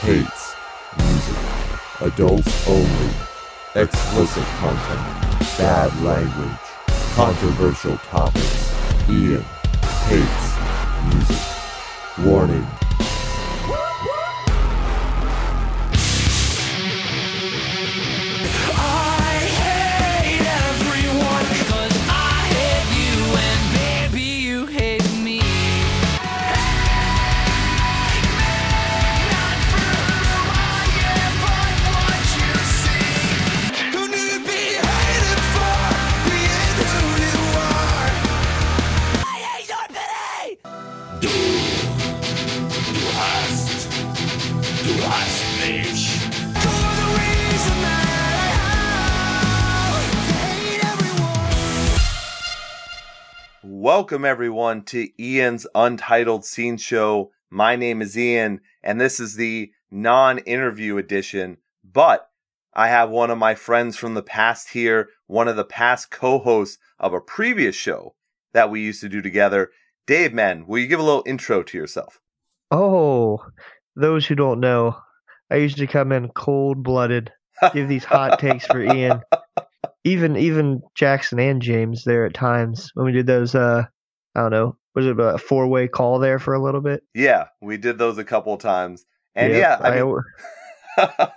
hates music. Adults only. Explicit content. Bad language. Controversial topics. Ian hates music. Warning. Welcome, everyone, to Ian's Untitled Scene Show. My name is Ian, and this is the non interview edition. But I have one of my friends from the past here, one of the past co hosts of a previous show that we used to do together. Dave, man, will you give a little intro to yourself? Oh, those who don't know, I usually come in cold blooded, give these hot takes for Ian. Even even Jackson and James there at times when we did those uh I don't know, was it a four way call there for a little bit? Yeah, we did those a couple of times. And Yep, yeah, I I- mean,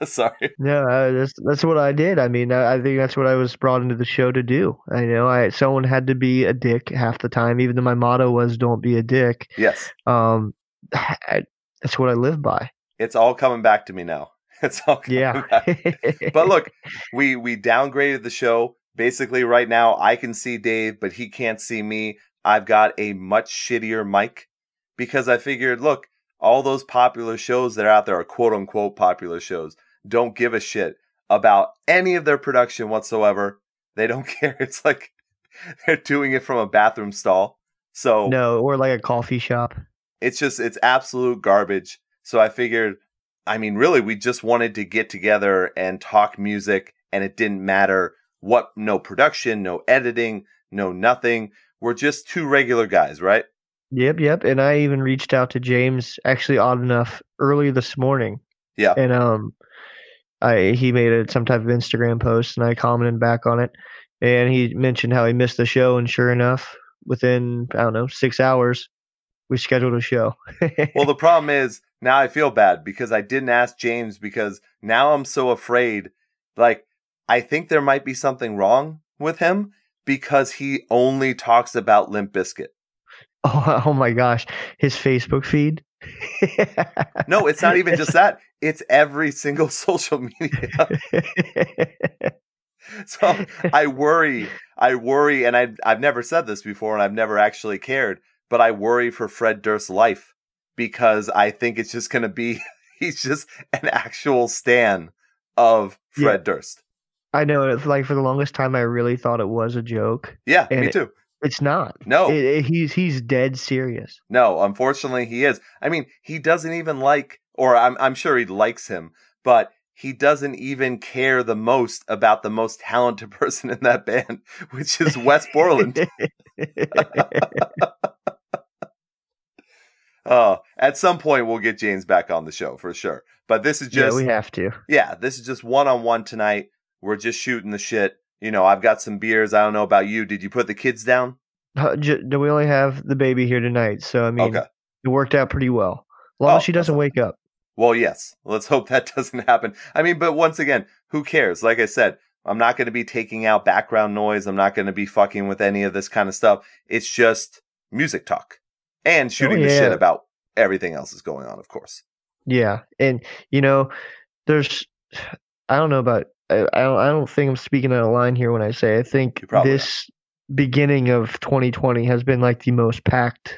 sorry. No, uh, that's that's what I did. I mean, I, I think that's what I was brought into the show to do. I know I someone had to be a dick half the time, even though my motto was "Don't be a dick." Yes, Um, I, that's what I live by. it's all coming back to me now. It's all Yeah. but look, we we downgraded the show. Basically, right now I can see Dave, but he can't see me. I've got a much shittier mic because I figured, look, all those popular shows that are out there are quote unquote popular shows. Don't give a shit about any of their production whatsoever. They don't care. It's like they're doing it from a bathroom stall. So no, or like a coffee shop. it's just it's absolute garbage. So I figured, I mean, really, we just wanted to get together and talk music, and it didn't matter what, no production, no editing, no nothing. We're just two regular guys, right? Yep, yep. And I even reached out to James actually odd enough early this morning. Yeah. And um I he made a some type of Instagram post and I commented back on it. And he mentioned how he missed the show and sure enough, within I don't know, six hours, we scheduled a show. Well, the problem is now I feel bad because I didn't ask James because now I'm so afraid. Like, I think there might be something wrong with him because he only talks about Limp Bizkit. oh, oh my gosh. His Facebook feed. No, it's not even just that. It's every single social media. So I worry, I worry, and I I've never said this before, and I've never actually cared, but I worry for Fred Durst's life because I think it's just going to be he's just an actual stan of Fred Durst. I know it's like for the longest time I really thought it was a joke. Yeah, And me it- too. It's not. No, It- it- he's he's dead serious. no, unfortunately he is. I mean, he doesn't even like, or I'm I'm sure he likes him, but he doesn't even care the most about the most talented person in that band, which is Wes Borland. Oh, at some point we'll get James back on the show for sure. But this is yeah, just we have to. yeah, this is just one on one tonight. We're just shooting the shit. You know, I've got some beers. I don't know about you. Did you put the kids down? Uh, j- we only have the baby here tonight, so I mean, okay. it worked out pretty well. As long Oh, as she doesn't wake up. Well, yes. Let's hope that doesn't happen. I mean, but once again, who cares? Like I said, I'm not going to be taking out background noise. I'm not going to be fucking with any of this kind of stuff. It's just music talk and oh, shooting the yeah. shit about everything else that's going on, of course. Yeah, and you know, there's, I don't know about, I, I don't, I don't think I'm speaking out of line here when I say I think this beginning of 2020 has been like the most packed,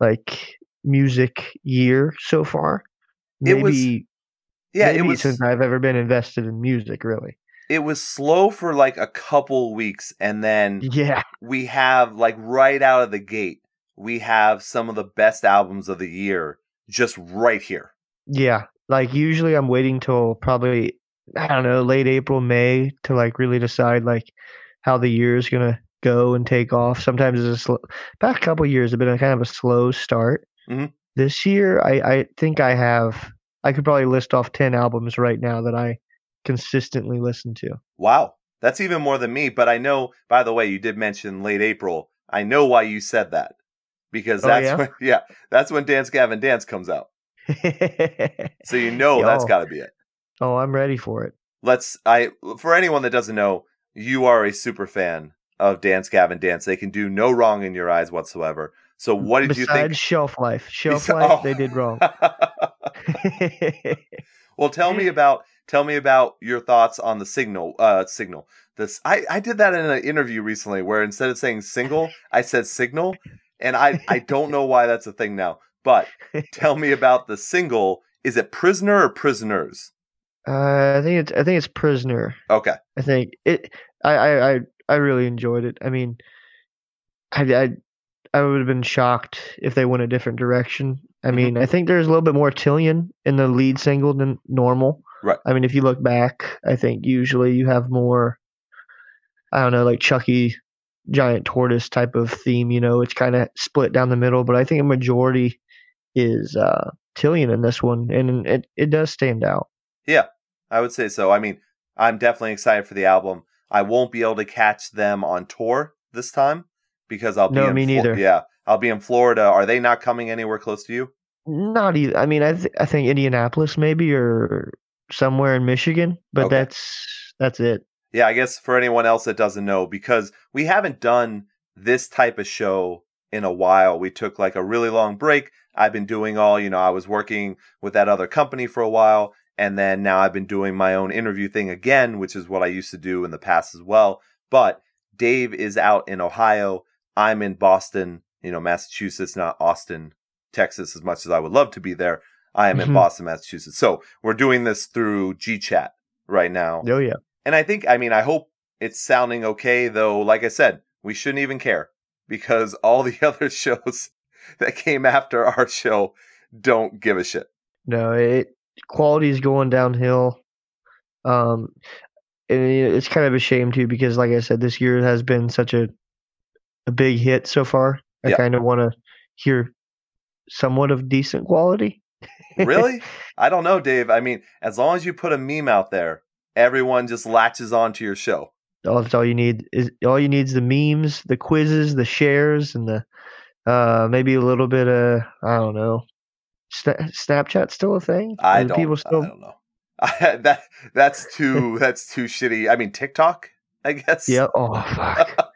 like music year so far. It was- Maybe, Yeah, maybe it was since I've ever been invested in music, really. it was slow for like a couple weeks and then Yeah, we have like right out of the gate we have some of the best albums of the year just right here Yeah, like usually I'm waiting till probably I don't know late April May to like really decide like how the year is gonna go and take off. Sometimes it's a slow. Past couple years have been a kind of a slow start. Mhm. This year, I I think I have I could probably list off ten albums right now that I consistently listen to. Wow. That's even more than me, but I know by the way, you did mention late April. I know why you said that. Because Oh, that's yeah? when yeah, that's when Dance Gavin Dance comes out. So you know that's gotta be it. oh, I'm ready for it. let's I for anyone that doesn't know, you are a super fan of Dance Gavin Dance. They can do no wrong in your eyes whatsoever. So what did Besides you think? shelf life, shelf Besi- life, oh. they did wrong. well, tell me about tell me about your thoughts on the signal. Uh, signal. This I I did that in an interview recently where instead of saying single, I said signal, and I I don't know why that's a thing now. But tell me about the single. Is it prisoner or prisoners? uh, I think it's I think it's prisoner. Okay. I think it. I I I, I really enjoyed it. I mean, I I, I would have been shocked if they went a different direction. I Mhm. mean, I think there's a little bit more Tilian in the lead single than normal. Right. I mean, if you look back, I think usually you have more. I don't know, like Chucky, giant tortoise type of theme. You know, it's kind of split down the middle, but I think a majority is uh Tilian in this one, and it it does stand out. Yeah, I would say so. I mean, I'm definitely excited for the album. I won't be able to catch them on tour this time because I'll be No, in me Flo- neither. yeah, I'll be in Florida. Are they not coming anywhere close to you? Not either. I mean, I th- I think Indianapolis maybe or somewhere in Michigan, but Okay. that's that's it. Yeah, I guess for anyone else that doesn't know, because we haven't done this type of show in a while. We took like a really long break. I've been doing all, you know, I was working with that other company for a while, and then now I've been doing my own interview thing again, which is what I used to do in the past as well. But Dave is out in Ohio. I'm in Boston, you know, Massachusetts, not Austin, Texas, as much as I would love to be there. I am in Mhm. Boston, Massachusetts. So we're doing this through GChat right now. Oh yeah. And I think, I mean, I hope it's sounding okay, though, like I said, we shouldn't even care because all the other shows that came after our show don't give a shit. No, it quality is going downhill. Um, and it's kind of a shame too because, like I said, this year has been such a a big hit so far. I Yeah. kind of want to hear somewhat of decent quality. Really? I don't know, Dave. I mean, as long as you put a meme out there, everyone just latches onto your show. all that's all you need is all you need is the memes, the quizzes, the shares, and the uh maybe a little bit of I don't know. Sna- Snapchat still a thing? I Are don't, People still I don't know. that that's too that's too shitty. I mean, TikTok, I guess. Yeah. Oh fuck.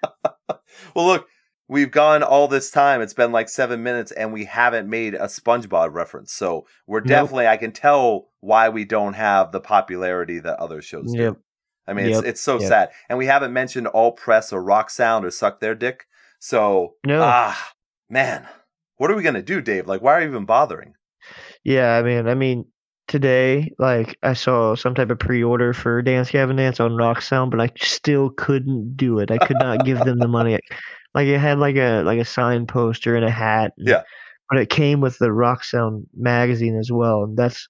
well, look, we've gone all this time. It's been like seven minutes, and we haven't made a SpongeBob reference. So we're Nope. definitely. I can tell why we don't have the popularity that other shows do. I mean, it's it's so Yep. sad, and we haven't mentioned Alt Press or Rock Sound or Suck Their Dick. So No. ah, man, what are we gonna do, Dave? Like, why are you even bothering? Yeah, I mean, I mean, today, like, I saw some type of pre-order for Dance Gavin Dance on Rock Sound, but I still couldn't do it. I could not give them the money. Like, it had like a like a signed poster and a hat. and- Yeah. But it came with the Rock Sound magazine as well, and that's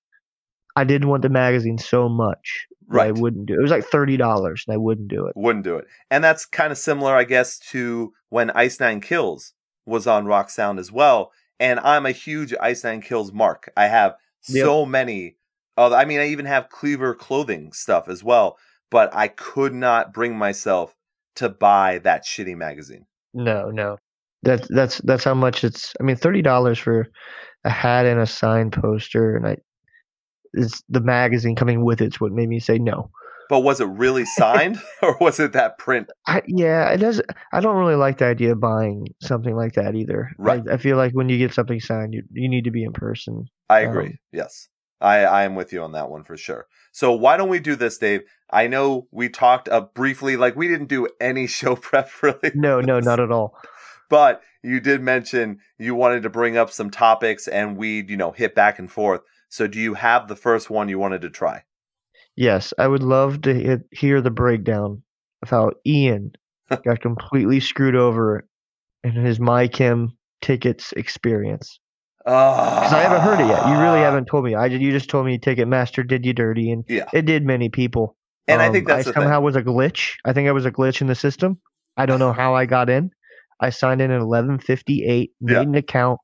I didn't want the magazine so much. that I wouldn't do it. It was like thirty dollars, and I wouldn't do it. wouldn't do it. And that's kind of similar, I guess, to when Ice Nine Kills was on Rock Sound as well. And I'm a huge Ice Nine Kills mark. I have so many. Other, I mean, I even have Cleaver clothing stuff as well. But I could not bring myself to buy that shitty magazine. No, no. That's that's that's how much it's. I mean, thirty dollars for a hat and a signed poster, and I. It's the magazine coming with it's what made me say no. But was it really signed, or was it that print? I, yeah, it does. I don't really like the idea of buying something like that either. Right. I, I feel like when you get something signed, you you need to be in person. I agree. Um, yes. I, I am with you on that one for sure. So why don't we do this, Dave? I know we talked uh, briefly, like we didn't do any show prep really. No, no, not at all. but you did mention you wanted to bring up some topics and we'd, you know, hit back and forth. So do you have the first one you wanted to try? Yes, I would love to he- hear the breakdown of how Ian got completely screwed over in his MyChem tickets experience. Because I haven't heard it yet. You really haven't told me. I you just told me Ticketmaster did you dirty, and Ah. Yeah. it did many people. And I Um, think that's I the thing. somehow was a glitch. I think I was a glitch in the system. I don't know how I got in. I signed in at eleven fifty eight, made Yeah. an account,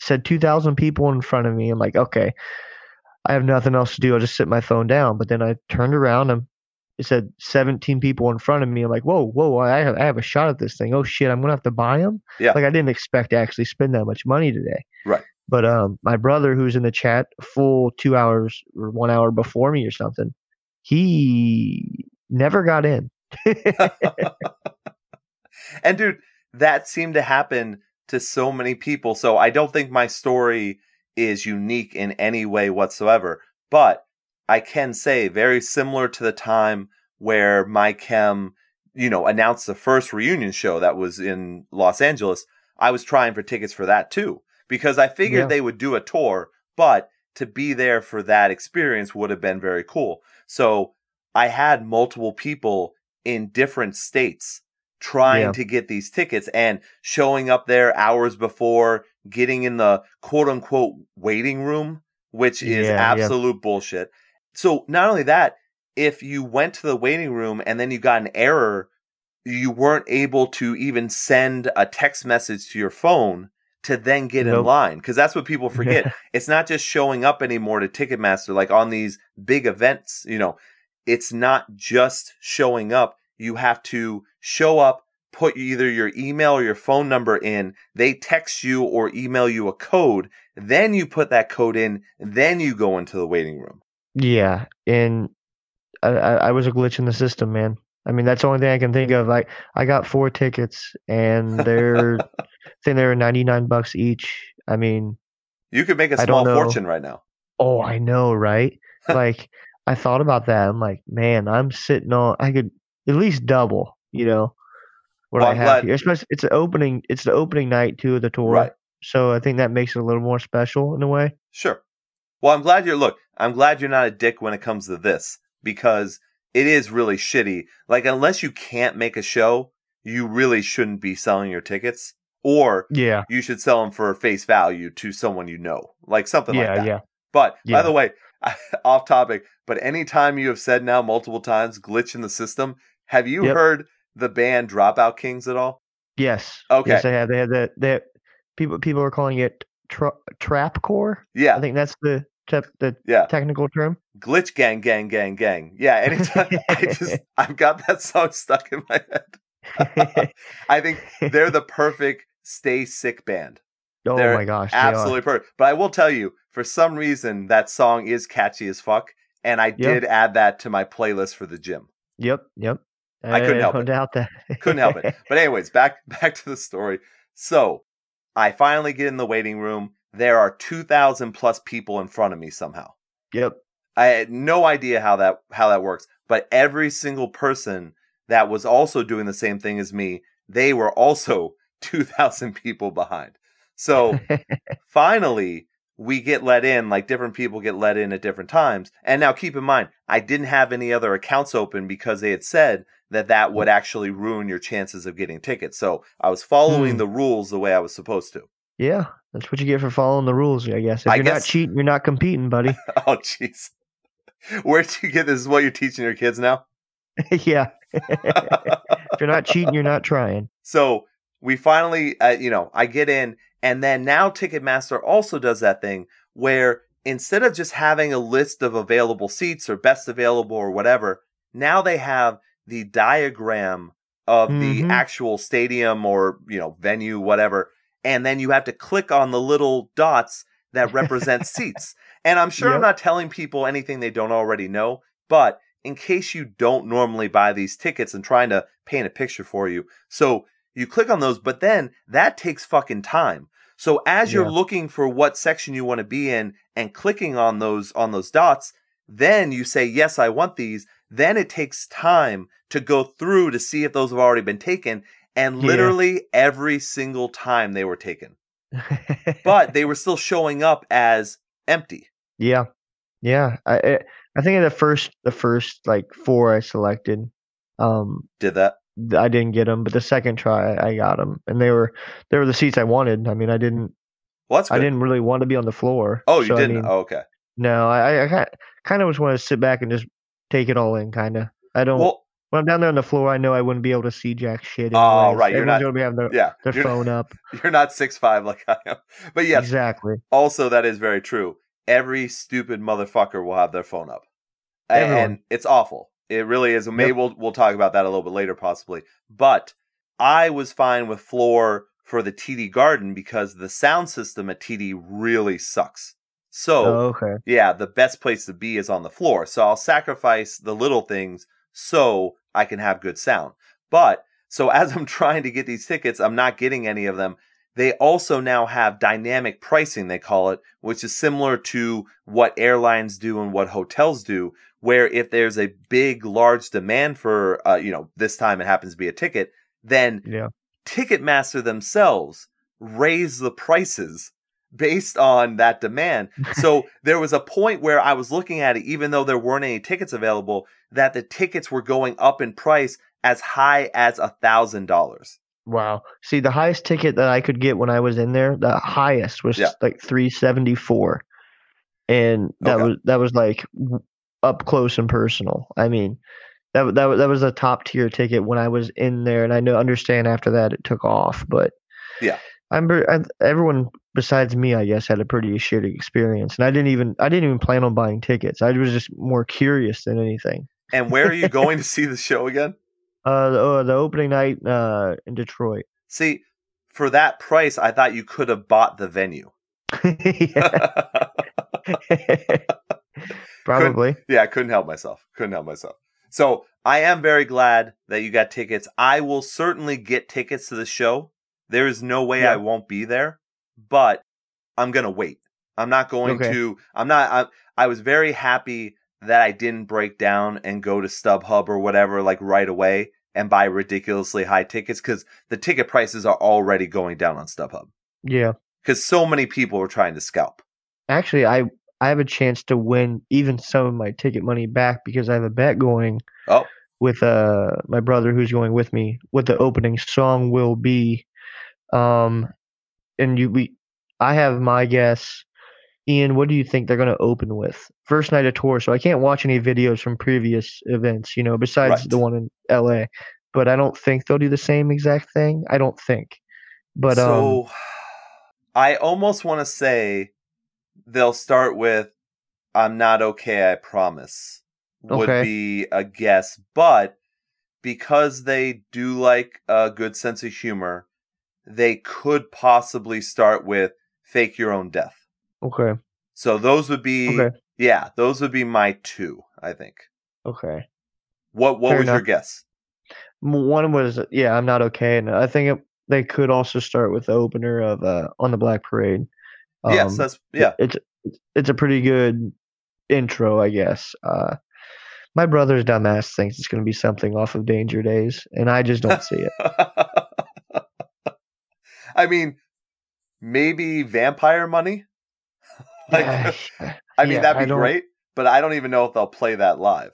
said two thousand people in front of me. I'm like, okay, I have nothing else to do. I'll just sit my phone down. But then I turned around and it said 17 people in front of me. I'm like, whoa, whoa, I have, I have a shot at this thing. Oh shit, I'm gonna have to buy them. Yeah. Like I didn't expect to actually spend that much money today. Right. But um, my brother, who's in the chat, full two hours or one hour before me or something, he never got in. and dude, that seemed to happen to so many people. So I don't think my story is unique in any way whatsoever. But I can say very similar to the time where my chem, you know, announced the first reunion show that was in Los Angeles. I was trying for tickets for that too because I figured Yeah. they would do a tour, but to be there for that experience would have been very cool. So I had multiple people in different states trying Yeah. to get these tickets and showing up there hours before, getting in the quote unquote waiting room, which is Yeah, absolute bullshit. So not only that, if you went to the waiting room and then you got an error, you weren't able to even send a text message to your phone to then get in line because that's what people forget. it's not just showing up anymore to Ticketmaster like on these big events, you know. It's not just showing up. You have to show up, put either your email or your phone number in, they text you or email you a code, then you put that code in, then you go into the waiting room. Yeah, and I, I, I was a glitch in the system, man. I mean, that's the only thing I can think of. Like, I got four tickets, and they're, I think they were ninety nine bucks each. I mean, You could make a I don't small know. fortune right now. oh, I know, right? like, I thought about that. I'm like, man, I'm sitting on. I could at least double, you know, what Well, I I'm have glad- here. Especially, it's the opening. It's the opening night too of the tour, Right. so I think that makes it a little more special in a way. Sure. Well, I'm glad you're look, I'm glad you're not a dick when it comes to this because it is really shitty. Like unless you can't make a show, you really shouldn't be selling your tickets or Yeah, you should sell them for face value to someone you know. Like something like that. yeah. But by the way, off topic, but anytime you have said now multiple times glitch in the system, have you Yep. heard the band Dropout Kings at all? Yes. Okay. Yes, they have. They have that. That people people are calling it tra- trap core. Yeah. I think that's the te- the yeah. technical term. Glitch gang gang gang gang. Yeah, anytime I just I've got that song stuck in my head. I think they're the perfect stay sick band. oh They're my gosh. Absolutely perfect. But I will tell you, for some reason, that song is catchy as fuck, and I Yeah. did add that to my playlist for the gym. Yep, yep. I couldn't help don't it. doubt that. Couldn't help it. But anyways, back back to the story. So I finally get in the waiting room. There are two thousand plus people in front of me somehow. yep. I had no idea how that how that works, but every single person that was also doing the same thing as me, they were also 2000 people behind. So finally we get let in like different people get let in at different times. And now keep in mind, I didn't have any other accounts open because they had said that that would actually ruin your chances of getting tickets. So I was following Hmm. the rules the way I was supposed to. yeah, that's what you get for following the rules. I guess. If I you're not guess- cheating, you're not competing, buddy. Oh jeez. Where did you get this? Is what you're teaching your kids now? yeah. if you're not cheating, you're not trying. So we finally, uh, you know, I get in, and then now Ticketmaster also does that thing where instead of just having a list of available seats or best available or whatever, now they have the diagram of the Mhm. actual stadium or, you know, venue, whatever. And then you have to click on the little dots that represent seats. And I'm sure I'm not telling people anything they don't already know, but in case you don't normally buy these tickets and trying to paint a picture for you. So you click on those, but then that takes fucking time. So as you're looking for what section you want to be in and clicking on those on those dots, then you say yes, I want these. Then it takes time to go through to see if those have already been taken. And Yeah. literally every single time they were taken, but they were still showing up as empty. yeah, yeah. I I- I think the first the first like four I selected, um, Did that? I didn't get them, but the second try I got them, and they were they were the seats I wanted. I mean, I didn't Well. I didn't really want to be on the floor. oh, you so, didn't? mean, oh, okay. No, I I kind of just want to sit back and just take it all in, kind of. I don't. Well, when I'm down there on the floor, I know I wouldn't be able to see jack shit. Oh, right, you're Everyone's not- be having their, yeah. their You're, phone up. you're not six five like I am. But yes, Exactly. also that is very true every stupid motherfucker will have their phone up. Everyone. And it's awful. It really is. Maybe Yep. we'll we'll talk about that a little bit later, possibly. But I was fine with floor for the TD Garden because the sound system at TD really sucks. So Oh, okay. yeah, the best place to be is on the floor. So I'll sacrifice the little things so I can have good sound. But so as I'm trying to get these tickets, I'm not getting any of them. They also now have dynamic pricing, they call it, which is similar to what airlines do and what hotels do, where if there's a big, large demand for, uh, you know, this time it happens to be a ticket, then Yeah. Ticketmaster themselves raise the prices based on that demand. So there was a point where I was looking at it, even though there weren't any tickets available, that the tickets were going up in price as high as a thousand dollars. Wow. See, the highest ticket that I could get when I was in there, the highest was Yeah. like 374. And that Okay. was that was like up close and personal. I mean, that that that was a top tier ticket when I was in there and I know understand after that it took off, but Yeah. I'm everyone besides me, I guess, had a pretty shitty experience. And I didn't even I didn't even plan on buying tickets. I was just more curious than anything. And where are you going to see the show again? Uh the, uh, the opening night uh in Detroit. See, for that price, I thought you could have bought the venue. Probably. yeah, I couldn't help myself. Couldn't help myself. So I am very glad that you got tickets. I will certainly get tickets to the show. There is no way Yeah. I won't be there, but I'm gonna wait. I'm not going Okay. to. I'm not. I, I was very happy that I didn't break down and go to StubHub or whatever like right away and buy ridiculously high tickets because the ticket prices are already going down on StubHub Yeah. because so many people are trying to scalp. Actually, I I have a chance to win even some of my ticket money back because I have a bet going Oh, with uh my brother who's going with me. What the opening song will be, um, and you we I have my guess. Ian, what do you think they're going to open with? First night of tour, so I can't watch any videos from previous events, you know, besides Right. the one in LA. But I don't think they'll do the same exact thing. I don't think. But um, so I almost want to say they'll start with "I'm not okay, I promise." Would Okay. be a guess, but because they do like a good sense of humor, they could possibly start with "Fake Your Own Death." okay, So those would be, Okay. yeah, those would be my two. I think. okay. What What Fair was your guess? One was yeah, I'm not okay, and I think it, they could also start with the opener of uh, on the Black Parade. yes, Um, that's yeah. it's it's it's a pretty good intro, I guess. Uh, my brother's dumbass thinks it's going to be something off of Danger Days, and I just don't see it. I mean, maybe vampire money. like, Yeah, I mean, yeah, that'd be great, but I don't even know if they'll play that live.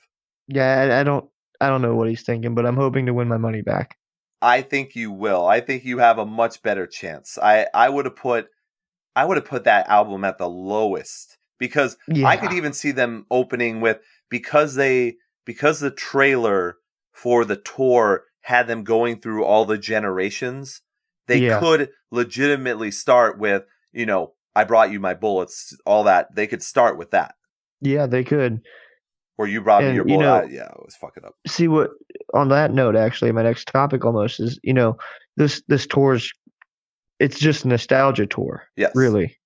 yeah, I, I don't I don't know what he's thinking, but I'm hoping to win my money back. I think you will. I think you have a much better chance. I I would have put I would have put that album at the lowest because Yeah, I could even see them opening with because they because the trailer for the tour had them going through all the generations. They Yeah. could legitimately start with, you know, I brought you my bullets, all that. They could start with that. yeah, they could. Or you brought me And, your you know- I- yeah, I was fucking up. see what on that note actually my next topic almost is you know this this tour's it's just a nostalgia tour Yes. really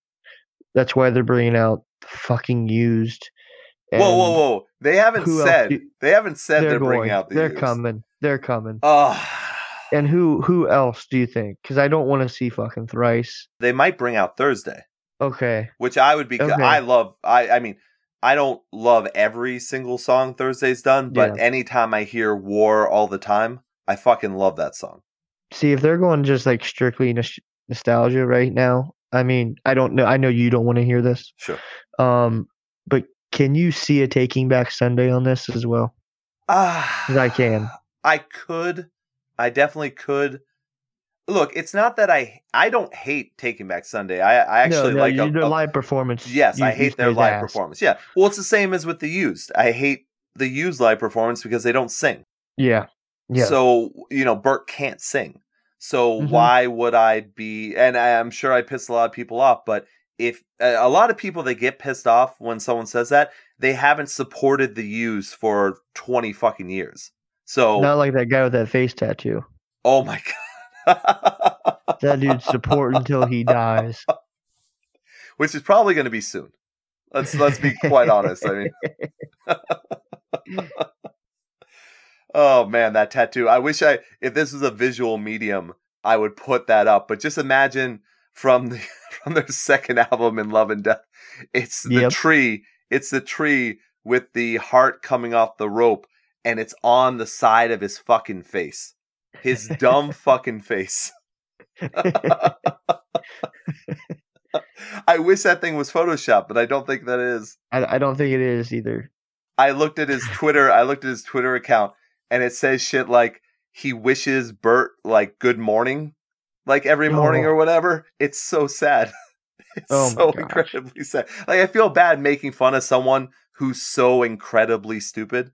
that's why they're bringing out fucking used Whoa, whoa, whoa! They haven't said. do- they haven't said they're, they're, bringing out the. they're used. coming they're coming Oh, and who who else do you think because i don't want to see fucking thrice they might bring out Thursday, okay which I would be. Okay. I love. I. I mean, I don't love every single song Thursday's done, but Yeah. anytime I hear "War" all the time, I fucking love that song. see if they're going just like strictly nos- nostalgia right now i mean i don't know i know you don't want to hear this Sure. um but can you see a taking back sunday on this as well Ah, 'Cause I can. I could. I definitely could. Look, it's not that I. I don't hate Taking Back Sunday. I. I actually no, no, like you, a, the a- live performance. Yes, you- I hate their live ass. performance. Yeah. Well, it's the same as with the used. I hate the used live performance because they don't sing. Yeah, yeah, So, you know, Bert can't sing. So Mhm. why would I be and I, I'm sure I piss a lot of people off, but if a a lot of people that get pissed off when someone says that, they haven't supported the use for 20 fucking years. So, Not like that guy with that face tattoo. oh my god. That dude's support until he dies. Which is probably going to be soon. Let's let's be quite honest. I mean, oh man, that tattoo. I wish I, if this was a visual medium, I would put that up. But just imagine from the from their second album in Love and Death, it's the Yep. tree. It's the tree with the heart coming off the rope, and it's on the side of his fucking face. His dumb fucking face. I wish that thing was Photoshop, but I don't think that is. I, I don't think it is either. I looked at his Twitter. I looked at his Twitter account, and it says shit like he wishes Bert like good morning, like every oh. morning Oh. or whatever. It's so sad. It's Oh so gosh. incredibly sad. Like I feel bad making fun of someone who's so incredibly stupid.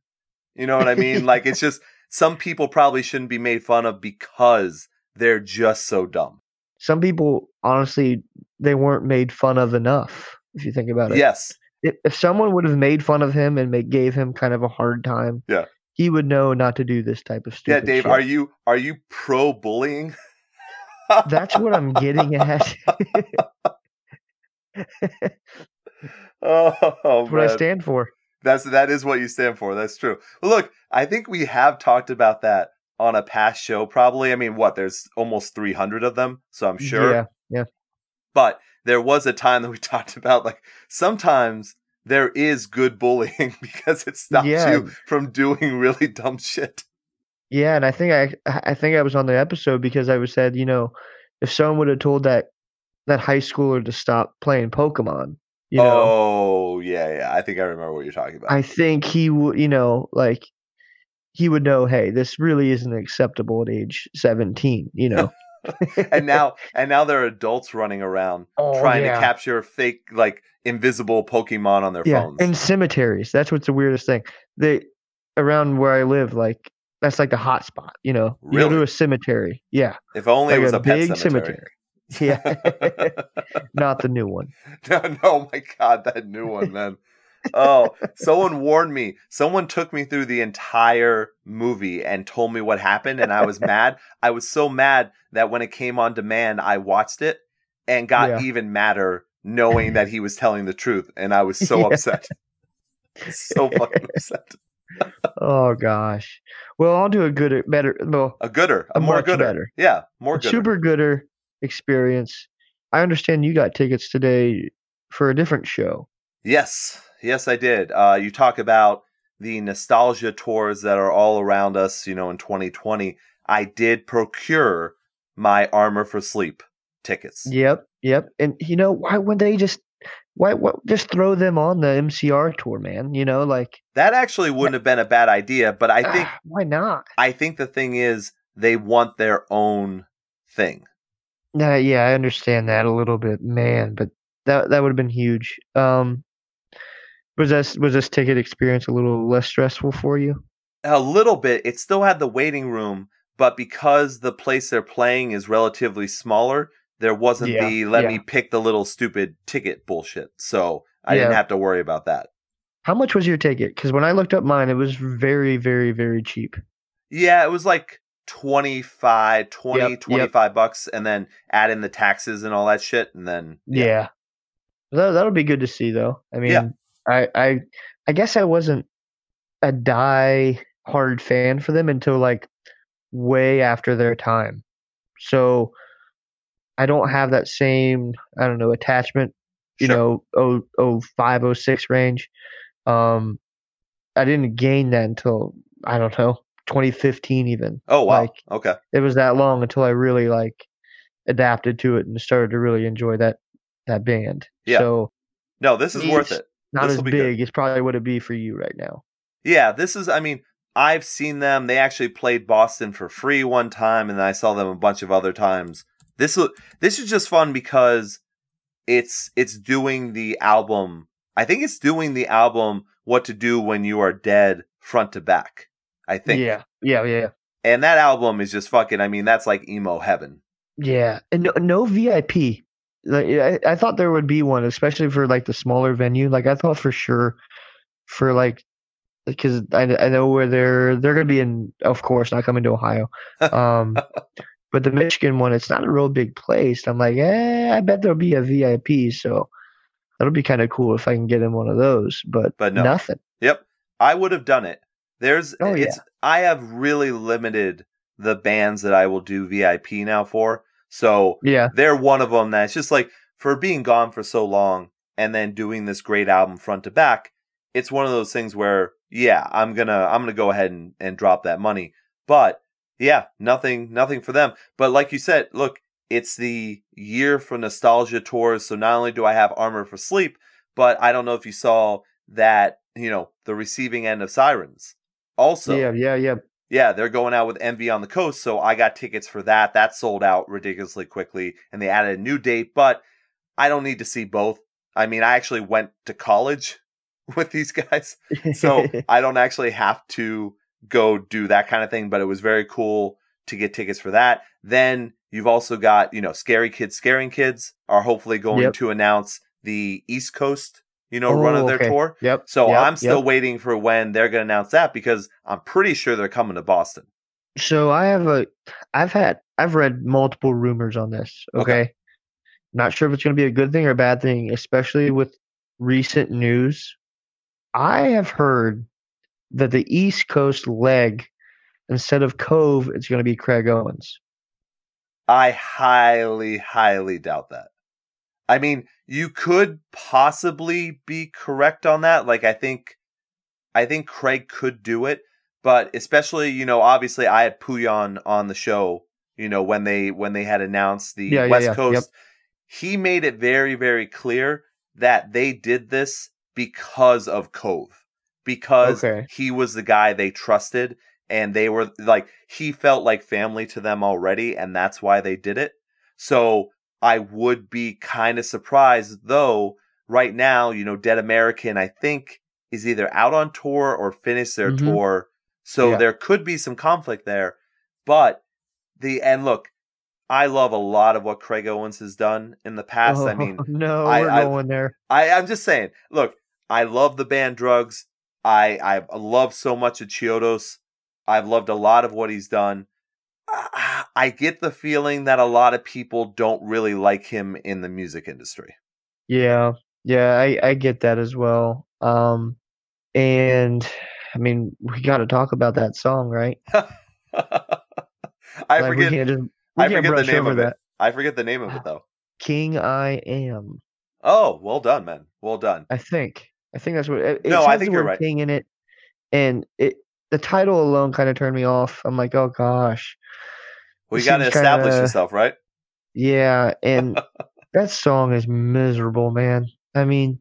You know what I mean? like it's just some people probably shouldn't be made fun of because they're just so dumb. Some people, honestly, they weren't made fun of enough. If you think about it, Yes. if, if someone would have made fun of him and make, gave him kind of a hard time, Yeah. he would know not to do this type of stuff. Yeah. Dave, shit. are you are you pro bullying? That's what I'm getting at. Oh, That's what I stand for. That's that is what you stand for. That's true. Well, look, I think we have talked about that on a past show. Probably. I mean, what? There's almost 300 of them, so I'm sure. Yeah. Yeah. But there was a time that we talked about like sometimes there is good bullying because it stops Yeah. you from doing really dumb shit. Yeah, and I think I I think I was on the episode because I was said, you know, if someone would have told that that high schooler to stop playing Pokemon, you know, oh yeah, yeah. I think I remember what you're talking about. I think he would, you know, like he would know, hey, this really isn't acceptable at age 17, you know. and now and now there are adults running around Oh, trying yeah. to capture fake like invisible Pokemon on their yeah, phones. in cemeteries. That's what's the weirdest thing. They around where I live, like that's like the hot spot, you know. You go to a cemetery. Yeah. if only like it was a a, pet big cemetery. Yeah. Not the new one. no, no, oh my God, that new one, man. Oh, someone warned me. Someone took me through the entire movie and told me what happened, and I was mad. I was so mad that when it came on demand, I watched it and got Yeah. even madder knowing that he was telling the truth, and I was so Yeah. upset. so fucking upset. Oh gosh. Well, I'll do a gooder, better well, A gooder, a, A more gooder. better. Yeah, more gooder. super gooder experience. I understand you got tickets today for a different show. Yes, yes, I did. Uh, you talk about the nostalgia tours that are all around us, you know, in 2020. I did procure my Armor for Sleep tickets. Yep, yep. And you know why wouldn't they just why what just throw them on the MCR tour, man? You know, like That actually wouldn't have been a bad idea, but I think ah, why not? I think the thing is they want their own thing. Nah, yeah, I understand that a little bit, man, but that that would have been huge. Um was this was this ticket experience a little less stressful for you? A little bit. It still had the waiting room, but because the place they're playing is relatively smaller, there wasn't Yeah, the let yeah. me pick the little stupid ticket bullshit. So I didn't have to worry about that. How much was your ticket? Because when I looked up mine, it was very, very, very cheap. Yeah, it was like 25, 20, Yep, yep. 25 bucks and then add in the taxes and all that shit and then Yeah. That that'll be good to see though. I mean, Yeah. I I I guess I wasn't a die hard fan for them until like way after their time. So I don't have that same, I don't know, attachment, you Sure. know, oh oh five, oh six range. Um I didn't gain that until I don't know, 2015 even. Oh wow. like- okay. It was that long until I really like adapted to it and started to really enjoy that that band. Yeah. So No, this is worth it. not This'll as good. big as probably what it'd be for you right now. Yeah, this is I mean, I've seen them. They actually played Boston for free one time and I saw them a bunch of other times. This this is just fun because it's it's doing the album. I think it's doing the album What to Do When You Are Dead front to back. I think. Yeah, yeah, yeah, And that album is just fucking I mean, that's like emo heaven. yeah. And no, no VIP. like I, I thought there would be one, especially for like the smaller venue. Like I thought for sure for like because I, I know where they're they're gonna be in of course not coming to Ohio. Um but the Michigan one it's not a real big place. I'm like, eh, I bet there'll be a VIP, so that'll be kind of cool if I can get in one of those. But, But no. nothing. Yep, I would have done it. There's, Oh, yeah. it's. I have really limited the bands that I will do VIP now for. So Yeah. they're one of them that's just like for being gone for so long and then doing this great album front to back. It's one of those things where, yeah, I'm gonna, I'm gonna go ahead and, and drop that money. But yeah, nothing, nothing for them. But like you said, look, it's the year for nostalgia tours. So not only do I have Armor for Sleep, but I don't know if you saw that, you know, the receiving end of Sirens. Also, yeah, yeah, yeah. yeah, they're going out with Envy on the Coast, so I got tickets for that. That sold out ridiculously quickly, and they added a new date, but I don't need to see both. I mean, I actually went to college with these guys, so I don't actually have to go do that kind of thing, but it was very cool to get tickets for that. Then you've also got, you know, Scary Kids Scaring Kids are hopefully going Yep. to announce the East Coast, you know, run of Oh, their okay. tour. Yep. So yep, I'm still yep. waiting for when they're going to announce that because I'm pretty sure they're coming to Boston. So I have a, I've had, I've read multiple rumors on this. Okay. Okay. Not sure if it's going to be a good thing or a bad thing, especially with recent news. I have heard that the East Coast leg, instead of Cove, it's going to be Craig Owens. I highly, highly doubt that. I mean, you could possibly be correct on that. Like, I think, I think Craig could do it, but especially, you know, obviously, I had Pouyan on the show. You know, when they when they had announced the Yeah, yeah, West yeah. Coast, Yep. he made it very, very clear that they did this because of Cove, because Okay. he was the guy they trusted and they were like he felt like family to them already and that's why they did it so i would be kind of surprised though right now you know dead american i think is either out on tour or finished their Mhm. tour so Yeah. there could be some conflict there but the and look i love a lot of what craig owens has done in the past i Oh, mean no, I- we're I- going there. I, I'm just saying, look, I love the band Drugs. I I love so much of Chiodos. I've loved a lot of what he's done. I, get the feeling that a lot of people don't really like him in the music industry. Yeah, yeah, I I get that as well. Um, and I mean, we got to talk about that song, right? I Like, we forget. can't just we I can't forget the name of that. it. I forget the name of it though. King I am. Oh, well done, man. Well done. I think. I think that's what it, it No, I think you're right. king in it, and it the title alone kind of turned me off. I'm like, oh gosh, Well, you got to establish kinda- yourself, right? yeah. And that song is miserable, man. I mean,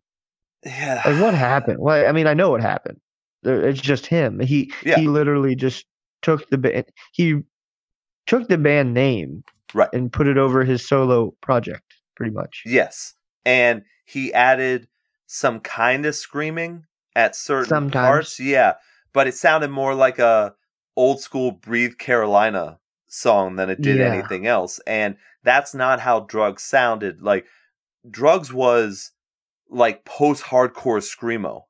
Yeah. like what happened? Well, I mean, I know what happened. It's just him. He Yeah. he literally just took the band. He took the band name Right. and put it over his solo project, pretty much. Yes. And he added some kind of screaming at certain Sometimes. parts. Yeah. But it sounded more like a old school Breathe Carolina song than it did Yeah. anything else. And that's not how Drugs sounded. Like Drugs was like post hardcore screamo.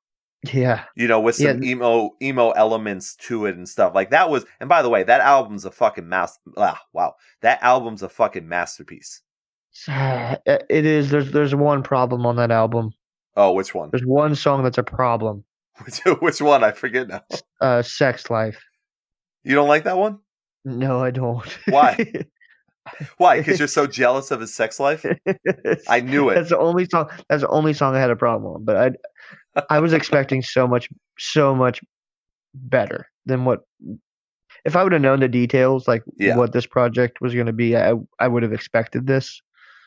Yeah. You know, with some Yeah. emo emo elements to it and stuff. Like that was and by the way, that album's a fucking mas ah, wow. That album's a fucking masterpiece. It is. There's there's one problem on that album. Oh, which one? There's one song that's a problem. Which, which one? I forget now. Uh, Sex Life. You don't like that one? No, I don't. Why? Why? Because you're so jealous of his sex life? I knew it. That's the only song. That's the only song I had a problem on. But I, I was expecting so much, so much better than what. If I would have known the details, like Yeah. what this project was going to be, I I would have expected this.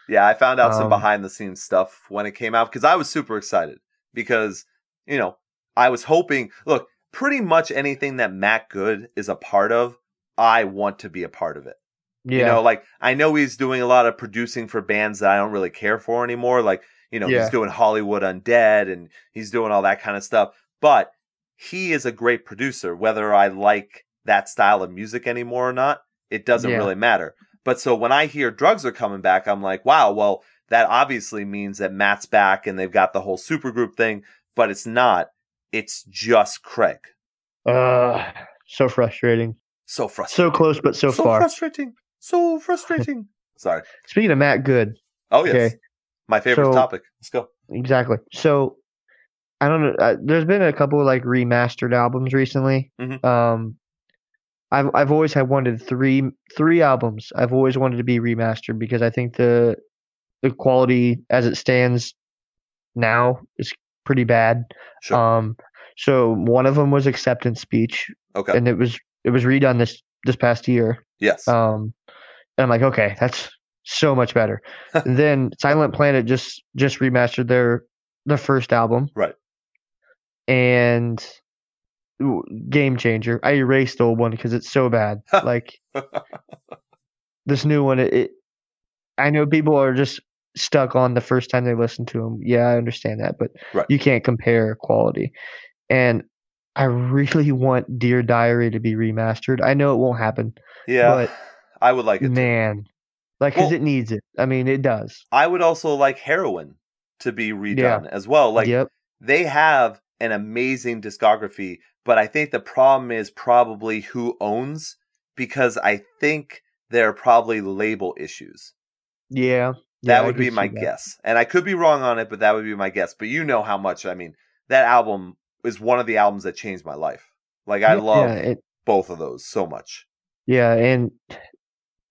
Yeah, I found out some Um, behind the scenes stuff when it came out because I was super excited because, you know, I was hoping, look, pretty much anything that Matt Good is a part of, I want to be a part of it. Yeah. You know, like I know he's doing a lot of producing for bands that I don't really care for anymore. Like, you know, Yeah. he's doing Hollywood Undead and he's doing all that kind of stuff. But he is a great producer, whether I like that style of music anymore or not, it doesn't Yeah. really matter. But so when I hear drugs are coming back, I'm like, wow, well, that obviously means that Matt's back and they've got the whole supergroup thing, but it's not. It's just Craig. Uh, so frustrating. So frustrating. So close, but so, so far. frustrating. So frustrating. Sorry. Speaking of Matt Good, Oh yes. Okay. My favorite So- topic. Let's go. exactly. So I don't know. Uh, there's been a couple of like remastered albums recently. Mhm. Um, I've I've always had wanted three three albums. I've always wanted to be remastered because I think the the quality as it stands now is pretty bad. Sure. Um, so one of them was Acceptance Speech, okay. and it was it was redone this this past year. yes. Um, and I'm like, okay, that's so much better. then Silent Planet just just remastered their their first album, Right. And ooh, Game Changer. I erased the old one because it's so bad. like this new one, it, it. I know people are just stuck on the first time they listen to them. Yeah, I understand that, but Right. you can't compare quality. And I really want Dear Diary to be remastered. I know it won't happen yeah. but- I would like it. too. man like because Well- it needs it i mean it does I would also like Heroine to be redone as well. Like yep they have an amazing discography, but I think the problem is probably who owns because I think there are probably label issues. yeah That Yeah, would be my guess. And I could be wrong on it, but that would be my guess. But you know how much I mean, that album is one of the albums that changed my life. Like I love yeah, it, both of those so much. yeah and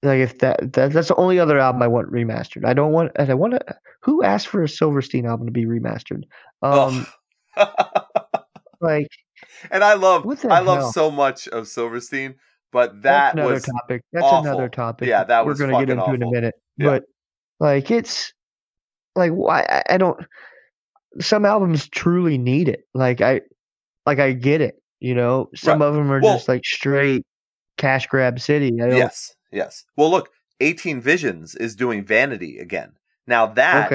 like if that, that that's the only other album i want remastered i don't want and i want to who asked for a silverstein album to be remastered um like and I love I love hell? so much of Silverstein, but that's that another was topic that's awful. another topic Yeah, that we're was gonna get into in a minute Yeah. but like it's like why I, I don't some albums truly need it like i like i get it you know some Right. of them are Well- just like straight cash grab city I don't, Yes, yes. Well, look, 18 Visions is doing Vanity again. Now that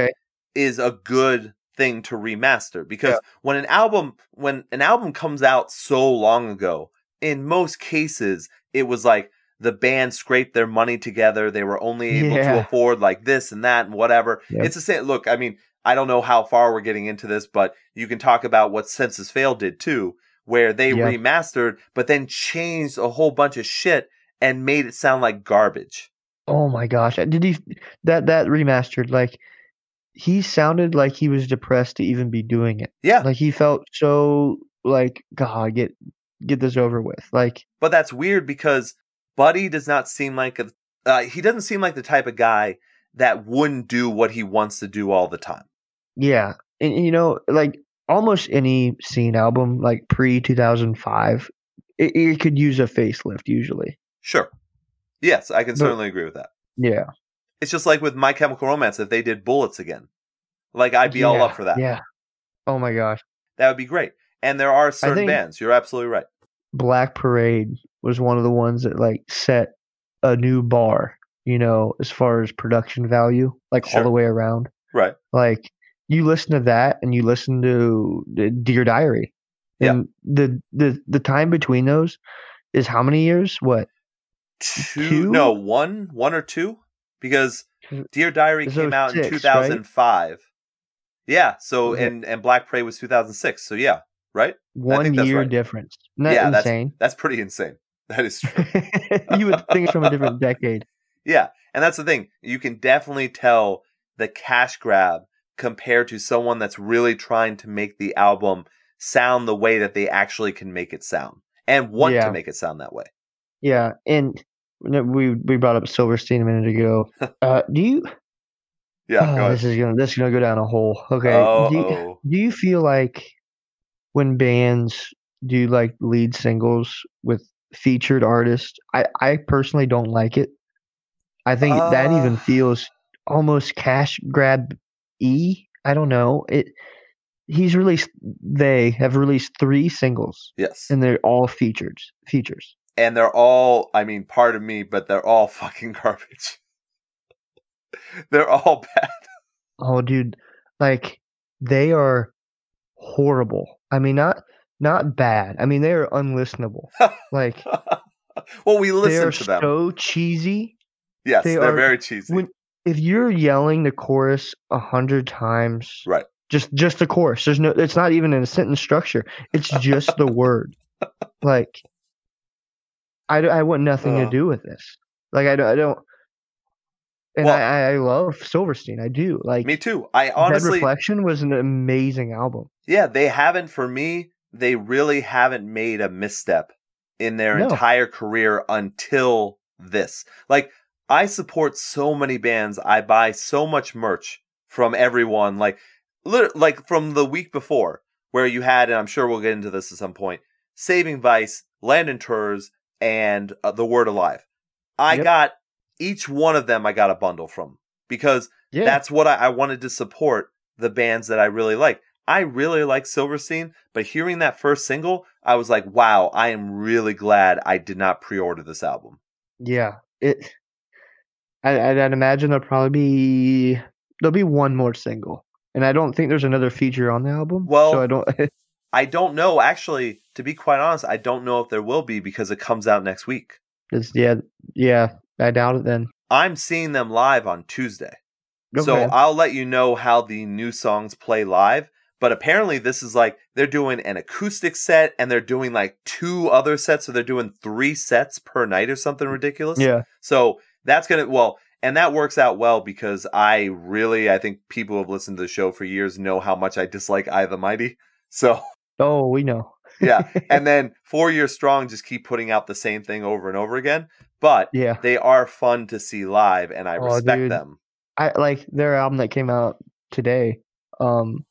is okay a good thing to remaster because Yeah. when an album when an album comes out so long ago, in most cases it was like the band scraped their money together. They were only able to afford like this and that and whatever. Yep. It's the same. Look, I mean, I don't know how far we're getting into this, but you can talk about what Senses Fail did too, where they Yeah. remastered but then changed a whole bunch of shit and made it sound like garbage. Oh my gosh! Did he that that remastered? Like he sounded like he was depressed to even be doing it. Yeah, Like he felt so like God, get get this over with. Like but that's weird because Buddy does not seem like a uh, he doesn't seem like the type of guy that wouldn't do what he wants to do all the time. Yeah, and, you know, like almost any scene album, like pre two thousand five, it, it could use a facelift usually. Sure. Yes, I can But- certainly agree with that. Yeah, It's just like with My Chemical Romance if they did Bullets again. Like I'd be all up for that. Yeah. Oh my gosh, That would be great. And there are certain bands. You're absolutely right. Black Parade was one of the ones that like set a new bar. You know, as far as production value, like Sure. all the way around. Right. Like you listen to that and you listen to uh, the Dear Diary, Yeah. and the the the time between those is how many years? What? Two, Two? no, one, one or two, because Dear Diary came out in 06, right? 2005. Yeah. So Okay. and and Black Parade was 2006. So yeah, right. One year right. difference. Isn't Yeah, that's- insane? That's pretty insane. That is true. you would think it's from a different decade. Yeah, and that's the thing. You can definitely tell the cash grab compared to someone that's really trying to make the album sound the way that they actually can make it sound and want Yeah. to make it sound that way. Yeah, and we we brought up Silverstein a minute ago. Uh, do you? Yeah, oh, this is gonna this is gonna go down a hole. Okay. Oh, do, you, oh. do you feel like when bands do like lead singles with featured artists, I I personally don't like it. I think that Uh. even feels almost cash grab e. I don't know it. He's released. They have released three singles, Yes. and they're all features. Features. and they're all i mean pardon me but they're all fucking garbage they're all bad Oh, dude, like they are horrible. I mean, not not bad. I mean, they are unlistenable. Like well we listen to them so cheesy. yes they are- very cheesy when- if you're yelling the chorus a hundred times, Right. Just just the chorus. There's no. It's not even in a sentence structure. It's just the word. Like, I I want nothing to Uh. do with this. Like I, don't- I don't. And Well- I, I love Silverstein. I do. Like Me too. I Dead honestly, Reflection was an amazing album. yeah, they haven't for me. They really haven't made a misstep in their No. entire career until this. Like, I support so many bands. I buy so much merch from everyone. Like, like from the week before, where you had, and I'm sure we'll get into this at some point, Saving Vice, Landon Tewers, and uh, The Word Alive. I Yep. got each one of them. I got a bundle from because Yeah. that's what I, I wanted to support the bands that I really like. I really like Silverstein, but hearing that first single, I was like, wow, I am really glad I did not pre order this album. Yeah, it. I, I'd, I'd imagine there'll probably be there'll be one more single, and I don't think there's another feature on the album. Well- so I don't. I don't know, actually, to be quite honest, I don't know if there will be because it comes out next week. It's, yeah, yeah. I doubt it. Then. I'm seeing them live on Tuesday. So I'll let you know how the new songs play live. But apparently, this is like they're doing an acoustic set and they're doing like two other sets. So they're doing three sets per night or something ridiculous. Yeah. So that's going to, well, and that works out well because I really, I think people who have listened to the show for years know how much I dislike I the Mighty. So Oh, we know. yeah. and then Four Years Strong just keep putting out the same thing over and over again. But Yeah. they are fun to see live and I Oh, respect dude. them. I like their album that came out today. Um,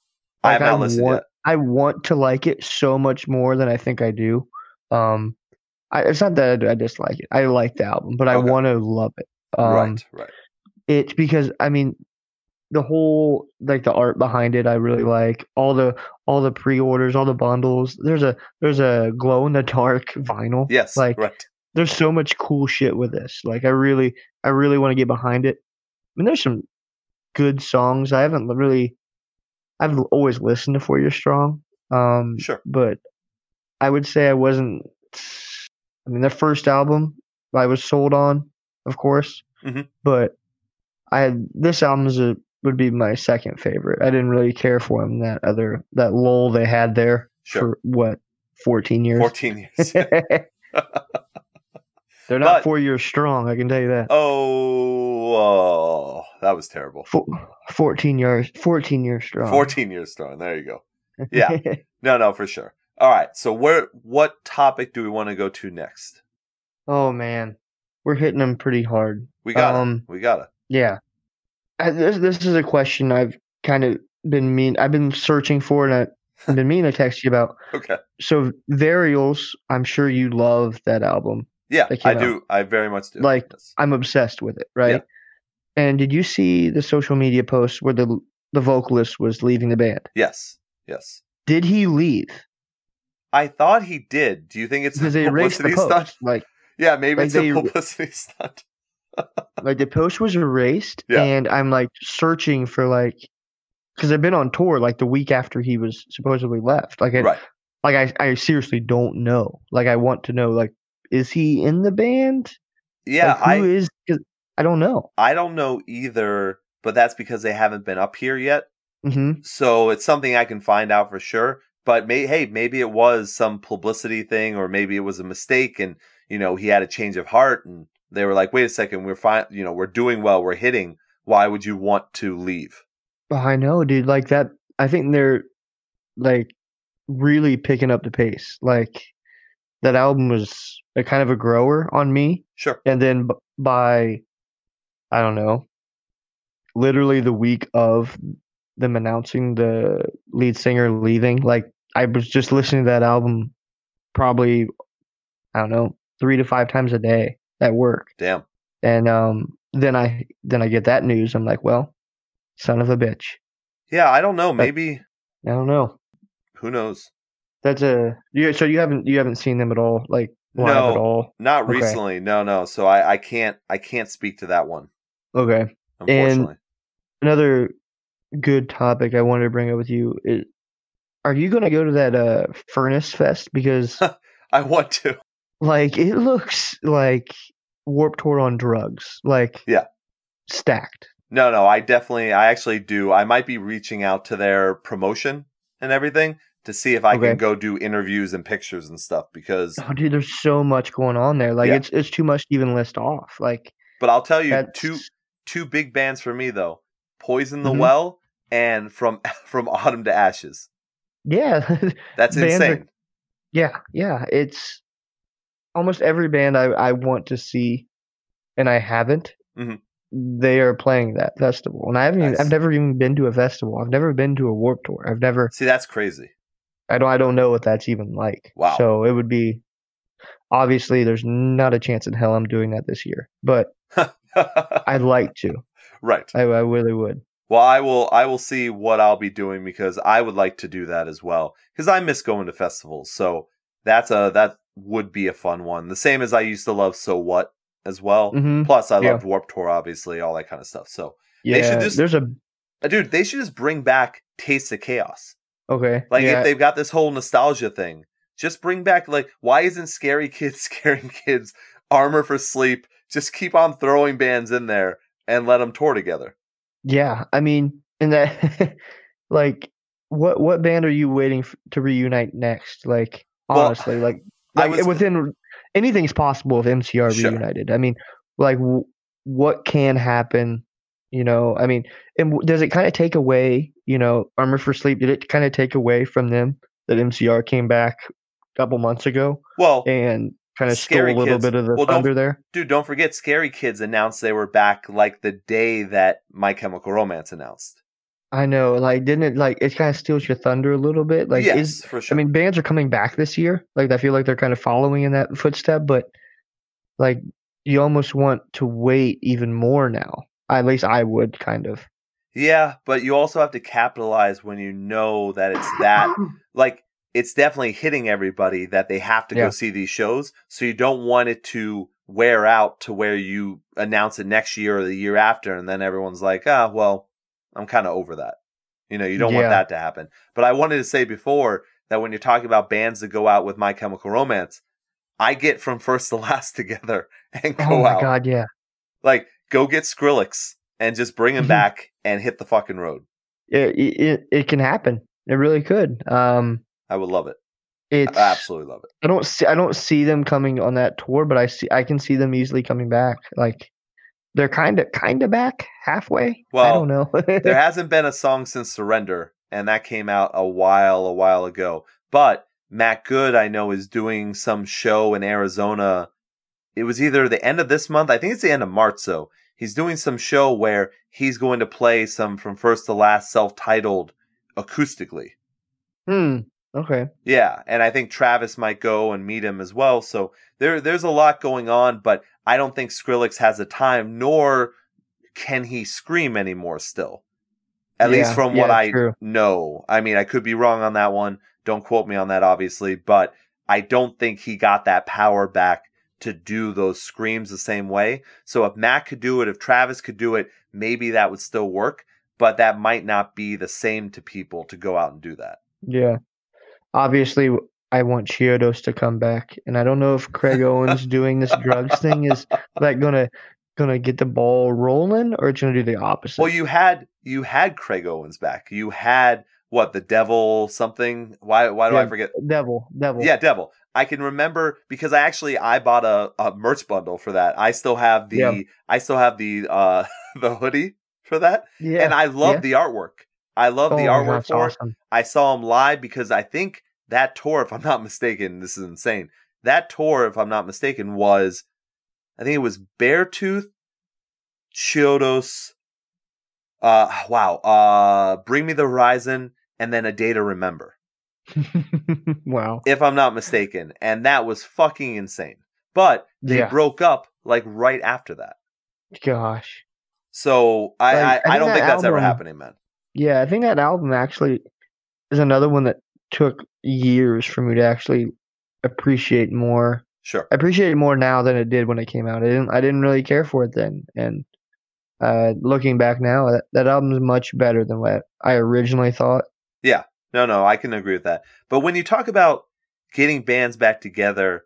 I have not listened want, yet. I want to like it so much more than I think I do. Um, I, it's not that I, I dislike it. I like the album, but I Okay. want to love it. Um, right, right. It's because I mean, the whole like the art behind it, I really like all the all the pre-orders, all the bundles. There's a there's a glow in the dark vinyl. Yes, like right. there's so much cool shit with this. Like I really I really want to get behind it. I mean, there's some good songs. I haven't really I've always listened to Four Year Strong. Um, Sure. but I would say I wasn't. I mean, their first album I was sold on, of course, Mhm. but I had this album is a would be my second favorite. I didn't really care for them that other that lull they had there Sure. for what fourteen years. 14 years. They're not But- four years strong. I can tell you that. oh, oh, that was terrible. Four, fourteen years. Fourteen years strong. 14 years strong. There you go. Yeah. No, no, for sure. All right. So where what topic do we want to go to next? oh man, we're hitting them pretty hard. We got Um, it. We got it. Yeah. I, this this is a question I've kind of been mean. I've been searching for, and I've been meaning to text you about. Okay. So Varials, I'm sure you love that album. Yeah, That I came do. I very much do. Like- Yes. I'm obsessed with it, right? And did you see the social media post where the the vocalist was leaving the band? yes. Yes. Did he leave? I thought he did. Do you think it's Because a the publicity post. stunt? Like Yeah, maybe Like it's a they- publicity stunt. like the post was erased, Yeah. and I'm like searching for like because I've been on tour like the week after he was supposedly left. Like I, Right. like I, I seriously don't know. Like I want to know. Like, is he in the band? Yeah, like, who I is? Cause I don't know. I don't know either, but that's because they haven't been up here yet. hmm So it's something I can find out for sure. But may, hey, maybe it was some publicity thing, or maybe it was a mistake, and you know he had a change of heart, and they were like, "Wait a second, we're fine. You know, we're doing well, we're hitting. Why would you want to leave?" I know, dude. Like that. I think they're like really picking up the pace. Like that album was a kind of a grower on me. Sure. and then by I don't know, literally the week of them announcing the lead singer leaving, like I was just listening to that album probably I don't know three to five times a day at work, Damn. and um then I then I get that news. I'm like, well, son of a bitch. Yeah, I don't know. Maybe I don't know. who knows? That's a you. So you haven't you haven't seen them at all, like live No. at all. Not Okay. recently. No, no. So I, I can't I can't speak to that one. Okay. Unfortunately. another good topic I wanted to bring up with you is are you going to go to that uh furnace fest because I want to. like it looks like warp tour on drugs like Yeah. stacked No, no, I definitely, I actually do. I might be reaching out to their promotion and everything to see if I Okay. can go do interviews and pictures and stuff because, Oh, dude, there's so much going on there. Like Yeah. it's it's too much to even list off. Like but I'll tell you, that's two, two big bands for me though Poison the Mhm. Well and From, From Autumn to Ashes. yeah, That's Bands are- insane. yeah, yeah. It's almost every band I I want to see, and I haven't. Mhm. They are playing that festival, and I haven't. Even, I've never even been to a festival. I've never been to a Warp Tour. I've never. See, that's crazy. I don't. I don't know what that's even like. Wow. So it would be. Obviously, there's not a chance in hell I'm doing that this year, but I'd like to. right. I, I really would. Well, I will. I will see what I'll be doing because I would like to do that as well because I miss going to festivals. So that's a that would be a fun one. The same as I used to love So What as well. hmm Plus, I Yeah. loved Warp Tour, obviously, all that kind of stuff. So, Yeah, They should just- there's a uh, dude, they should just bring back Taste of Chaos. okay. Like yeah, if they've got this whole nostalgia thing, just bring back like why isn't Scary Kids scaring kids? Armor for Sleep. Just keep on throwing bands in there and let them tour together. Yeah, I mean, and that, like, what what band are you waiting f- to reunite next? Like, Well, honestly, like, I like was- within anything's possible if MCR Sure. reunited. I mean, like, w- what can happen? You know, I mean, and w- does it kind of take away? You know, Armor for Sleep. Did it kind of take away from them that MCR came back a couple months ago Well, and kind of stole a little Kids- bit of the well, thunder there? dude, don't forget Scary Kids announced they were back like the day that My Chemical Romance announced. I know, like, didn't it like it kind of steals your thunder a little bit? Like, yes, is for sure. I mean, bands are coming back this year. Like, I feel like they're kind of following in that footstep, but like, you almost want to wait even more now. At least I would kind of. yeah, but you also have to capitalize when you know that it's that like it's definitely hitting everybody that they have to Yeah. go see these shows. So you don't want it to wear out to where you announce it next year or the year after, and then everyone's like, ah, well, I'm kind of over that. You know, you don't want that to happen. But I wanted to say before that when you're talking about bands that go out with My Chemical Romance, I get from first to last together and go out. oh my out. god, yeah. Like, go get Skrillex and just bring him Mhm. back and hit the fucking road. It, it it can happen. It really could. Um, I would love it. it's I absolutely love it. I don't see I don't see them coming on that tour, but I see I can see them easily coming back. Like they're kind of kind of back halfway. Well, I don't know. there hasn't been a song since Surrender, and that came out a while, a while ago. But Matt Good, I know, is doing some show in Arizona. It was either the end of this month, I think it's the end of March, so he's doing some show where he's going to play some from first to last self titled acoustically. hmm. Okay. Yeah, and I think Travis might go and meet him as well. So there, there's a lot going on, but I don't think Skrillex has the time, nor can he scream anymore. Still, at least Yeah, from what I true. know. I mean, I could be wrong on that one. Don't quote me on that, obviously, but I don't think he got that power back to do those screams the same way. So if Matt could do it, if Travis could do it, maybe that would still work. But that might not be the same to people to go out and do that. Yeah. Obviously, I want Chiodos to come back, and I don't know if Craig Owens doing this drugs thing is like gonna gonna get the ball rolling, or it's gonna do the opposite. Well, you had you had Craig Owens back. You had what the Devil something. Why why do I forget? Devil, Devil. Yeah, Devil. I can remember because I actually I bought a, a merch bundle for that. I still have the Yeah. I still have the uh the hoodie for that, yeah. and I love yeah. the artwork. I love oh the artwork for it. awesome. I saw him live because I think that tour, if I'm not mistaken, this is insane. That tour, if I'm not mistaken, was I think it was Beartooth, Chiodos, uh wow, uh Bring Me the Horizon, and then A Day to Remember, wow. if I'm not mistaken. And that was fucking insane. But they Yeah. broke up like right after that. Gosh. So I, I I, I don't that think that's ever happening, man. Yeah, I think that album actually is another one that took years for me to actually appreciate more. Sure. I appreciate it more now than it did when it came out. I didn't I didn't really care for it then. And uh, looking back now, that, that album is much better than what I originally thought. Yeah. No, no, I can agree with that. But when you talk about getting bands back together,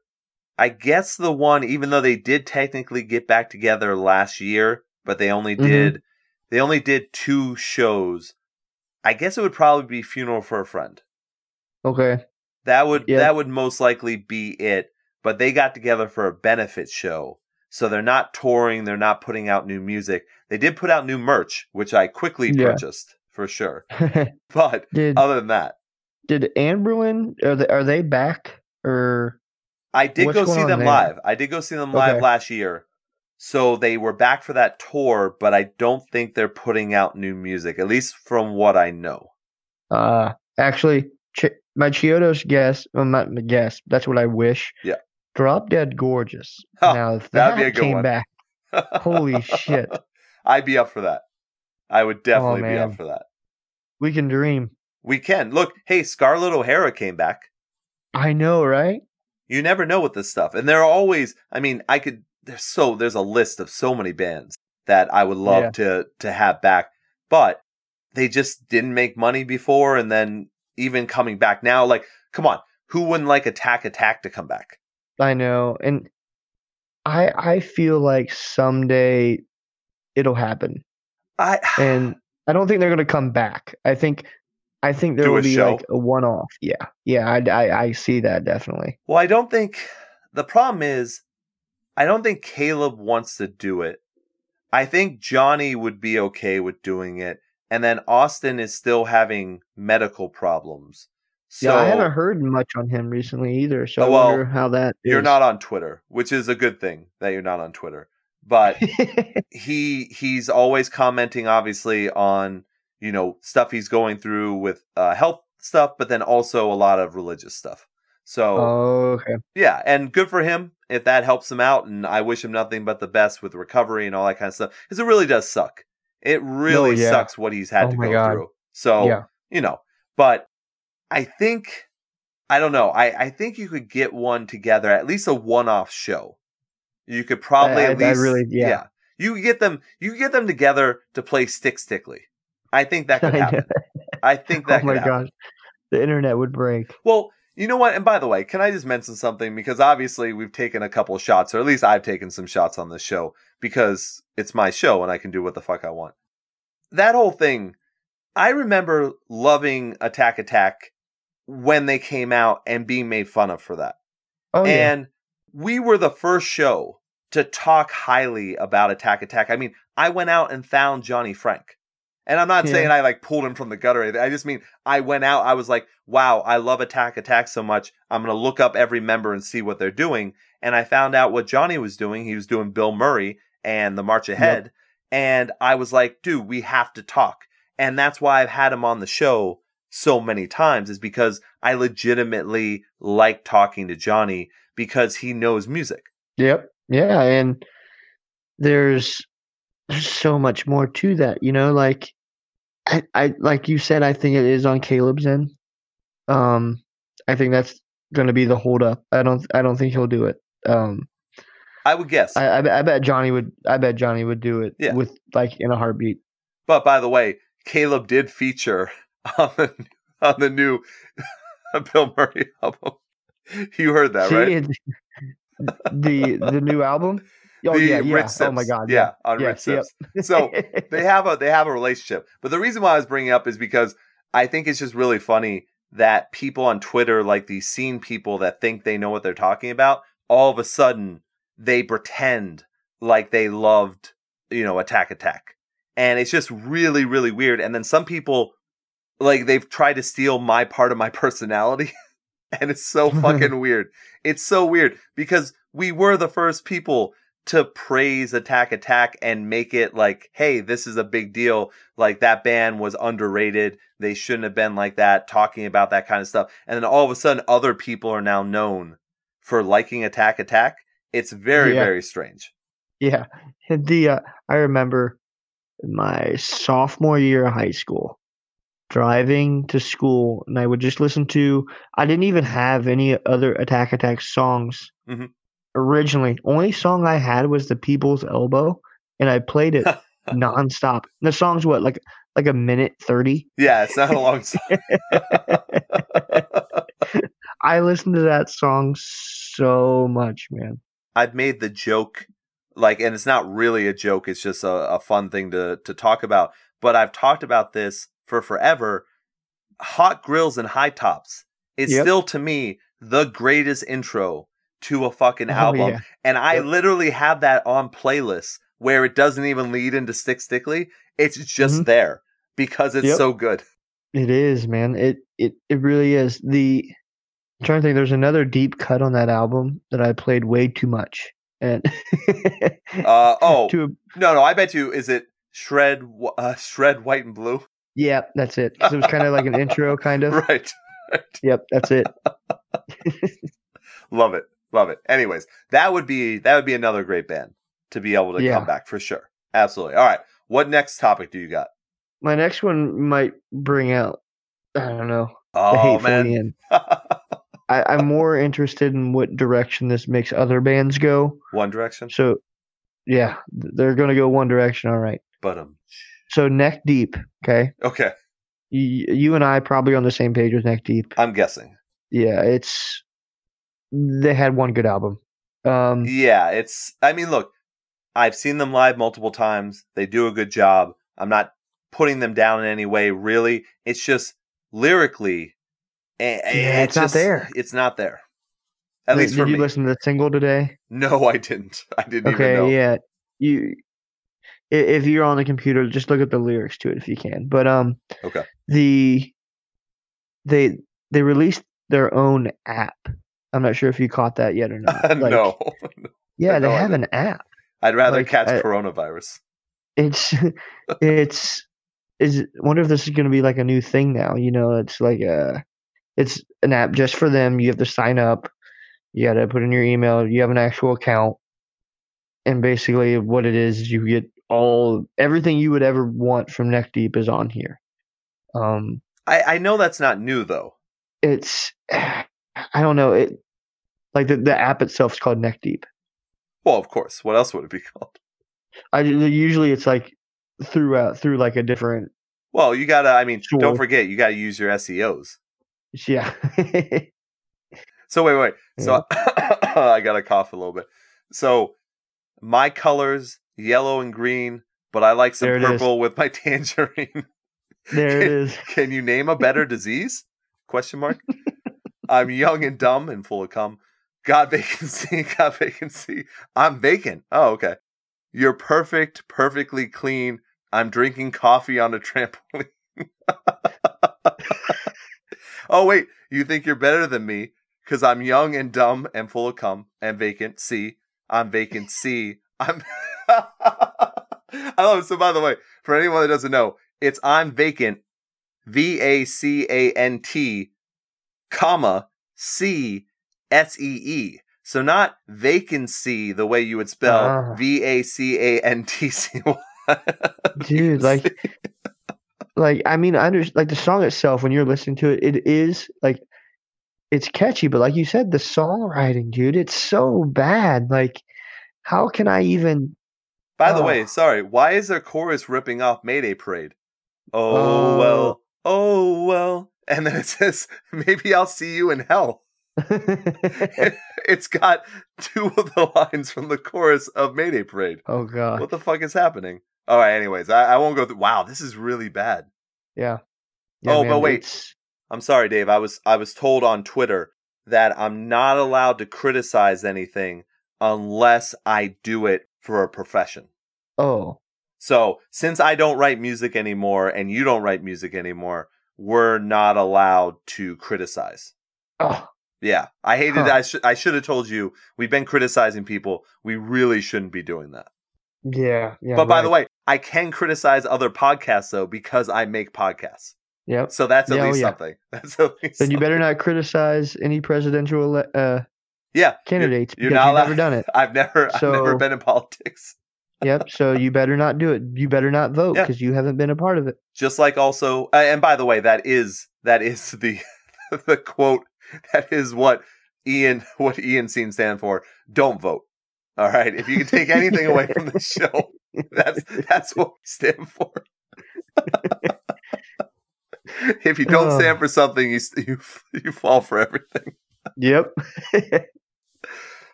I guess the one, even though they did technically get back together last year, but they only Mhm. did They only did two shows. I guess it would probably be Funeral for a Friend. Okay. That would Yeah. that would most likely be it. But they got together for a benefit show. So they're not touring, they're not putting out new music. They did put out new merch, which I quickly Yeah. purchased for sure. But did other than that, did Anberlin are they are they back or I did go see them there? live. I did go see them live Okay. last year. So they were back for that tour, but I don't think they're putting out new music, at least from what I know. uh actually Ch- my Chiodos guess well not my guess that's what I wish. Yeah. Drop Dead Gorgeous. Now if that'd be a good came one. back, Holy shit. I'd be up for that. I would definitely be up for that. we can dream. We can. Look, hey, Scarlett O'Hara came back. I know, right? You never know with this stuff. And there are always I mean, I could there's so there's a list of so many bands that I would love Yeah. to to have back. But they just didn't make money before and then even coming back now, like, come on, who wouldn't like Attack Attack to come back? I know, and I I feel like someday it'll happen, I and I don't think they're gonna come back. I think I think there will be show? like a one-off. Yeah, yeah, I, I I see that definitely. Well, I don't think the problem is I don't think Caleb wants to do it. I think Johnny would be okay with doing it, and then Austin is still having medical problems. So yeah, I haven't heard much on him recently either, so I well, wonder how that. you're is. not on Twitter, which is a good thing that you're not on Twitter. But he he's always commenting obviously on you know stuff he's going through with uh, health stuff, but then also a lot of religious stuff. So oh, okay. yeah, and good for him if that helps him out. And I wish him nothing but the best with recovery and all that kind of stuff because it really does suck. It oh, really Oh, yeah. sucks what he's had Oh to go God. through. So Yeah. you know, but I think I don't know. I I think you could get one together, at least a one-off show. You could probably I- at I least really- yeah. You could get them. You could get them together to play Stick Stickly. I think that could happen. I think oh that oh my happen. gosh, the internet would break. Well, you know what? And by the way, can I just mention something? Because obviously we've taken a couple shots, or at least I've taken some shots on this show because it's my show and I can do what the fuck I want. That whole thing, I remember loving Attack Attack when they came out and being made fun of for that. Oh yeah, And we were the first show to talk highly about Attack Attack. I mean, I went out and found Johnny Franck. And I'm not Yeah. saying I like pulled him from the gutter. or anything. I just mean I went out. I was like, "Wow, I love Attack Attack so much. I'm gonna look up every member and see what they're doing." And I found out what Johnny was doing. He was doing Bilmuri and the March Ahead. And I was like, "Dude, we have to talk." And that's why I've had him on the show so many times is because I legitimately like talking to Johnny because he knows music. Yep. Yeah, and there's there's so much more to that, you know, like I, I like you said, I think it is on Caleb's end. Um I think that's gonna be the hold up. I don't I don't think he'll do it. Um I would guess. I I, bet- I bet Johnny would I bet Johnny would do it Yeah. with like in a heartbeat. But by the way, Caleb did feature on the on the new Bilmuri album. You heard that, See, right? it- the the new album? Oh yeah, yeah. Rich Oh my god. Yeah, on Yes, Rich yep. Sips. So they have a they have a relationship. But the reason why I was bringing it up is because I think it's just really funny that people on Twitter, like these scene people that think they know what they're talking about, all of a sudden they pretend like they loved, you know, Attack Attack. And it's just really, really weird. And then some people like they've tried to steal my part of my personality. and it's so fucking weird. It's so weird because we were the first people to praise Attack Attack and make it like, hey, this is a big deal. Like that band was underrated. They shouldn't have been like that, talking about that kind of stuff. And then all of a sudden, other people are now known for liking Attack Attack. It's very, Yeah. very strange. Yeah, the uh, I remember my sophomore year of high school, driving to school, and I would just listen to. I didn't even have any other Attack Attack songs Mhm. Originally. Only song I had was "The People's Elbow," and I played it nonstop. The song's what like like a minute thirty. Yeah, it's not a long song. I listened to that song so much, man. I've made the joke like and it's not really a joke it's just a, a fun thing to to talk about but i've talked about this for forever hot grills and high tops is Yep. still to me the greatest intro to a fucking Oh, album yeah. and i Yep. literally have that on playlists where it doesn't even lead into stick stickly it's just Mhm. there because it's Yep. so good It is, man. It it it really is. The I'm trying to think. There's another deep cut on that album that I played way too much, and uh oh to a, no no i bet you is it shred uh, shred white and blue yeah, that's it. 'Cause it was kind of like an intro, kind of. right Yep, that's it. Love it. Love it. Anyways, that would be that would be another great band to be able to Yeah. come back for sure. Absolutely. All right. What next topic do you got? My next one might bring out. I don't know. Oh man. I, I'm more interested in what direction this makes other bands go. One Direction. So, yeah, they're going to go one direction. All right. But um So, Neck Deep. Okay. okay. You, you and I probably on the same page with Neck Deep. I'm guessing. Yeah, it's. They had one good album. Um, Yeah, it's I mean, look, I've seen them live multiple times. They do a good job. I'm not putting them down in any way, really. It's just lyrically Yeah, it's not just- there. It's not there. At did- least for did you me. listen to the single today? No, I didn't. I didn't even know. Okay, yeah. You, if you're on the computer, just look at the lyrics to it if you can. But um, Okay. the they they released their own app. I'm not sure if you caught that yet or not. Like, no. Yeah, they No, I have an app. I'd rather Like, catch I- coronavirus. It's it's is wonder if this is going to be like a new thing now. You know, it's like a it's an app just for them. You have to sign up. You got to put in your email. You have an actual account, and basically what it is, is you get all everything you would ever want from Neck Deep is on here. Um, I, I know that's not new though. it's I don't know it like the the app itself is called Neck Deep. Well, of course. What else would it be called? I usually it's like throughout through like a different Well, you gotta. I mean, don't forget, you gotta use your SEOs. yeah. So wait, wait. So I gotta cough a little bit. So my colors, yellow and green, but I like some it is. purple with my tangerine. there it is. Can you name a better disease? Question mark. I'm young and dumb and full of cum. Got vacancy, got vacancy. I'm vacant. Oh, okay. You're perfect, perfectly clean. I'm drinking coffee on a trampoline. oh, wait. You think you're better than me because I'm young and dumb and full of cum and vacant. See, I'm vacant. C. I'm. I love it. So, by the way, for anyone that doesn't know, it's I'm vacant. V A C A N T, comma C S E E. So not vacancy the way you would spell Ah. V A C A N T C Y. Dude, like like I mean I under, like the song itself when you're listening to it it is like it's catchy but like you said the songwriting dude it's so bad like how can I even By the Oh. way, sorry, why is their chorus ripping off Mayday Parade? Oh, Oh. well, oh well. And then it says, maybe I'll see you in hell. it's got two of the lines from the chorus of Mayday Parade. oh god What the fuck is happening? All right, anyways, I, I won't go through. Wow, this is really bad. yeah, Oh, but wait. it's- I'm sorry, Dave. I was I was told on Twitter that I'm not allowed to criticize anything unless I do it for a profession. oh So, since I don't write music anymore and you don't write music anymore, we're not allowed to criticize. oh Yeah, I hated. Huh. I should. I should have told you. We've been criticizing people. We really shouldn't be doing that. yeah yeah but by the way, I can criticize other podcasts though because I make podcasts. yep So that's at Yeah, oh, least yeah. something. That's at least. then you better not criticize any presidential ele- uh Yeah, candidates You're, because not you've allowed. never done it I've never. I've never been in politics. yep so you better not do it you better not vote Yeah. because you haven't been a part of it Just like also, uh, and by the way, that is that is the the quote. That is what Ian what Ian scene stand for. Don't vote. All right. If you can take anything away from the show, that's that's what we stand for. if you don't stand for something, you you you fall for everything. yep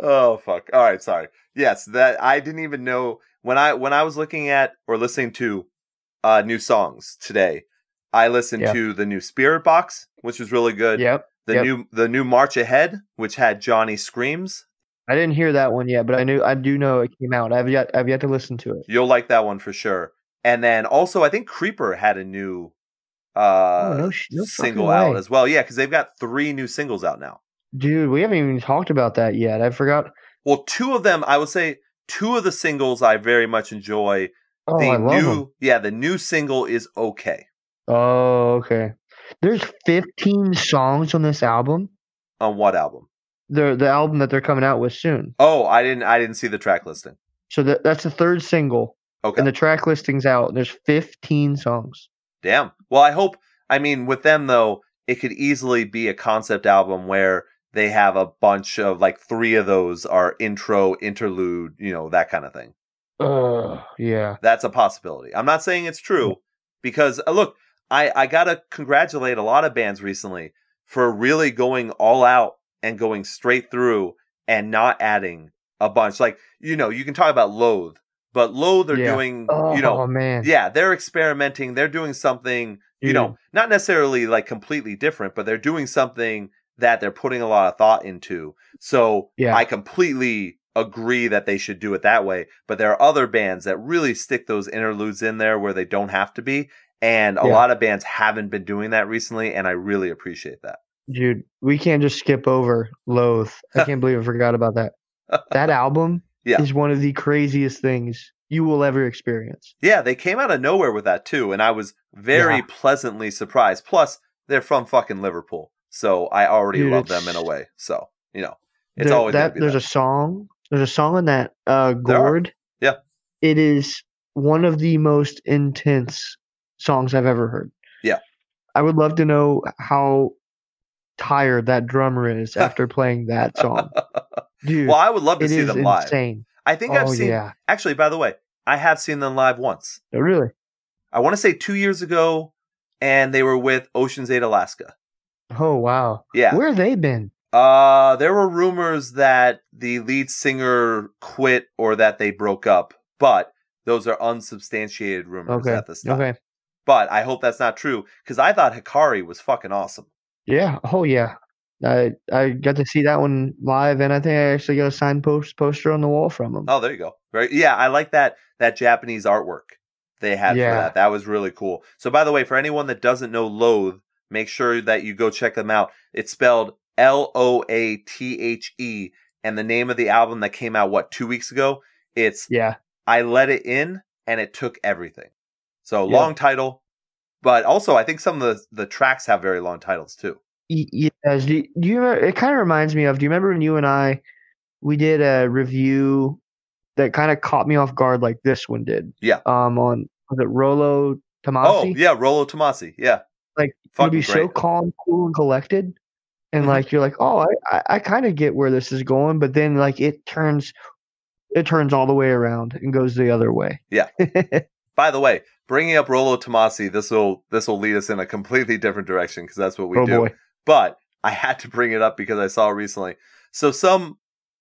oh fuck. All right, sorry. Yes, that I didn't even know when I when I was looking at or listening to uh new songs today. I listened Yeah. to the new Spirit Box, which was really good. Yep. The yep. new the new March Ahead, which had Johnny Screams. I didn't hear that one yet, but I knew I do know it came out. I've yet I've yet to listen to it. You'll like that one for sure. And then also I think Creeper had a new uh oh no, no single out way. as well. Yeah, because they've got three new singles out now. dude. We haven't even talked about that yet. I forgot. Well, two of them, I would say, two of the singles I very much enjoy. Oh, the I love new, 'em. yeah, the new single is okay. Oh, okay. There's 15 songs on this album. On what album? The the album that they're coming out with soon. Oh, I didn't, I didn't see the track listing. So that that's the third single, Okay, and the track listing's out. There's 15 songs. damn. Well, I hope. I mean, with them though, it could easily be a concept album where they have a bunch of like three of those are intro, interlude, you know, that kind of thing. Uh, yeah. That's a possibility. I'm not saying it's true because uh, look, I I gotta congratulate a lot of bands recently for really going all out and going straight through and not adding a bunch. Like you know, you can talk about Loathe, but Loathe are Yeah. doing Oh you know. Oh, man. Yeah, they're experimenting. They're doing something, you know, not necessarily like completely different, but they're doing something that they're putting a lot of thought into. So Yeah. I completely agree that they should do it that way. But there are other bands that really stick those interludes in there where they don't have to be. And a Yeah. lot of bands haven't been doing that recently, and I really appreciate that. Dude, we can't just skip over Loathe. I can't believe I forgot about that. That album Yeah. is one of the craziest things you will ever experience. Yeah, they came out of nowhere with that too, and I was very Yeah. pleasantly surprised. Plus, they're from fucking Liverpool, so I already Dude, love them in a way. So you know, it's There- always that there's that. a song. There's a song in that uh Gored. Yeah. It is one of the most intense songs I've ever heard. Yeah. I would love to know how tired that drummer is after playing that song. Dude, well, I would love to see them live. insane. I think I've oh seen. yeah. Actually, by the way, I have seen them live once. Oh, really? I want to say two years ago, and they were with Oceans Ate Alaska. Oh wow. Yeah. Where have they been? Uh, there were rumors that the lead singer quit or that they broke up, but those are unsubstantiated rumors Okay. at this time. Okay. But I hope that's not true because I thought Hikari was fucking awesome. Yeah. Oh yeah. I I got to see that one live, and I think I actually got a signed post poster on the wall from them. Oh, there you go. Right? Yeah, I like that that Japanese artwork they had for that. That was really cool. So, by the way, for anyone that doesn't know Loathe, make sure that you go check them out. It's spelled L O A T H E, and the name of the album that came out what two weeks ago. It's Yeah. I Let It In, and it took everything. So Yeah. long title, but also I think some of the the tracks have very long titles too. Yes. Do you, do you remember? It kind of reminds me of. Do you remember when you and I we did a review that kind of caught me off guard, like this one did? Yeah. Um. On was it Rolo Tomassi? Oh yeah, Rolo Tomassi. Yeah, Like you'd be so calm, cool, and collected, and Mhm. like you're like, oh, I I, I kind of get where this is going, but then like it turns, it turns all the way around and goes the other way. Yeah. By the way, bringing up Rolo Tomassi, this will this will lead us in a completely different direction because that's what we oh do. boy. But I had to bring it up because I saw it recently. So some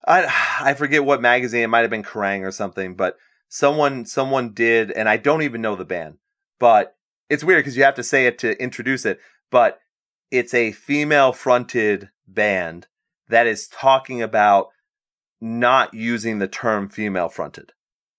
I I forget what magazine it might have been Kerrang or something, but someone someone did, and I don't even know the band, but it's weird because you have to say it to introduce it. But it's a female fronted band that is talking about not using the term female fronted.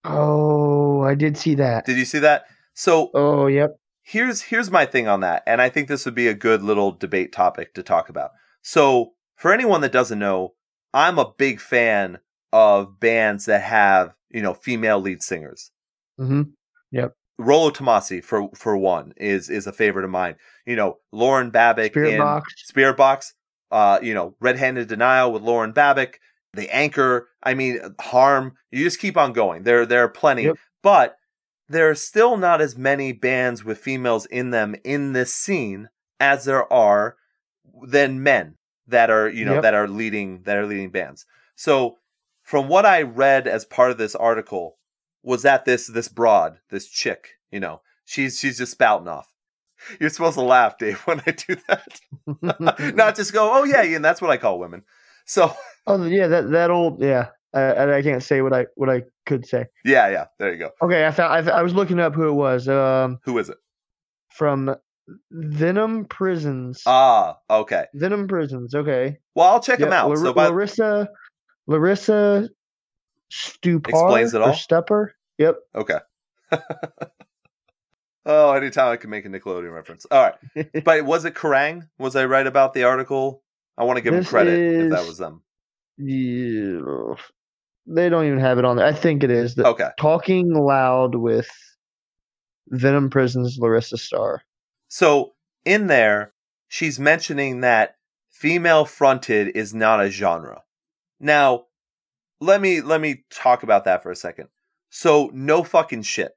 Oh, I did see that. Did you see that? So Oh, yep. here's here's my thing on that, and I think this would be a good little debate topic to talk about. So, for anyone that doesn't know, I'm a big fan of bands that have you know female lead singers. hmm Yep. Rolo Tomassi, for for one, is is a favorite of mine. You know, Lauren Babic Spirit in Box. Spirit Box. Uh, you know, Red Handed Denial with Lauren Babic, The Anchor. I mean, Harm. You just keep on going. There there are plenty, Yep. but there are still not as many bands with females in them in this scene as there are than men that are you know Yep. that are leading that are leading bands. So from what I read as part of this article was that this this broad this chick you know she's she's just spouting off. You're supposed to laugh, Dave, when I do that. Not just go, oh yeah, yeah, and that's what I call women. So Oh yeah, that that old yeah. I, I can't say what I what I could say. yeah, yeah. There you go. Okay, I found I, I was looking up who it was. Um, Who is it? from Venom Prisons. Ah, okay. Venom Prisons. Okay. Well, I'll check Yep, them out. Lar- so, by, Larissa, Larissa Stupar Explains it all? Stepper. Yep. okay. oh, anytime I can make a Nickelodeon reference. All right. But was it Kerrang? Was I right about the article? I want to give This credit if that was them. Yeah, they don't even have it on there. I think it is. The, Okay. Talking loud with Venom Prisons Larissa Stupar. So in there, she's mentioning that female fronted is not a genre. Now, let me let me talk about that for a second. So no fucking shit.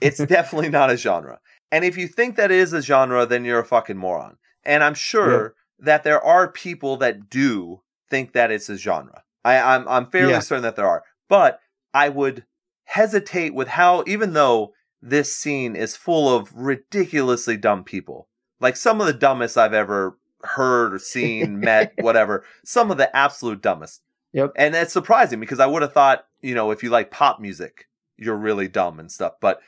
It's definitely not a genre. And if you think that it is a genre, then you're a fucking moron. And I'm sure that there are people that do think that it's a genre. I, I'm I'm fairly Yeah. certain that there are. But I would hesitate with how even though this scene is full of ridiculously dumb people. Like some of the dumbest I've ever heard or seen, met, whatever. Some of the absolute dumbest. Yep. And it's surprising because I would have thought, you know, if you like pop music, you're really dumb and stuff. But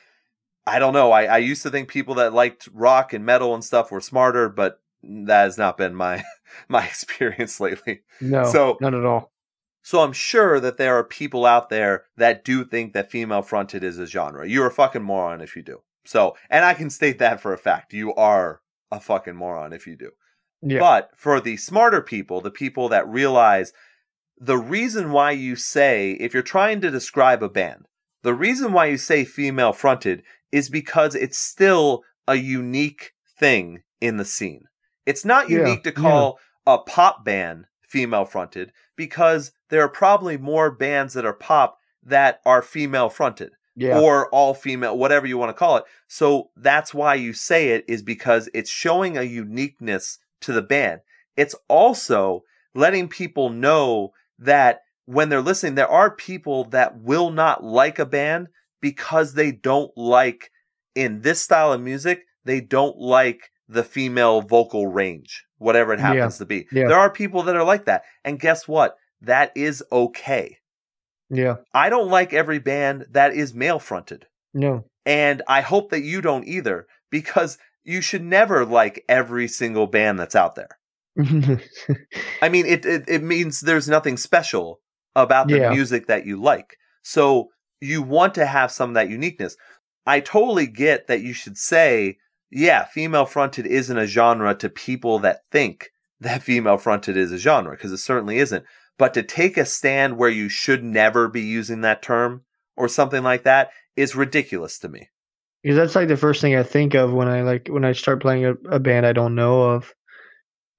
I don't know. I, I used to think people that liked rock and metal and stuff were smarter, but that has not been my my experience lately. No, So- not at all. So I'm sure that there are people out there that do think that female fronted is a genre. You're a fucking moron if you do. So, and I can state that for a fact. You are a fucking moron if you do. Yeah. But for the smarter people, the people that realize the reason why you say, if you're trying to describe a band, the reason why you say female fronted is because it's still a unique thing in the scene. It's not Yeah, unique to call a pop band female fronted because there are probably more bands that are pop that are female fronted yeah. or all female, whatever you want to call it. So that's why you say it is because it's showing a uniqueness to the band. It's also letting people know that when they're listening, there are people that will not like a band because they don't like, in this style of music, they don't like the female vocal range, whatever it happens to be. Yeah. There are people that are like that. And guess what? That is okay. yeah. I don't like every band that is male fronted. No. And I hope that you don't either, because you should never like every single band that's out there. I mean, it it, it means there's nothing special about the Yeah. music that you like. So you want to have some of that uniqueness. I totally get that you should say, yeah, female fronted isn't a genre to people that think that female fronted is a genre, because it certainly isn't. But to take a stand where you should never be using that term or something like that is ridiculous to me. because that's like the first thing I think of when I like when I start playing a, a band I don't know of,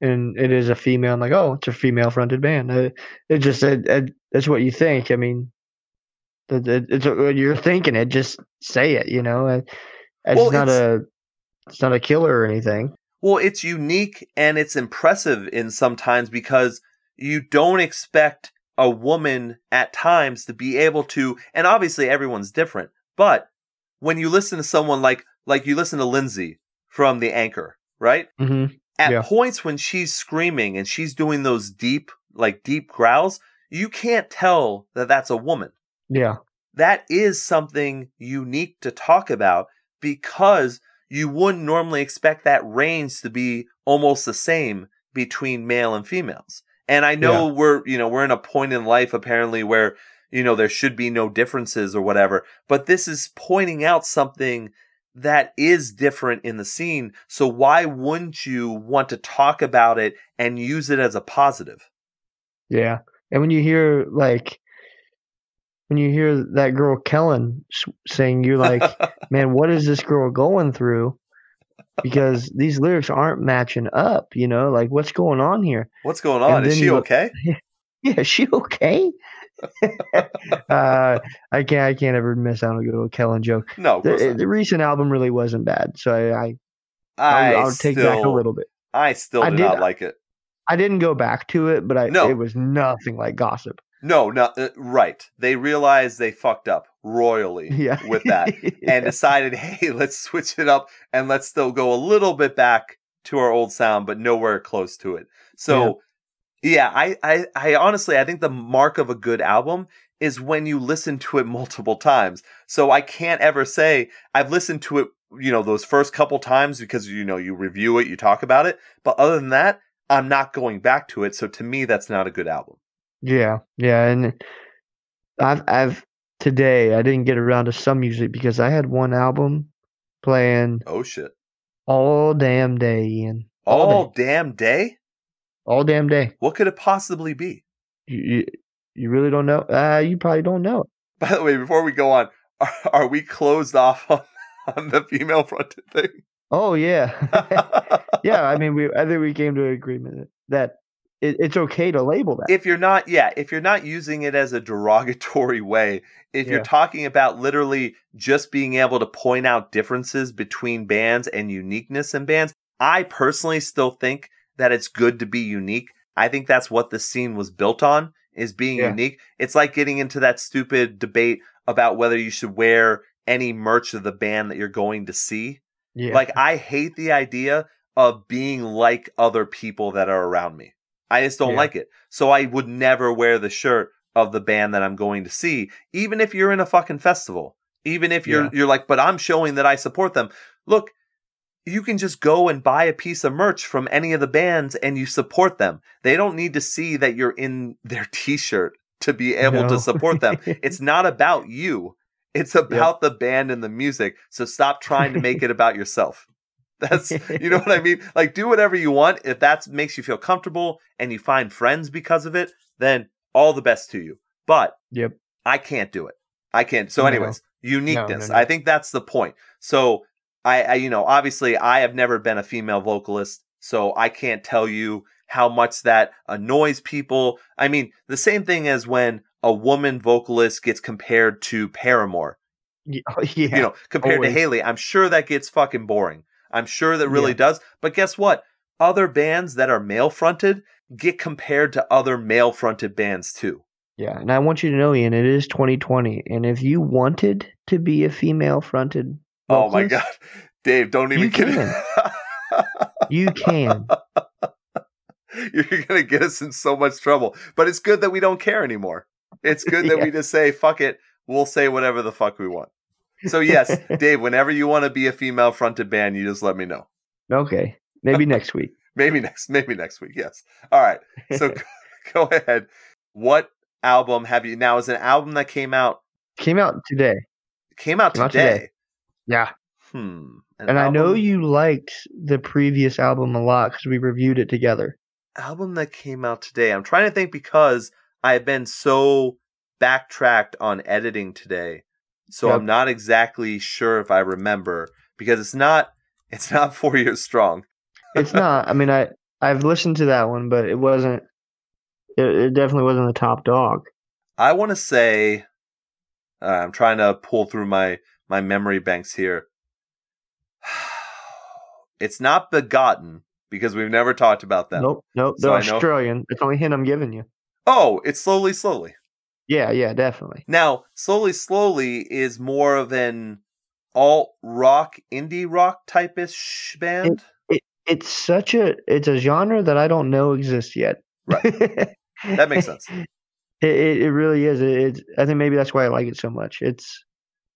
and it is a female. I'm like, oh, it's a female fronted band. Uh, it just it, it, that's what you think. I mean, it, it, it's you're thinking it. Just say it. You know, it's Well, not it's- a it's not a killer or anything. Well, it's unique and it's impressive in sometimes because you don't expect a woman at times to be able to, and obviously everyone's different, but when you listen to someone like, like you listen to Lindsay from The Anchor, right? Mm-hmm. At Yeah. points when she's screaming and she's doing those deep, like deep growls, you can't tell that that's a woman Yeah. that is something unique to talk about because you wouldn't normally expect that range to be almost the same between male and females. And I know we're, you know, we're in a point in life apparently where, you know, there should be no differences or whatever, but this is pointing out something that is different in the scene. So why wouldn't you want to talk about it and use it as a positive? Yeah. And when you hear like when you hear that girl Kellin s- sing, you're like, man, what is this girl going through? Because these lyrics aren't matching up, you know, like what's going on here? What's going on? Is she you- okay? Yeah, is she okay? uh, I can't, I can't ever miss out on a good old Kellin joke. No, The, the recent album really wasn't bad, so I, I I I'll, I'll take back a little bit. I still I did- not like it. I didn't go back to it, but I, No. it was nothing like gossip. No, no, uh, right. They realized they fucked up royally Yeah, with that Yeah. and decided, hey, let's switch it up and let's still go a little bit back to our old sound, but nowhere close to it. So Yeah, I, I, I honestly, I think the mark of a good album is when you listen to it multiple times. So I can't ever say I've listened to it, you know, those first couple times because, you know, you review it, you talk about it. But other than that, I'm not going back to it. So to me, that's not a good album. Yeah, yeah, and I've I've today I didn't get around to some music because I had one album playing Oh shit. all damn day, Ian. All day. damn day? all damn day. What could it possibly be? You you, you really don't know? Uh, you probably don't know. By the way, before we go on, are, are we closed off on, on the female fronted thing? Oh yeah, yeah. I mean, we I think we came to an agreement that it, it's okay to label that. if you're not yeah if you're not using it as a derogatory way if you're talking about literally just being able to point out differences between bands and uniqueness in bands i personally still think that it's good to be unique i think that's what the scene was built on is being Yeah. unique it's like getting into that stupid debate about whether you should wear any merch of the band that you're going to see yeah, like I hate the idea of being like other people that are around me. I just don't Yeah. like it. So I would never wear the shirt of the band that I'm going to see, even if you're in a fucking festival. Even if you're Yeah. you're like, but I'm showing that I support them. Look, you can just go and buy a piece of merch from any of the bands and you support them. They don't need to see that you're in their t-shirt to be able No. to support them. it's not about you. It's about the band and the music. So stop trying to make it about yourself. That's you know what I mean? Like do whatever you want. If that makes you feel comfortable and you find friends because of it, then all the best to you. But Yep. I can't do it. I can't. So No. anyways, uniqueness. No, no, no. I think that's the point. So I, I you know, obviously I have never been a female vocalist, so I can't tell you how much that annoys people. I mean, the same thing as when a woman vocalist gets compared to Paramore yeah, oh, yeah. you know, compared always. to Hayley, I'm sure that gets fucking boring. I'm sure that really Yeah. does. But guess what? Other bands that are male fronted get compared to other male fronted bands too. Yeah, and I want you to know, Ian, it is 2020, and if you wanted to be a female-fronted, Oh my god. Dave, don't even You get can. you can. You're gonna get us in so much trouble. But it's good that we don't care anymore. It's good that Yeah. we just say, fuck it, we'll say whatever the fuck we want. So yes, Dave, whenever you want to be a female fronted band, you just let me know. Okay, maybe next week. Maybe next, maybe next week. Yes. All right. So go, ahead. What album have you now? Is an album that came out Came out today. came out Came out today? today. Yeah, Hmm. An and I know you liked the previous album a lot because we reviewed it together. album that came out today. I'm trying to think because I've been so backtracked on editing today, so Yep. I'm not exactly sure if I remember because it's not it's not Four Year Strong. It's not. I mean, I I've listened to that one, but it wasn't. It, it definitely wasn't the top dog. I want to say uh, I'm trying to pull through my my memory banks here. It's not begotten because we've never talked about that. Nope, nope. So The I know- Australian. That's the only hint I'm giving you. Oh, it's slowly, slowly. Yeah, yeah, definitely. Now, slowly, slowly is more of an alt rock, indie rock type ish band. It's such a it's a genre that I don't know exists yet. Right. That makes sense. It, it, it really is. It, I think maybe that's why I like it so much. It's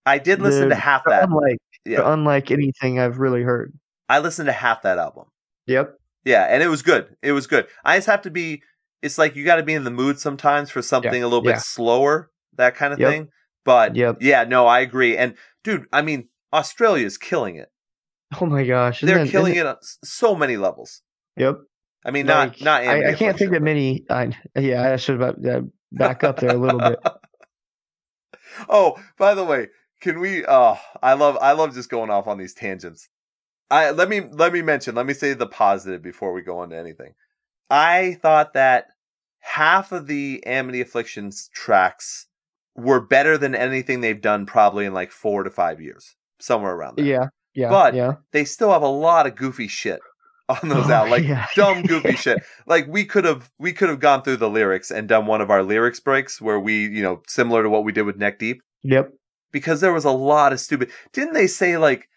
I did listen to half that. unlike Yeah, unlike anything I've really heard. I listened to half that album. Yep. Yeah, and it was good. It was good. I just have to be. It's like you got to be in the mood sometimes for something a little bit yeah. slower, that kind of Yep. thing. But Yep. yeah, no, I agree. And dude, I mean, Australia is killing it. Oh my gosh. They're it- killing it on so many levels. Yep. I mean, not Like, not. I, I can't think of many. I, yeah, I should about uh, back up there a little bit. oh, by the way, can we? Oh, I love I love just going off on these tangents. I let me let me mention. Let me say the positive before we go into anything. I thought that half of the Amity Afflictions tracks were better than anything they've done probably in like four to five years, somewhere around there. Yeah. Yeah. But- yeah. They still have a lot of goofy shit on those Oh, out, like yeah. dumb goofy shit. Like we could have we could have gone through the lyrics and done one of our lyrics breaks where we, you know, similar to what we did with Neck Deep Yep. because there was a lot of stupid. Didn't they say like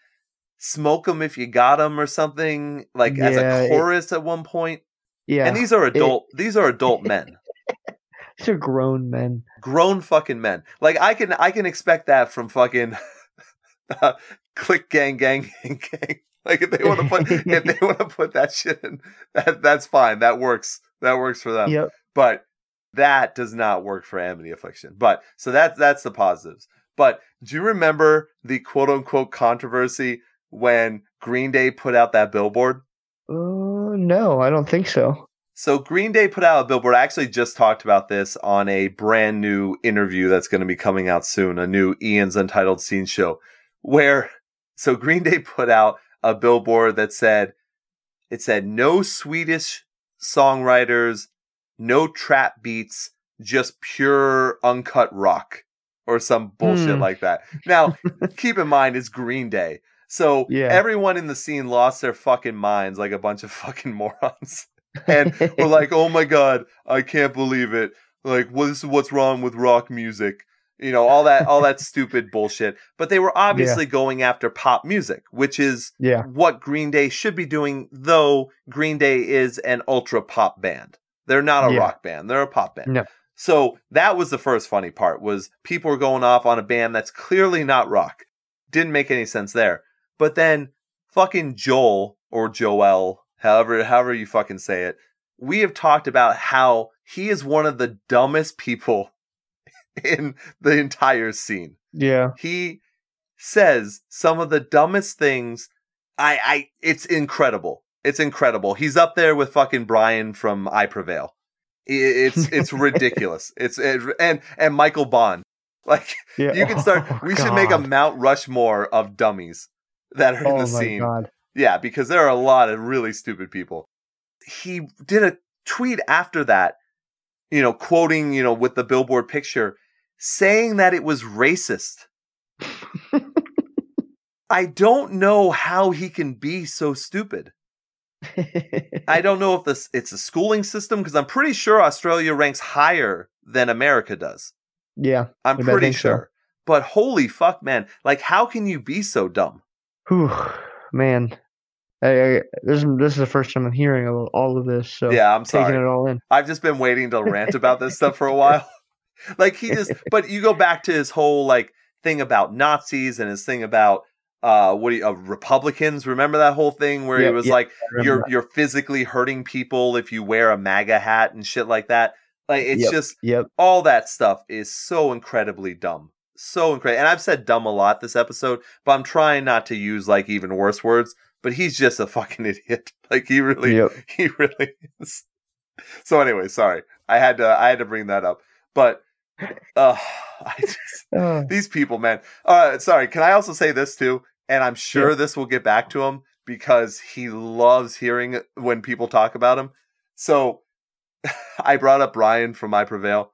smoke them if you got them or something like as Yeah, a it- chorus at one point? Yeah. And these are adult these are adult men. these are grown men. Grown fucking men. Like I can I can expect that from fucking uh, click gang gang gang gang. Like if they want to put if they want to put that shit in, that that's fine. That works. That works for them. Yep. But that does not work for Amity Affliction. But so that's that's the positives. But do you remember the quote unquote controversy when Green Day put out that billboard? Uh, no, I don't think so. So Green Day put out a billboard. I actually just talked about this on a brand new interview that's going to be coming out soon, a new Ian's Untitled Scene show, where so Green Day put out a billboard that said it said no Swedish songwriters, no trap beats, just pure uncut rock or some bullshit Hmm. like that. Now, keep in mind it's Green Day. So Yeah. everyone in the scene lost their fucking minds like a bunch of fucking morons. And we're like, oh my god, I can't believe it. Like, what is what's wrong with rock music? You know, all that all that stupid bullshit. But they were obviously going after pop music, which is yeah. what Green Day should be doing, though Green Day is an ultra pop band. They're not a Yeah. rock band, they're a pop band. No. So that was the first funny part was people were going off on a band that's clearly not rock. Didn't make any sense there. But then fucking Joel or Joel, however however you fucking say it, we have talked about how he is one of the dumbest people in the entire scene. Yeah. he says some of the dumbest things. I i it's incredible. It's incredible. He's up there with fucking brian from i prevail. It's it's ridiculous. It's it, and and michael bond. Like Yeah. you can start Oh, we should make a mount rushmore of dummies that are in Oh the my scene god. yeah, because there are a lot of really stupid people. He did a tweet after that, you know, quoting, you know, with the billboard picture, saying that it was racist. I don't know how he can be so stupid. I don't know if this it's a schooling system because I'm pretty sure Australia ranks higher than America does. yeah. I'm pretty think so. sure. But holy fuck, man! Like, how can you be so dumb? Whew, man. I, I, this, is- this is the first time I'm hearing all of this, so yeah, I'm taking sorry. it all in. I've just been waiting to rant about this stuff for a while. like he just, but you go back to his whole like thing about Nazis and his thing about uh what do you, uh, Republicans. Remember that whole thing where he was yeah, like, you're that. you're physically hurting people if you wear a MAGA hat and shit like that. Like it's Yep. just Yep. all that stuff is so incredibly dumb. So incredible. And I've said dumb a lot this episode, but I'm trying not to use like even worse words. But he's just a fucking idiot. Like he really Yep. he really is. So anyway, sorry. I had to I had to bring that up. But uh I just Uh, these people, man. Uh sorry, can I also say this too? And I'm sure this will get back to him because he loves hearing when people talk about him. So I brought up Brian from I Prevail.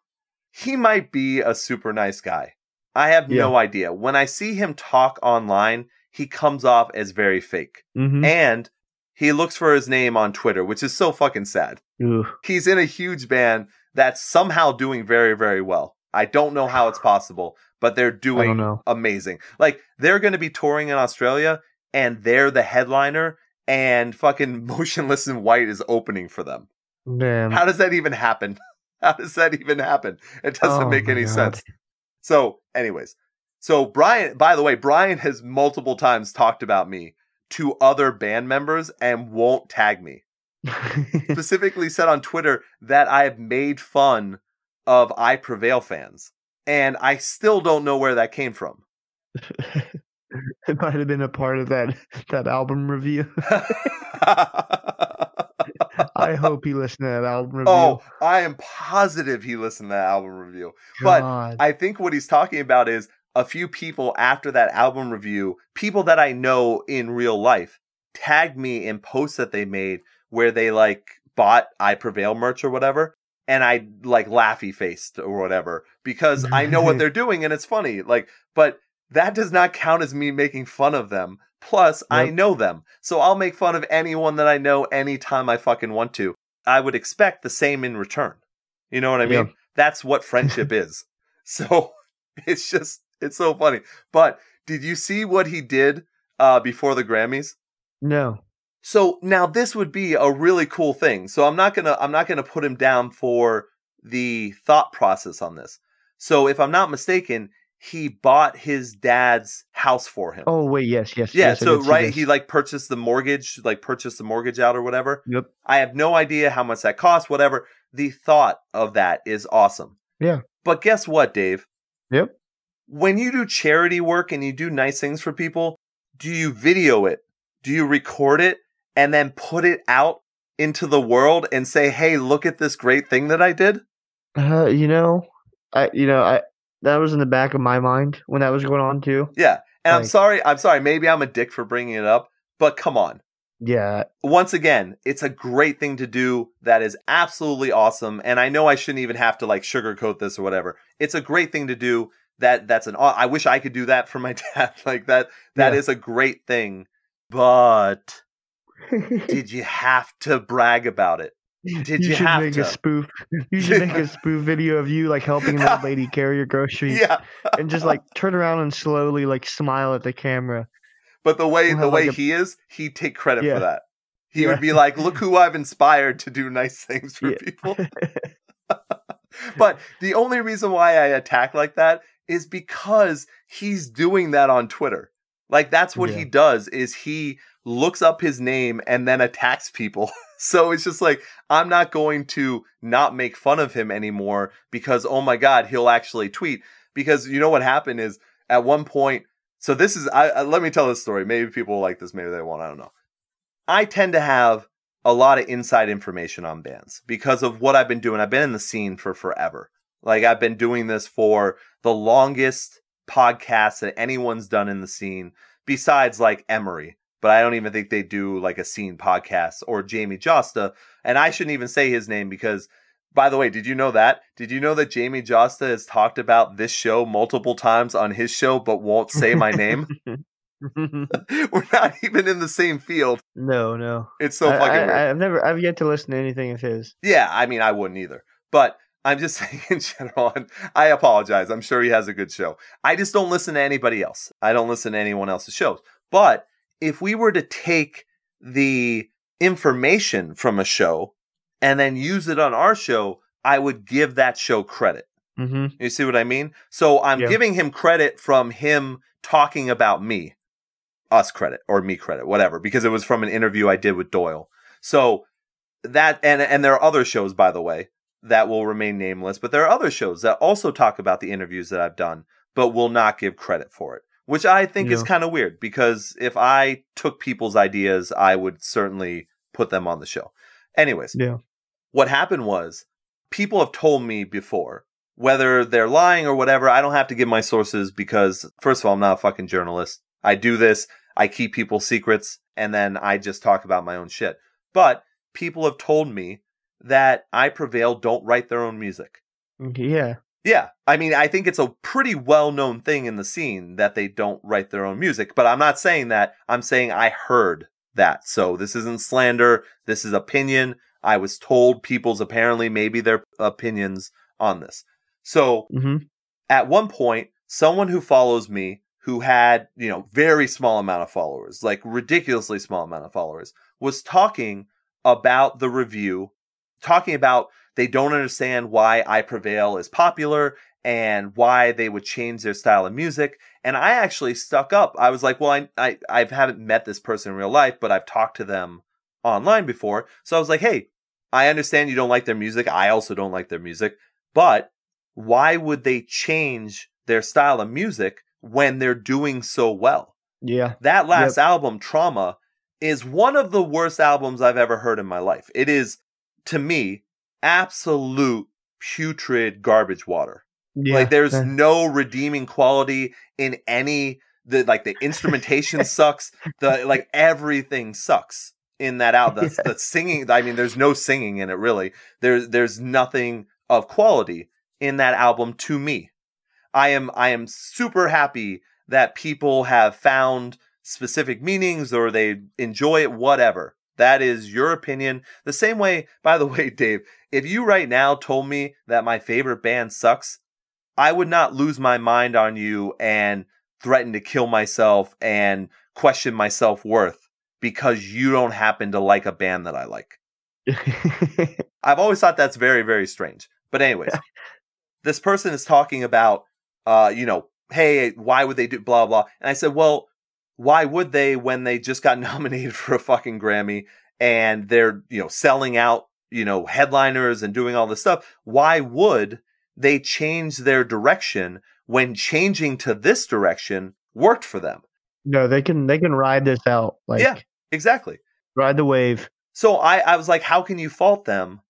He might be a super nice guy. I have no idea. When I see him talk online, he comes off as very fake. mhm. And he looks for his name on Twitter, which is so fucking sad. Ooh. He's in a huge band that's somehow doing very, very well. I don't know how it's possible, but they're doing amazing. Like they're going to be touring in Australia and they're the headliner and fucking Motionless in White is opening for them. Damn. How does that even happen? How does that even happen? It doesn't Oh make any God. sense. So, anyways, so Brian, by the way, Brian has multiple times talked about me to other band members and won't tag me. Specifically said on Twitter that I have made fun of I Prevail fans. And I still don't know where that came from. it might have been a part of that that album review. I hope he listened to that album oh, review. oh, I am positive he listened to that album review. but I think what he's talking about is a few people after that album review, people that I know in real life, tagged me in posts that they made where they like bought I Prevail merch or whatever. And I like laughy faced or whatever because I know what they're doing and it's funny. Like, but that does not count as me making fun of them. Plus, I know them. So I'll make fun of anyone that I know anytime I fucking want to. I would expect the same in return. You know what I mean? Yeah. That's what friendship is. So it's just it's so funny. But did you see what he did uh before the Grammys? no. So now this would be a really cool thing. So I'm not gonna I'm not gonna put him down for the thought process on this. So if I'm not mistaken, he bought his dad's house for him. Oh wait, yes, yes. yeah. yes, So right, he like purchased the mortgage, like purchased the mortgage out or whatever. Yep. I have no idea how much that costs. Whatever. The thought of that is awesome. Yeah. But guess what, Dave? Yep. When you do charity work and you do nice things for people, do you video it? Do you record it and then put it out into the world and say, "Hey, look at this great thing that I did"? Uh, you know, I you know I that was in the back of my mind when that was going on too. Yeah. And I'm sorry. I'm sorry. Maybe I'm a dick for bringing it up, but come on. Yeah, once again, it's a great thing to do that is absolutely awesome. And I know I shouldn't even have to like sugarcoat this or whatever. It's a great thing to do. That that's an I wish I could do that for my dad. Like that That Yeah. is a great thing. But did you have to brag about it? Did you should have make to? a spoof? You should make a spoof video of you like helping an old lady carry your groceries, Yeah. and just like turn around and slowly like smile at the camera. But the way the way like, a- he is, he'd take credit Yeah. for that. He Yeah. would be like, "Look who I've inspired to do nice things for Yeah. people." but the only reason why I attack like that is because he's doing that on Twitter. Like that's what he does is he looks up his name and then attacks people. so it's just like I'm not going to not make fun of him anymore because oh my god, he'll actually tweet because you know what happened is at one point so this is I, I let me tell this story. Maybe people like this, maybe they won't, I don't know. I tend to have a lot of inside information on bands because of what I've been doing. I've been in the scene for forever. Like I've been doing this for the longest podcast that anyone's done in the scene, besides like Emery. But I don't even think they do like a scene podcast or Jamie Jasta. And I shouldn't even say his name because, by the way, did you know that? Did you know that Jamie Jasta has talked about this show multiple times on his show, but won't say my name? We're not even in the same field. no, no. It's so I, fucking I, weird. I've never, I've yet to listen to anything of his. Yeah, I mean, I wouldn't either. But I'm just saying in general, and I apologize. I'm sure he has a good show. I just don't listen to anybody else. I don't listen to anyone else's shows. But if we were to take the information from a show and then use it on our show, I would give that show credit. hmm You see what I mean? So I'm Yeah. giving him credit from him talking about me, us credit or me credit, whatever, because it was from an interview I did with Doyle. So that and and there are other shows, by the way, that will remain nameless, but there are other shows that also talk about the interviews that I've done, but will not give credit for it, which I think is kind of weird because if I took people's ideas, I would certainly put them on the show. Anyways, Yeah. what happened was people have told me before whether they're lying or whatever i don't have to give my sources because first of all i'm not a fucking journalist i do this i keep people's secrets and then i just talk about my own shit but people have told me that i prevail don't write their own music mm, Yeah. Yeah i mean i think it's a pretty well known thing in the scene that they don't write their own music but i'm not saying that. I'm saying i heard that. So this isn't slander. This is opinion. I was told people's apparently maybe their opinions on this. So hmm at one point, someone who follows me who had, you know, very small amount of followers, like ridiculously small amount of followers, was talking about the review, talking about they don't understand why I Prevail is popular and why they would change their style of music. And I actually stuck up. I was like, well, I, I, I haven't met this person in real life, but I've talked to them online before. So I was like, hey, I understand you don't like their music. I also don't like their music, but why would they change their style of music when they're doing so well? Yeah. That last album, Trauma, is one of the worst albums I've ever heard in my life. It is, to me, absolute putrid garbage water. Yeah. Like there's no redeeming quality in any the like the instrumentation sucks. The like everything sucks in that album. The, the singing, I mean, there's no singing in it really. There's there's nothing of quality in that album to me. I am I am super happy that people have found specific meanings or they enjoy it, whatever. That is your opinion. The same way, by the way, Dave, if you right now told me that my favorite band sucks, I would not lose my mind on you and threaten to kill myself and question my self worth because you don't happen to like a band that I like. I've always thought that's very, very strange. But anyways, this person is talking about, uh, you know, hey, why would they do blah blah? And I said, well, why would they when they just got nominated for a fucking Grammy and they're you know selling out, you know, headliners and doing all this stuff? Why would they change their direction when changing to this direction worked for them? no, they can they can ride this out. Like Yeah. Exactly. ride the wave. So I, I was like, how can you fault them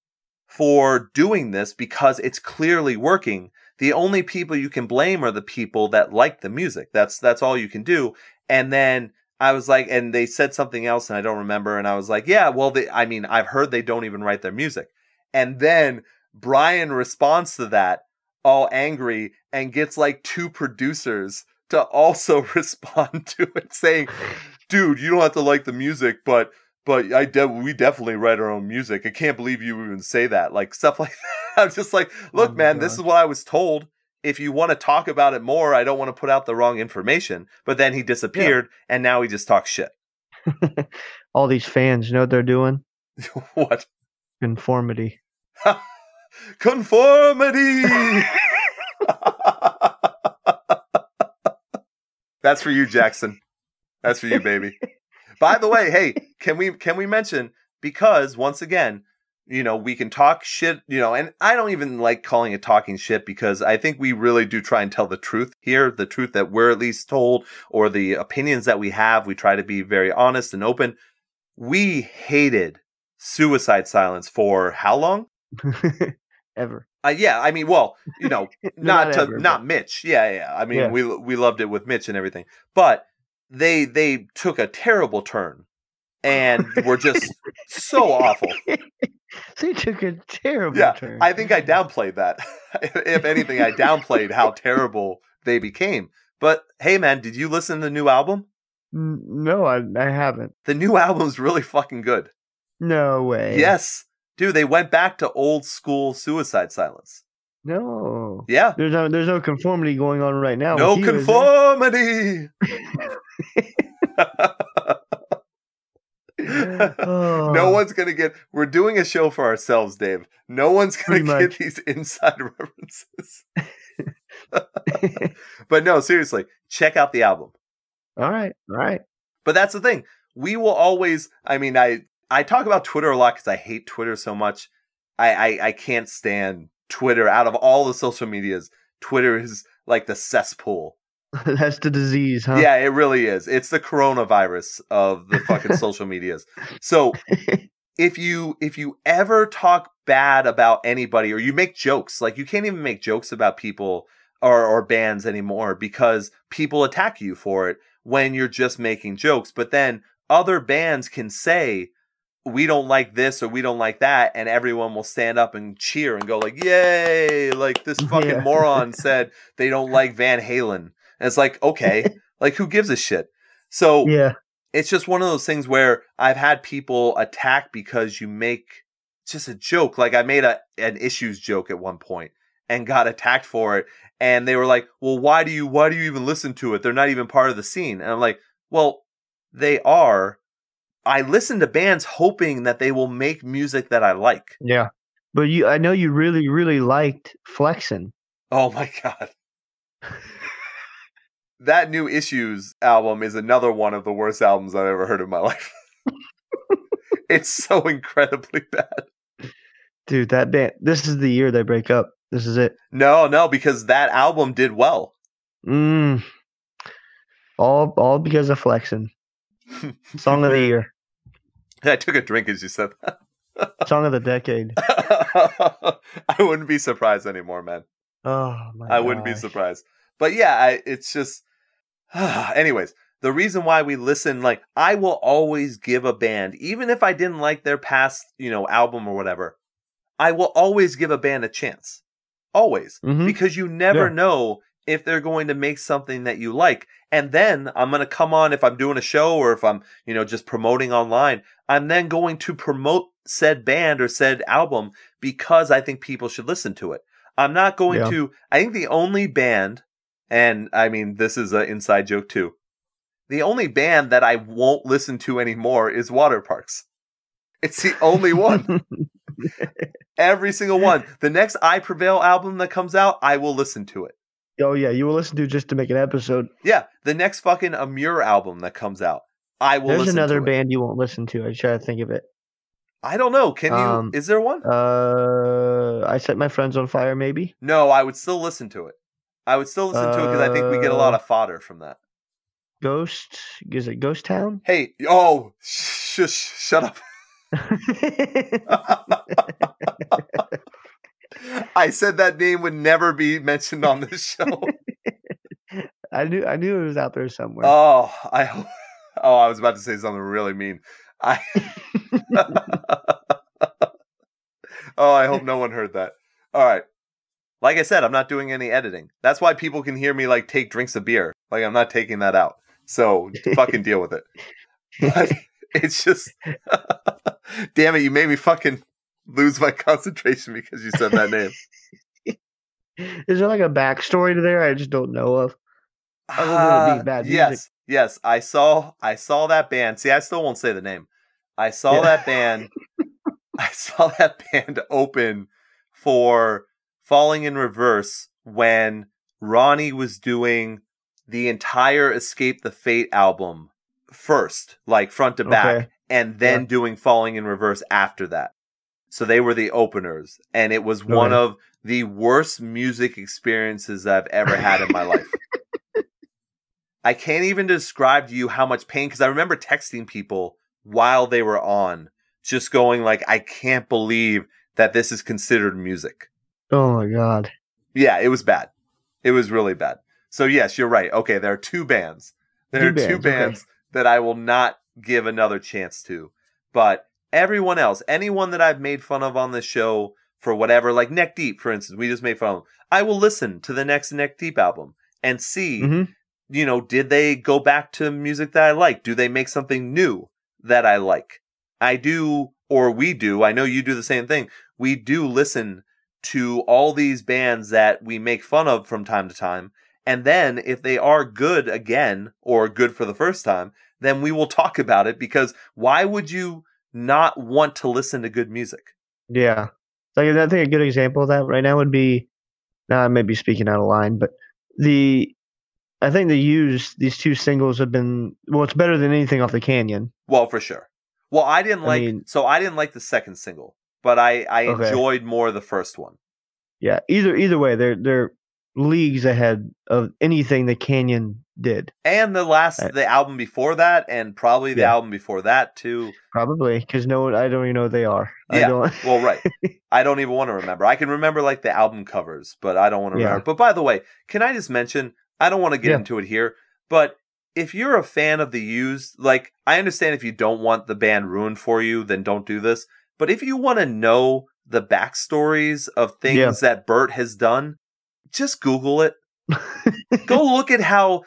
for doing this because it's clearly working? The only people you can blame are the people that like the music. That's that's all you can do. And then I was like, and they said something else, and I don't remember. And I was like, yeah, well, they, I mean, I've heard they don't even write their music. And then Brian responds to that all angry and gets like two producers to also respond to it, saying, "Dude, you don't have to like the music, but." But I de- we definitely write our own music. I can't believe you even say that. Like stuff like that. I'm just like, oh look, Oh man, this is what I was told. If you want to talk about it more, I don't want to put out the wrong information. But then he disappeared, and now he just talks shit. All these fans, you know what they're doing? what Conformity. conformity? That's for you, Jackson. That's for you, baby. By the way, hey, can we can we mention because once again, you know, we can talk shit, you know, and I don't even like calling it talking shit because I think we really do try and tell the truth here, the truth that we're at least told or the opinions that we have. We try to be very honest and open. We hated Suicide Silence for how long? Ever. Uh, yeah, I mean, well, you know, not, Not to ever, not but- Mitch. Yeah, yeah. I mean, Yeah. we we loved it with Mitch and everything, but they they took a terrible turn and were just so awful. they took a terrible Yeah, turn. I think I downplayed that. if anything, I downplayed how terrible they became. But hey, man, did you listen to the new album? No, I I haven't. The new album's really fucking good. No way. Yes, dude, they went back to old school Suicide Silence. No. Yeah, There's no there's no conformity going on right now. no with you, is there? conformity. Oh. no one's gonna get. We're doing a show for ourselves, Dave. No one's gonna get these inside references. but no, seriously, check out the album. all right, all right. But that's the thing. We will always. I mean, I I talk about Twitter a lot because I hate Twitter so much. I, I I can't stand Twitter. Out of all the social medias, Twitter is like the cesspool. That's the disease, huh? Yeah, it really is. It's the coronavirus of the fucking social medias. So if you if you ever talk bad about anybody or you make jokes, like you can't even make jokes about people or or bands anymore because people attack you for it when you're just making jokes. But then other bands can say we don't like this or we don't like that and everyone will stand up and cheer and go like yay like this fucking Yeah. moron said they don't like Van Halen. And it's like, okay, like who gives a shit? So Yeah. it's just one of those things where I've had people attack because you make just a joke. Like I made a an issues joke at one point and got attacked for it. And they were like, Well, why do you why do you even listen to it? They're not even part of the scene. And I'm like, Well, they are. I listen to bands hoping that they will make music that I like. Yeah. But you I know you really, really liked Flexin. Oh my god. That new issues album is another one of the worst albums I've ever heard in my life. it's so incredibly bad. Dude, that band this is the year they break up. This is it. No, no, because that album did well. Mm. All all because of flexing. Song of the year. I took a drink as you said that. Song of the decade. I wouldn't be surprised anymore, man. Oh my I wouldn't be surprised. But yeah, I, it's just. Anyways, the reason why we listen, like, I will always give a band, even if I didn't like their past, you know, album or whatever, I will always give a band a chance. Always. Mhm. Because you never Yeah. know if they're going to make something that you like. And then I'm going to come on if I'm doing a show or if I'm, you know, just promoting online. I'm then going to promote said band or said album because I think people should listen to it. I'm not going Yeah. to, I think the only band, and I mean, this is an inside joke too. the only band that I won't listen to anymore is Waterparks. It's the only one. Every single one. The next I Prevail album that comes out, I will listen to it. oh yeah, you will listen to just to make an episode. Yeah, the next fucking Emmure album that comes out, I will There's listen another to it. band you won't listen to. I try to think of it. I don't know. Can you? Um, is there one? Uh, I set my friends on fire. Maybe. no, I would still listen to it. I would still listen to it because I think we get a lot Uh, of fodder from that. Ghost. Is it Ghost Town? Hey, oh, sh- sh- shut up. I said that name would never be mentioned on this show. I knew. I knew it was out there somewhere. oh, I. Oh, I was about to say something really mean. I. oh, I hope no one heard that. All right. Like I said, I'm not doing any editing. That's why people can hear me like take drinks of beer. Like I'm not taking that out. So fucking deal with it. But it's just damn it, you made me fucking lose my concentration because you said that name. Is there like a backstory to there I just don't know of? Other than it being uh, bad yes, music. yes. I saw I saw that band. See, I still won't say the name. I saw Yeah. that band. I saw that band open for Falling in Reverse when Ronnie was doing the entire Escape the Fate album first, like front to back, Okay. and then Yeah. doing Falling in Reverse after that. So they were the openers, and it was one of the worst music experiences I've ever had in my life. I can't even describe to you how much pain because I remember texting people while they were on, just going like, "I can't believe that this is considered music." Oh my god. Yeah, it was bad. It was really bad. So yes, you're right. Okay, there are two bands. There Two are two bands, okay. that I will not give another chance to. But everyone else, anyone that I've made fun of on this show for whatever, like Neck Deep, for instance, we just made fun of. Them. I will listen to the next Neck Deep album and see hmm you know, did they go back to music that I like? Do they make something new that I like? I do, or we do. I know you do the same thing. We do listen to all these bands that we make fun of from time to time. And then if they are good again or good for the first time, then we will talk about it because why would you not want to listen to good music? Yeah. Like I think a good example of that right now would be now I may be speaking out of line, but the I think the used these two singles have been well, it's better than anything off the Canyon. Well, for sure. Well, I didn't I like, mean- so I didn't like the second single, but I, I Okay. enjoyed more the first one. Yeah. Either either way, they're they're leagues ahead of anything the Canyon did. and the last Right. the album before that and probably the Yeah. album before that too Probably because no one I don't even know they are. I Yeah. don't well right i don't even want to remember i can remember like the album covers but i don't want to Yeah. remember but by the way can i just mention i don't want to get Yeah. into it here but if you're a fan of the used like i understand if you don't want the band ruined for you then don't do this but if you want to know the backstories of things Yeah. that bert has done just google it. Go look at how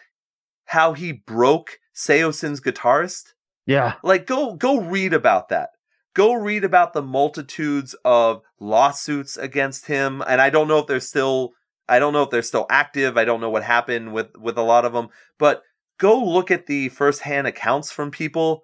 how he broke Saosin's guitarist. Yeah. like go go read about that. Go read about the multitudes of lawsuits against him and i don't know if they're still i don't know if they're still active. I don't know what happened with with a lot of them but go look at the firsthand accounts from people.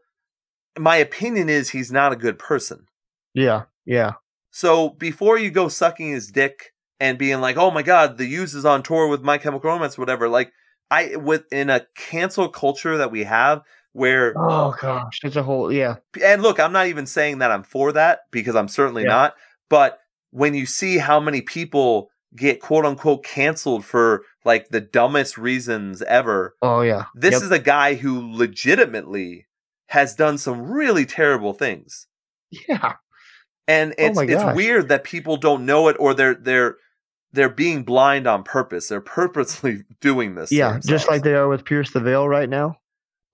My opinion is he's not a good person Yeah. Yeah. so before you go sucking his dick and being like, "Oh my god, the Used is on tour with My Chemical Romance," whatever, like I within a cancel culture that we have where Oh gosh. It's a whole yeah. and look, I'm not even saying that I'm for that because I'm certainly Yeah. not. But when you see how many people get quote unquote canceled for like the dumbest reasons ever, Oh yeah. this Yep. is a guy who legitimately has done some really terrible things. yeah. And Oh it's my it's weird that people don't know it or they're they're they're being blind on purpose. They're purposely doing this. Yeah. Just like they are with Pierce the Veil right now.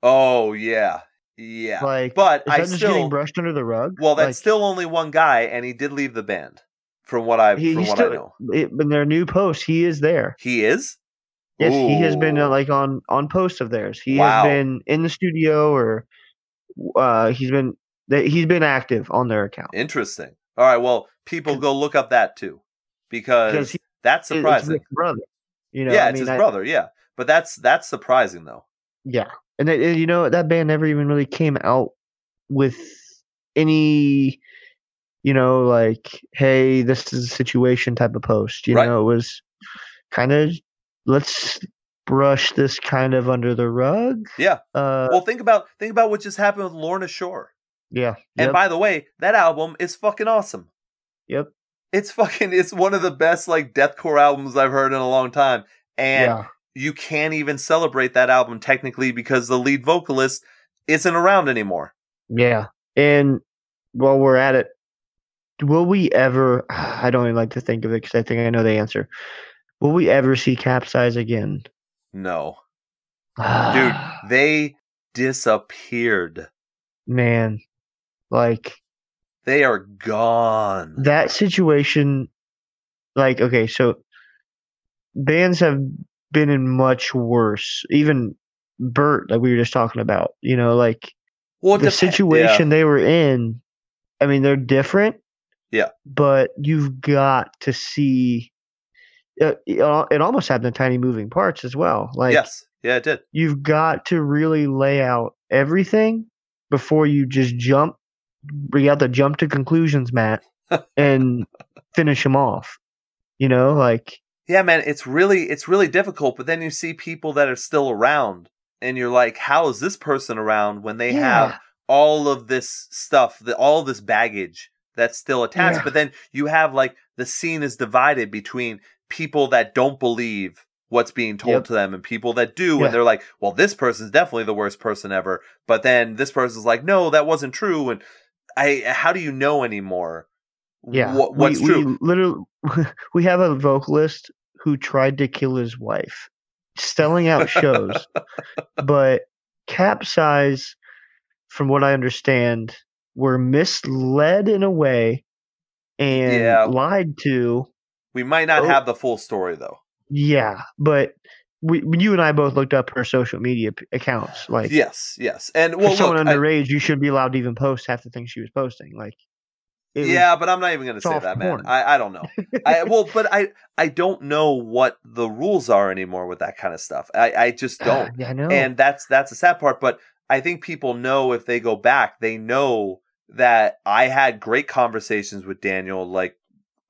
Oh yeah. Yeah. Like but is I just still getting brushed under the rug? Well, that's Like, still only one guy, and he did leave the band, from what I he, from he's what still I know. it, in their new post. He is there. He is. Yes, he has been uh, like on on posts of theirs. He Wow. has been in the studio or uh he's been they, he's been active on their account. interesting. All right, well, people go look up that too, because, Because he- that's surprising. Brother. You know, yeah, I it's mean, his I- brother. Yeah, but that's that's surprising though. Yeah, and, they, and you know that band never even really came out with any, you know, like, hey, this is a situation type of post. You Right. know, it was kind of let's brush this kind of under the rug. Yeah. Uh, Well, think about think about what just happened with Lorna Shore. Yeah. And Yep. by the way, that album is fucking awesome. yep. It's fucking it's one of the best like deathcore albums I've heard in a long time. And yeah. you can't even celebrate that album technically because the lead vocalist isn't around anymore. Yeah. And while we're at it, will we ever? I don't even like to think of it because I think I know the answer. Will we ever see Capsize again? No. Dude, they disappeared. man, like They are gone. that situation. Like, okay, so bands have been in much worse. Even Bert, like we were just talking about, you know, like well, the situation they were in. I mean, they're different. Yeah. But you've got to see. Uh, it, it almost happened in tiny moving parts as well. Like yes. Yeah, it did. you've got to really lay out everything before you just jump. You got to jump to conclusions, Matt, and finish them off. You know, like Yeah, man, it's really it's really difficult, but then you see people that are still around and you're like, how is this person around when they yeah, have all of this stuff, the, all this baggage that's still attached. Yeah. But then you have like the scene is divided between people that don't believe what's being told Yep. to them and people that do. Yeah. And they're like, well, this person's definitely the worst person ever. But then this person's like, no, that wasn't true. And I, how do you know anymore? yeah. What, what's we, true? We literally, we have a vocalist who tried to kill his wife, selling out shows. but Capsize, from what I understand, were misled in a way and Yeah. lied to. we might not Oh. have the full story though. Yeah, but we, you and I both looked up her social media p- accounts. Like, Yes, yes. And for well, look, someone I- underage, you should be allowed to even post half the things she was posting. Like, it was- yeah, but I'm not even going to say that, man. I, I don't know. I well, but I I don't know what the rules are anymore with that kind of stuff. I I just uh, don't. yeah, I know. and that's that's the sad part. But I think people know if they go back, they know that I had great conversations with Daniel. Like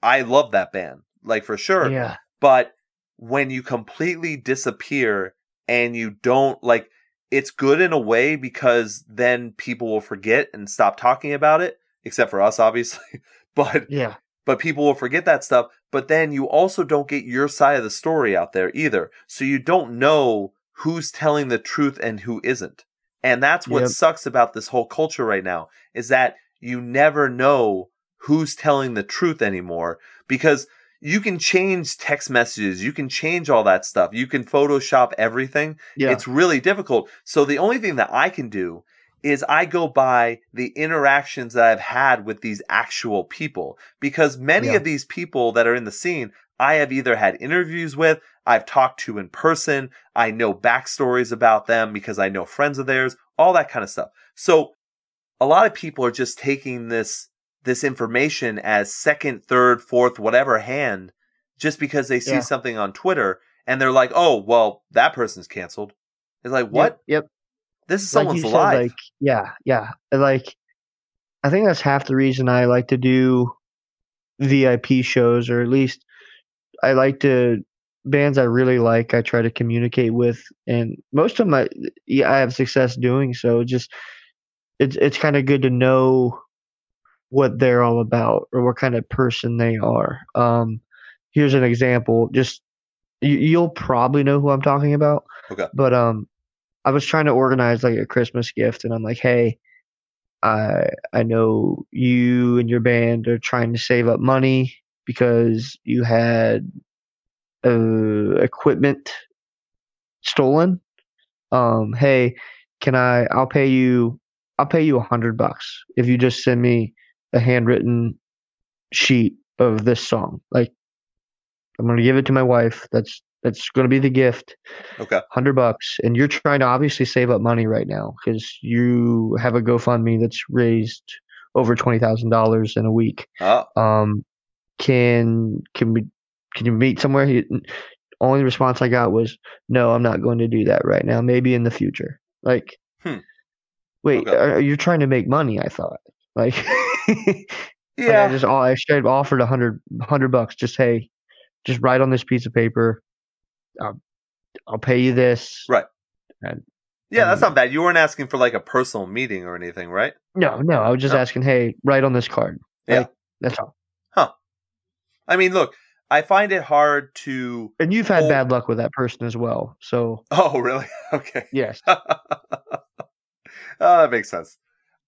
I love that band, like for sure. yeah, But when you completely disappear and you don't like, it's good in a way because then people will forget and stop talking about it, except for us, obviously. but yeah, but people will forget that stuff. But then you also don't get your side of the story out there either. So you don't know who's telling the truth and who isn't. And that's what Yep. sucks about this whole culture right now is that you never know who's telling the truth anymore because you can change text messages, you can change all that stuff, you can Photoshop everything. yeah. It's really difficult. So the only thing that I can do is I go by the interactions that I've had with these actual people because many Yeah. of these people that are in the scene I have either had interviews with, I've talked to in person, I know backstories about them because I know friends of theirs, all that kind of stuff. So a lot of people are just taking this this information as second, third, fourth, whatever hand just because they see Yeah. something on Twitter and they're like, "Oh, well, that person's canceled." It's like, "What? Yep. yep. This is someone's you life." like yeah, yeah. Like I think that's half the reason I like to do VIP shows, or at least I like to bands I really like. I try to communicate with, and most of my yeah, I have success doing so. Just it's it's kind of good to know what they're all about or what kind of person they are. Um, here's an example. Just you, you'll probably know who I'm talking about. Okay. But um, I was trying to organize like a Christmas gift, and I'm like, hey, I I know you and your band are trying to save up money because you had uh, equipment stolen. Um, hey, can I? I'll pay you. I'll pay you a hundred bucks if you just send me a handwritten sheet of this song. Like, I'm gonna give it to my wife. That's that's gonna be the gift okay. hundred bucks, and you're trying to obviously save up money right now because you have a GoFundMe that's raised over twenty thousand dollars in a week. Oh, Um, can can we can you meet somewhere? He, only response I got was, "No, I'm not going to do that right now. Maybe in the future." Like, Hmm. wait, Okay. are, you're trying to make money? I thought. Like, like, Yeah. I just I straight up offered a hundred hundred bucks. Just hey, just write on this piece of paper. I'll, I'll pay you this. Right. And yeah, that's um, not bad. You weren't asking for like a personal meeting or anything, right? no, no, I was just No. asking. Hey, write on this card. Yeah. Like, that's all. Huh. I mean, look, I find it hard to. And you've had Well- bad luck with that person as well. So Oh, really? Okay. yes. oh, that makes sense.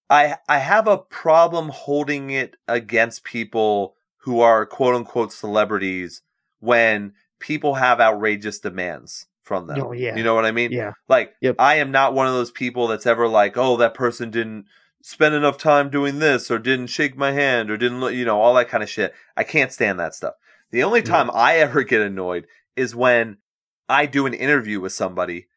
I I have a problem holding it against people who are quote unquote celebrities when people have outrageous demands from them. Oh, yeah. You know what I mean? Yeah. Like Yep. I am not one of those people that's ever like, oh, that person didn't spend enough time doing this or didn't shake my hand or didn't look- you know all that kind of shit. I can't stand that stuff. The only Yeah. time I ever get annoyed is when I do an interview with somebody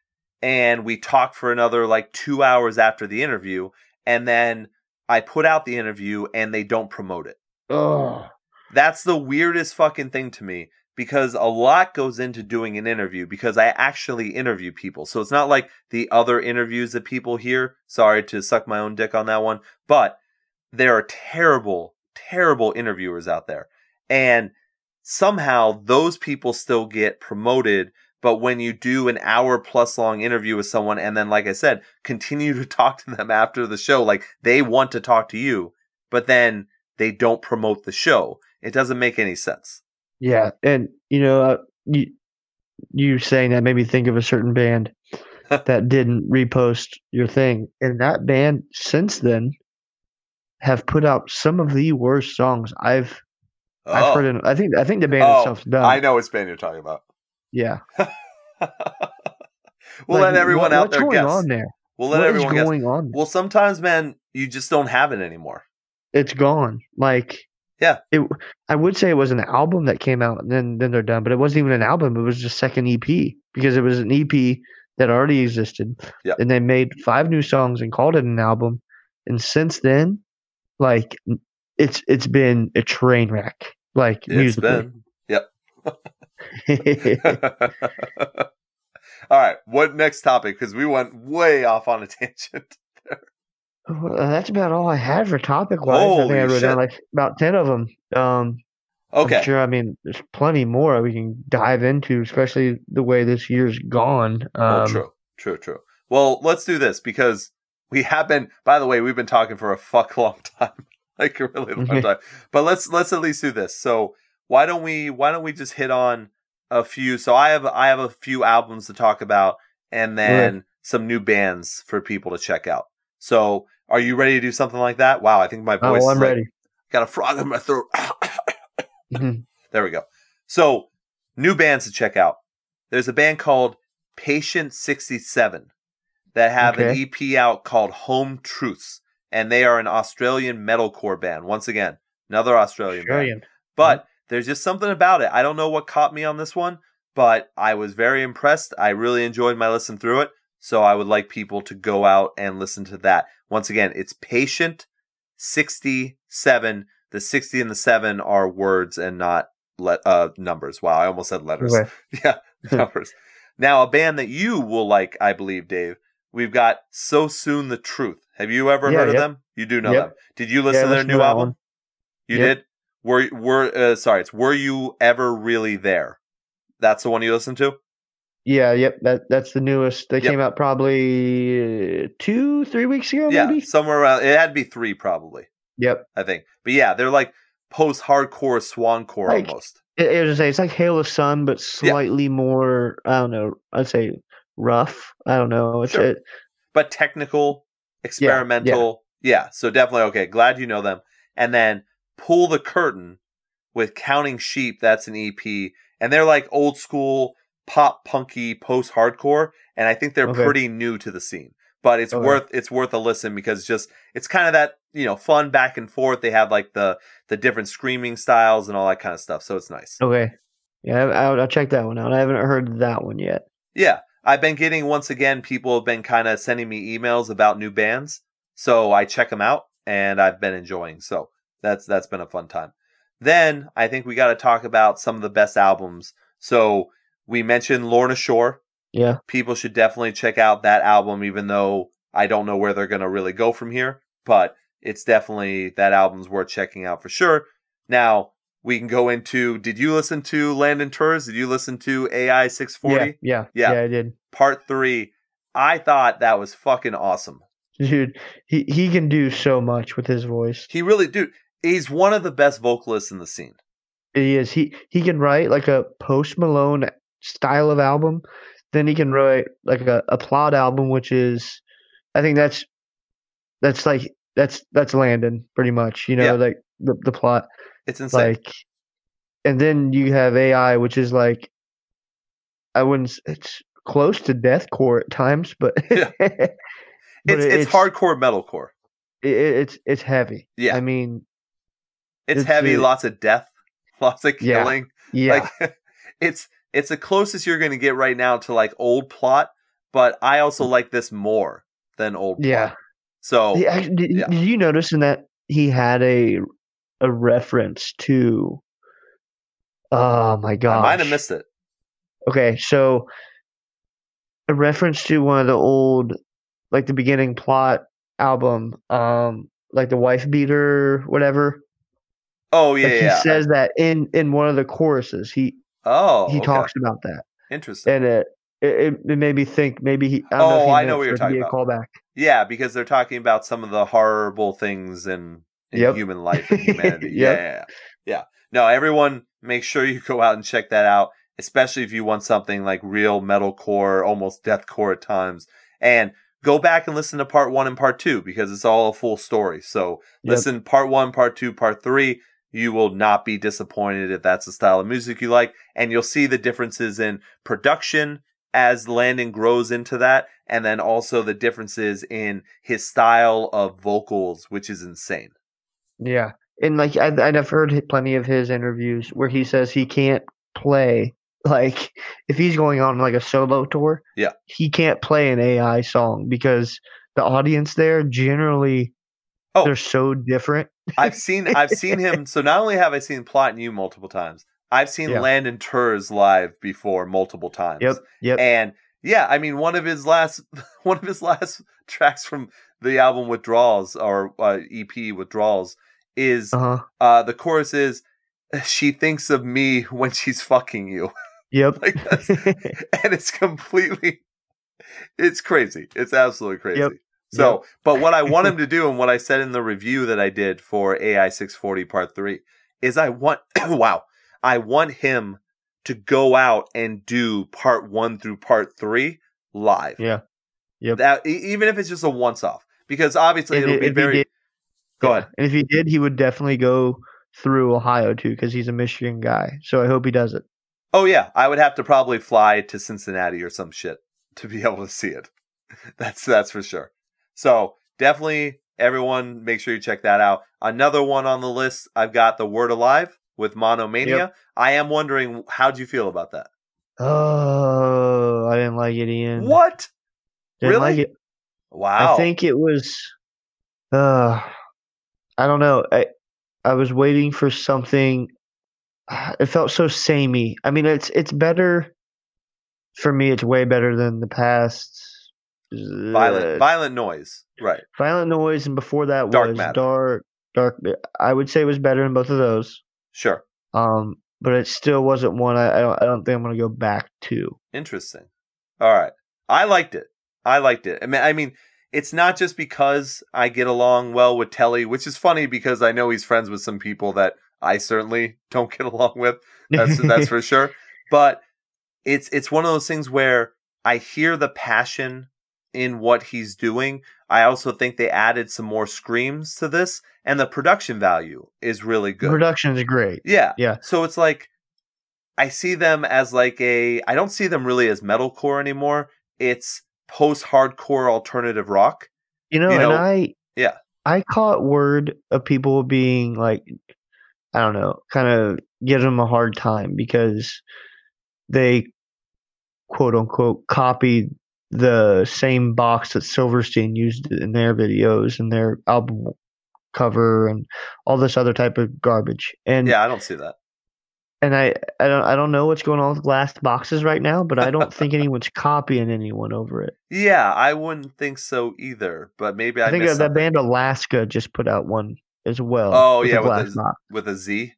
and we talk for another like 2 hours after the interview and then I put out the interview and they don't promote it. Oh. That's the weirdest fucking thing to me because a lot goes into doing an interview because I actually interview people. So it's not like the other interviews that people hear. Sorry to suck my own dick on that one, but there are terrible, terrible interviewers out there. And somehow those people still get promoted. But when you do an hour plus long interview with someone and then, like I said, continue to talk to them after the show, like they want to talk to you, but then they don't promote the show. It doesn't make any sense. Yeah, and you know, uh, you you saying that made me think of a certain band that didn't repost your thing, and that band since then have put out some of the worst songs I've I've heard. In, I think I think the band Oh, itself's done. I know which band you're talking about. Yeah, we'll Like, let everyone what- out there going guess. on there? We'll let What is everyone guess. going on? Well, sometimes, man, you just don't have it anymore. It's gone. Like Yeah. it. I would say it was an album that came out, and then then they're done. But it wasn't even an album. It was just second EP because it was an EP that already existed. Yeah. And they made five new songs and called it an album. And since then, like it's it's been a train wreck. Like It's musically. been. Yep. All right. What next topic? Because we went way off on a tangent. Well, that's about all I had for topic wise. I think I wrote shit. down like about ten of them. Um, Okay. I'm sure. I mean, there's plenty more we can dive into, especially the way this year's gone. Um, oh, true. True. True. Well, let's do this because we have been. By the way, we've been talking for a fuck long time, like a really long Mhm. time. But let's let's at least do this. So why don't we why don't we just hit on a few? So I have I have a few albums to talk about, and then some new bands for people to check out. So are you ready to do something like that? Wow, I think my Oh, voice well, I'm like- ready. got a frog in my throat. Mhm. There we go. So, new bands to check out. There's a band called Patient 67 that have an EP out called Home Truths, and they are an Australian metalcore band. Once again, another Australian, band. Australian. But there's just something about it. I don't know what caught me on this one, but I was very impressed. I really enjoyed my listen through it. So I would like people to go out and listen to that. Once again, it's Patient 67. The 60 and the 7 are words and not let uh numbers. Wow, I almost said letters. Okay. Yeah, numbers. now, a band that you will like, I believe, Dave. We've got So Soon the Truth. Have you ever Yeah, heard of yep. them? You do know Yep. them. Did you listen Yeah, to their listen to new album? one. You Yep. did. Were were uh, sorry? It's were you ever really there? That's the one you listened to. Yeah, yep. That that's the newest. They Yep. came out probably uh, two, three weeks ago, yeah, maybe. somewhere around. It had to be three, probably. Yep. I think. But yeah, they're like post-hardcore swancore Like- almost. It, it was say it's like Hail the Sun, but slightly more. I don't know. I'd say rough. I don't know. It's Sure. it, but technical, experimental. Yeah, so definitely okay. Glad you know them. And then pull the curtain with Counting Sheep. That's an EP, and they're like old school pop punky post hardcore, and I think they're Okay. pretty new to the scene. But it's Okay. worth it's worth a listen because just it's kind of that you know fun back and forth. They have like the the different screaming styles and all that kind of stuff, so it's nice. okay. Yeah, I'll, I'll check that one out. I haven't heard that one yet. Yeah, I've been getting once again. People have been kind of sending me emails about new bands, so I check them out, and I've been enjoying. So that's that's been a fun time. Then I think we got to talk about some of the best albums. So we mentioned Lorna Shore. Yeah. people should definitely check out that album, even though I don't know where they're going to really go from here. But it's definitely that album's worth checking out for sure. Now we can go into. Did you listen to Landon Tewers? Did you listen to AI 640? Yeah, yeah, Yeah. yeah, I did. part three? I thought that was fucking awesome. Dude, he he can do so much with his voice. He really, dude, he's one of the best vocalists in the scene. He is. He he can write like a Post Malone style of album. Then he can write like a, a plot album, which is, I think that's that's like that's that's Landon pretty much. You know, Yeah. like the the plot. It's insane. Like, and then you have AI, which is like, I wouldn't. It's close to deathcore at times, but Yeah. but it's, it- it's hardcore metalcore. It, it- it's it's heavy. Yeah. I mean, It's, It's heavy, a- lots of death, lots of killing. yeah, Like it's it's the closest you're going to get right now to like old plot, but I also like this more than old plot. Yeah. So He act- did, yeah. did you notice in that he had a a reference to? Oh my god. I might have missed it. Okay, so a reference to one of the old, like the beginning plot album, um, like the wife beater, whatever. Oh yeah, like he yeah. says that in in one of the choruses. He oh, he okay. talks about that, Interesting. and it it, it made me think maybe he. I know Oh, he I know what you're for it to be talking a callback. yeah, because they're talking about some of the horrible things in, in Yep. human life and humanity. Yep. yeah, yeah, yeah, yeah. No, everyone, make sure you go out and check that out, especially if you want something like real metalcore, almost deathcore at times, and go back and listen to part one and part two because it's all a full story. So Yep. listen part one, part two, part three. You will not be disappointed if that's the style of music you like, and you'll see the differences in production as Landon grows into that, and then also the differences in his style of vocals, which is insane. Yeah, and like I, I've heard plenty of his interviews where he says he can't play like if he's going on like a solo tour. Yeah. he can't play an AI song because the audience there generally Oh. they're so different. I've seen I've seen him. So not only have I seen Plot in You multiple times, I've seen Yeah. Landon Tewers live before multiple times. Yep, yep. And yeah, I mean one of his last one of his last tracks from the album Withdrawals or uh, EP Withdrawals is Uh huh. uh the chorus is she thinks of me when she's fucking you. Yep. like and it's completely it's crazy. It's absolutely crazy. Yep. So, but what I want him to do and what I said in the review that I did for AI 640 part 3 is I want wow, I want him to go out and do part 1 through part 3 live. yeah. Yep. That even if it's just a once off because obviously And it'll be if very did- Go yeah. ahead. And if he did, he would definitely go through Ohio too because he's a Michigan guy. So I hope he does it. Oh yeah, I would have to probably fly to Cincinnati or some shit to be able to see it. That's that's for sure. So definitely, everyone, make sure you check that out. Another one on the list, I've got the Word Alive with Monomania. Yep. I am wondering, how'd you feel about that? Oh, I didn't like it, Ian. What? Didn't Really? like it. Wow. I think it was. Uh, I don't know. I I was waiting for something. It felt so samey. I mean, it's it's better. For me, it's way better than the past. Violent, violent noise. Right. violent noise, and before that Dark was Matter. dark. Dark. I would say it was better in both of those. Sure. Um, but it still wasn't one I, I don't. I don't think I'm gonna go back to. Interesting. All right. I liked it. I liked it. I mean, I mean, it's not just because I get along well with Telle, which is funny because I know he's friends with some people that I certainly don't get along with. That's that's for sure. But it's it's one of those things where I hear the passion in what he's doing. I also think they added some more screams to this, and the production value is really good. Production is great. Yeah. Yeah. So it's like I see them as like a I don't see them really as metalcore anymore. It's post hardcore alternative rock. You know, You know, and I yeah. I caught word of people being like I don't know, kind of give them a hard time because they quote unquote copied the same box that Silverstein used in their videos and their album cover and all this other type of garbage. And Yeah, I don't see that. and I I don't I don't know what's going on with glass boxes right now, but I don't think anyone's copying anyone over it. Yeah, I wouldn't think so either. But maybe I, I think that, something. band Alazka just put out one as well. Oh, with yeah, a with box. with a Z.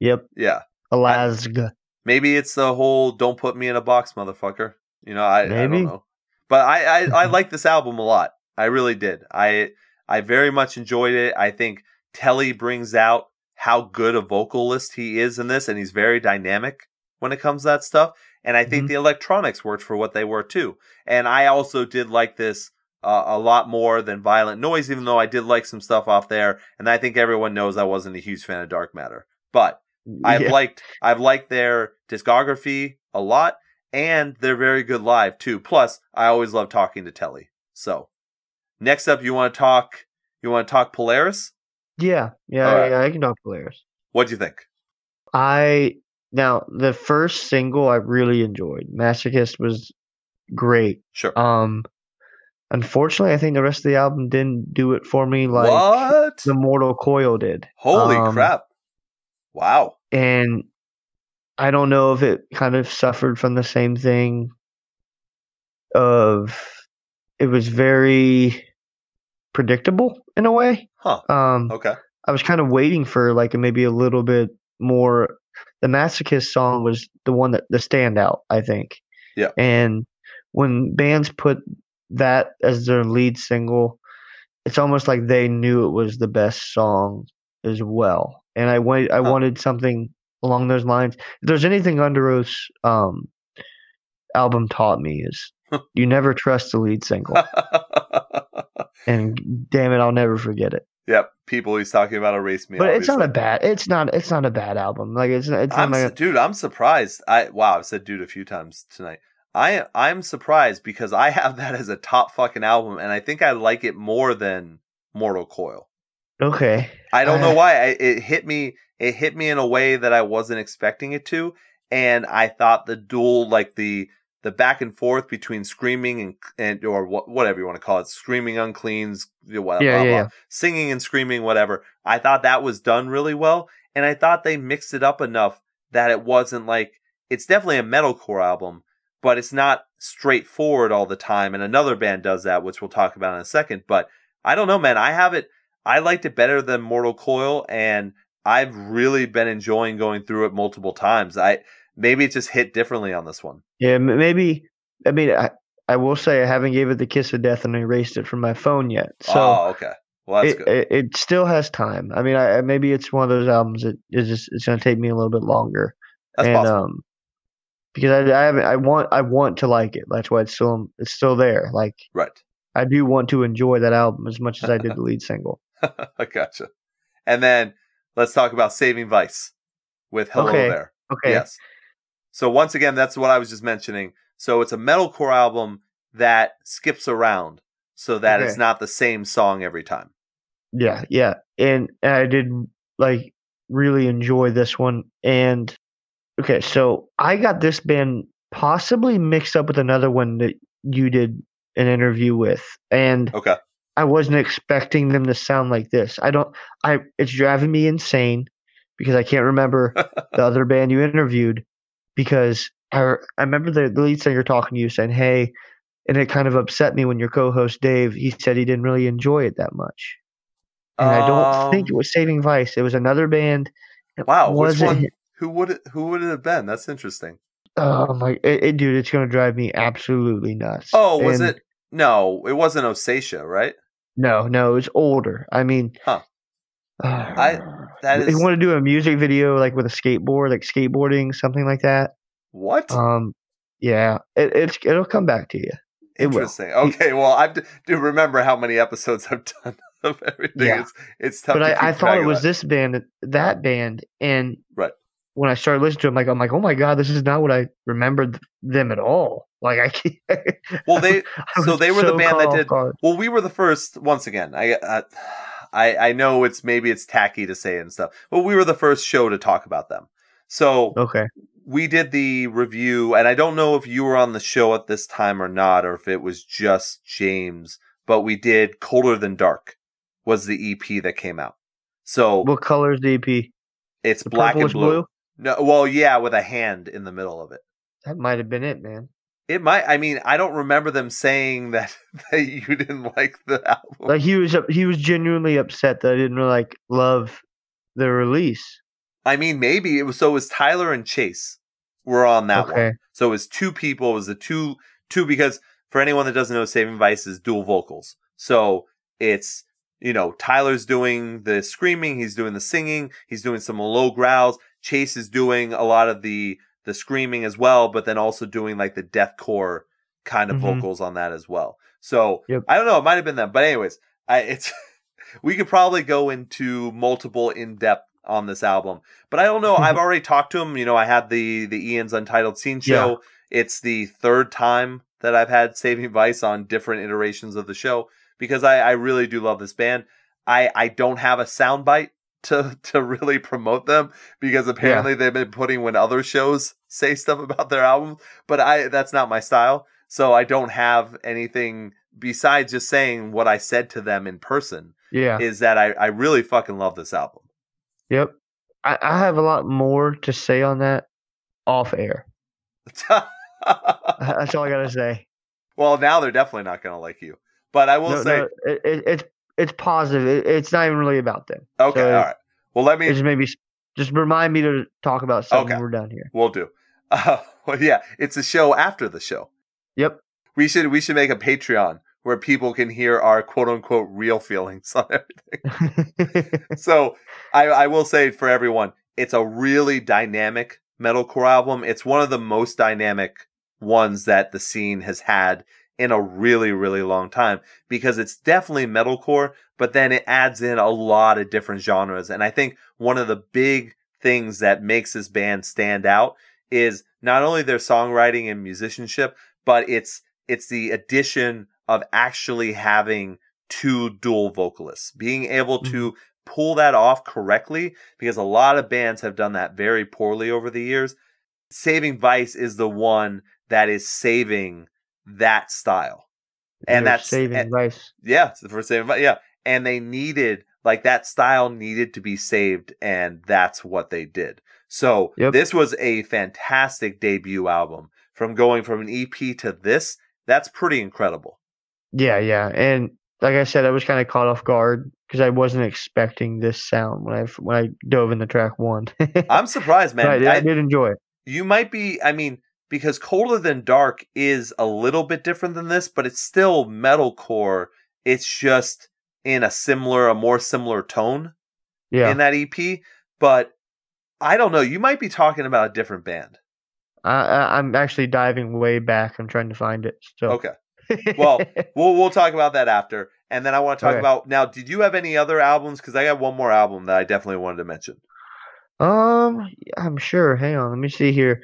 Yep, Yeah, Alazka. maybe it's the whole "don't put me in a box, motherfucker." You know, I, I don't know. But I, I I like this album a lot. I really did. I I very much enjoyed it. I think Telle brings out how good a vocalist he is in this, and he's very dynamic when it comes to that stuff. And I think Mhm. the electronics worked for what they were too. And I also did like this uh, a lot more than Violent Noise, even though I did like some stuff off there. And I think everyone knows I wasn't a huge fan of Dark Matter, but I've liked I've liked their discography a lot, and they're very good live too. Plus, I always love talking to Telle. So, next up, you want to talk? You want to talk Polaris? yeah, yeah, right. yeah. I can talk Polaris. What do you think? I now the first single I really enjoyed. Masochist was great. Sure. Um, unfortunately, I think the rest of the album didn't do it for me like what? the Mortal Coil did. Holy um, crap! Wow. and I don't know if it kind of suffered from the same thing of it was very predictable in a way. Huh. Um, Okay. I was kind of waiting for like maybe a little bit more. The Masochist song was the one that the standout, I think. Yeah. And when bands put that as their lead single, it's almost like they knew it was the best song as well. And I went, I Huh. wanted something along those lines. If there's anything Underoath's um, album taught me is you never trust the lead single. and damn it, I'll never forget it. yep. People he's talking about erase me. But it's not a bad. It's not. It's not a bad album. Like it's. It's not I'm my, su- dude. I'm surprised. I wow. I've said dude a few times tonight. I I'm surprised because I have that as a top fucking album, and I think I like it more than Mortal Coil. Okay. I don't know Uh, why. I, it hit me. It hit me in a way that I wasn't expecting it to, and I thought the duel, like the the back and forth between screaming and and or what, whatever you want to call it, screaming uncleans, you blah, Yeah, blah, yeah, blah, yeah. singing and screaming, whatever. I thought that was done really well, and I thought they mixed it up enough that it wasn't like it's definitely a metalcore album, but it's not straightforward all the time. And another band does that, which we'll talk about in a second. But I don't know, man. I have it. I liked it better than Mortal Coil, and I've really been enjoying going through it multiple times. I maybe it just hit differently on this one. Yeah. Maybe. I mean, I. I will say I haven't gave it the kiss of death and erased it from my phone yet. So oh, okay. Well, that's it, good. it it still has time. I mean, I maybe it's one of those albums that is just it's going to take me a little bit longer. that's and possible. um, because I I haven't I want I want to like it. That's why it's still it's still there. Like right. I do want to enjoy that album as much as I did the lead single. I gotcha. And then let's talk about Saving Vice with Hello Okay. There. Okay. Yes. So once again, that's what I was just mentioning. So it's a metalcore album that skips around so that it's not the same song every time. Yeah, yeah, and I did like really enjoy this one. And okay, so I got this band possibly mixed up with another one that you did an interview with, and Okay. I wasn't expecting them to sound like this. I don't. I it's driving me insane because I can't remember the other band you interviewed because I I remember the, the lead singer talking to you saying, "Hey," and it kind of upset me when your co-host Dave he said he didn't really enjoy it that much. And I don't think it Um, was Saving Vice. It was another band. Wow, which one? Who would it who would it have been? That's interesting. Oh my, it, it- dude, it's gonna drive me absolutely nuts. Oh, was And- it no, it wasn't Osacea, right? No, no, it was older. I mean, Huh. I- that They want to do a music video like with a skateboard, like skateboarding, something like that. what? Um, yeah, it, it's it'll come back to you. it will. Interesting. Okay, well, I do remember how many episodes I've done of everything. Yeah. It's, it's tough. but to I, I thought it was that. this band, that band, and Right. when I started listening to them, like I'm like, oh my god, this is not what I remembered them at all. Like I can't. Well, they so they were the band that did. Well, we were the first. Once again, I, uh, I I know it's maybe it's tacky to say and stuff, but we were the first show to talk about them. So Okay. we did the review, and I don't know if you were on the show at this time or not, or if it was just James. But we did "Colder Than Dark" was the EP that came out. So What color is the EP? it's The black and purplish blue. No, well, yeah, with a hand in the middle of it. That might have been it, man. It might. I mean, I don't remember them saying that that you didn't like the album. Like he was he was genuinely upset that I didn't like love the release. I mean, maybe it was. So it was Tyler and Chase were on that one. okay. So it was two people. It was the two two because for anyone that doesn't know, Saving Vice is dual vocals. So it's you know Tyler's doing the screaming, he's doing the singing, he's doing some low growls. Chase is doing a lot of the the screaming as well, but then also doing like the deathcore kind of Mhm. vocals on that as well. So Yep. I don't know, it might have been them, but anyways, I, it's we could probably go into multiple in depth on this album, but I don't know. I've already talked to him. You know, I had the the Ian's Untitled Scene show. It's the third time that I've had Saving Vice on different iterations of the show because I, I really do love this band. I, I don't have a soundbite to to really promote them because apparently they've been putting when other shows say stuff about their album, but I that's not my style. So I don't have anything besides just saying what I said to them in person Yeah. is that I, I really fucking love this album. Yep. I, I have a lot more to say on that off air. That's all I gotta say. well, now they're definitely not going to like you. But I will No, say, no, it, it, it's it's positive. It, it's not even really about them. okay, so- all right. Well, let me. It's maybe just remind me to talk about something Okay. when we're done here. We'll do. Uh, well, yeah, it's a show after the show. Yep. We should we should make a Patreon where people can hear our quote unquote real feelings on everything. so I, I will say for everyone, it's a really dynamic metalcore album. It's one of the most dynamic ones that the scene has had in a really, really long time because it's definitely metalcore, but then it adds in a lot of different genres. And I think one of the big things that makes this band stand out is not only their songwriting and musicianship, but it's it's the addition of actually having two dual vocalists, being able to mm-hmm. pull that off correctly because a lot of bands have done that very poorly over the years. Saving Vice is the one that is saving that style. And that's saving and- rice. yeah, it's the first Saving Vice. Yeah. And they needed like that style needed to be saved, and that's what they did. So Yep. this was a fantastic debut album. From going from an EP to this, that's pretty incredible. Yeah, yeah, and like I said, I was kind of caught off guard because I wasn't expecting this sound when I when I dove into track one. I'm surprised, man. I, I I- did enjoy it. you might be i mean because colder than dark is a little bit different than this but it's still metalcore it's just in a similar a more similar tone Yeah, in that ep but i don't know you might be talking about a different band I, I, I'm actually diving way back. I'm trying to find it. So okay well we'll we'll talk about that after and then i want to talk Okay. about now did you have any other albums because i got one more album that i definitely wanted to mention Um, I'm sure. Hang on, let me see here.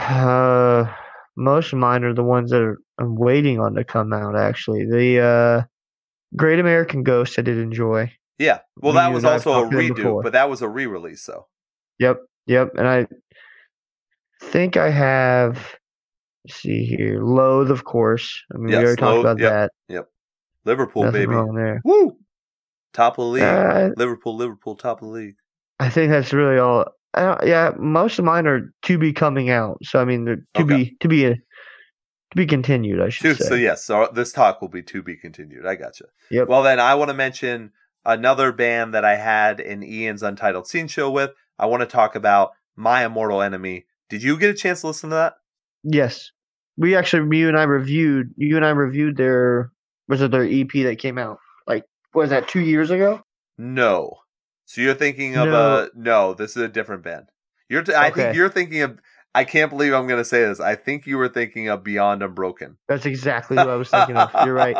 Uh, most of mine are the ones that are, I'm waiting on to come out. Actually, the uh, Great American Ghost I did enjoy. yeah well that was also a talked to them redo but that was a re-release so Yep, yep. And I think I have. let's see here, Loathe, of course. I mean, Yes, we already talked about yep. that. Yep, Liverpool Nothing baby wrong there. woo top of the league Uh, Liverpool, Liverpool, top of the league. I think that's really all. Yeah, most of mine are to be coming out. So I mean, they're to Okay. be to be a, to be continued. I should say. so yes, so uh, this talk will be to be continued. I gotcha. Yep. Well, then I want to mention another band that I had in Ian's Untitled Scene show with. I want to talk about My Immortal Enemy. Did you get a chance to listen to that? Yes, we actually you and I reviewed you and I reviewed their was it their EP that came out like was that two years ago? No. So you're thinking of No. uh no, this is a different band. You're I think you're thinking of I can't believe I'm going to say this. I think you were thinking of Beyond Unbroken. That's exactly what I was thinking of. You're right.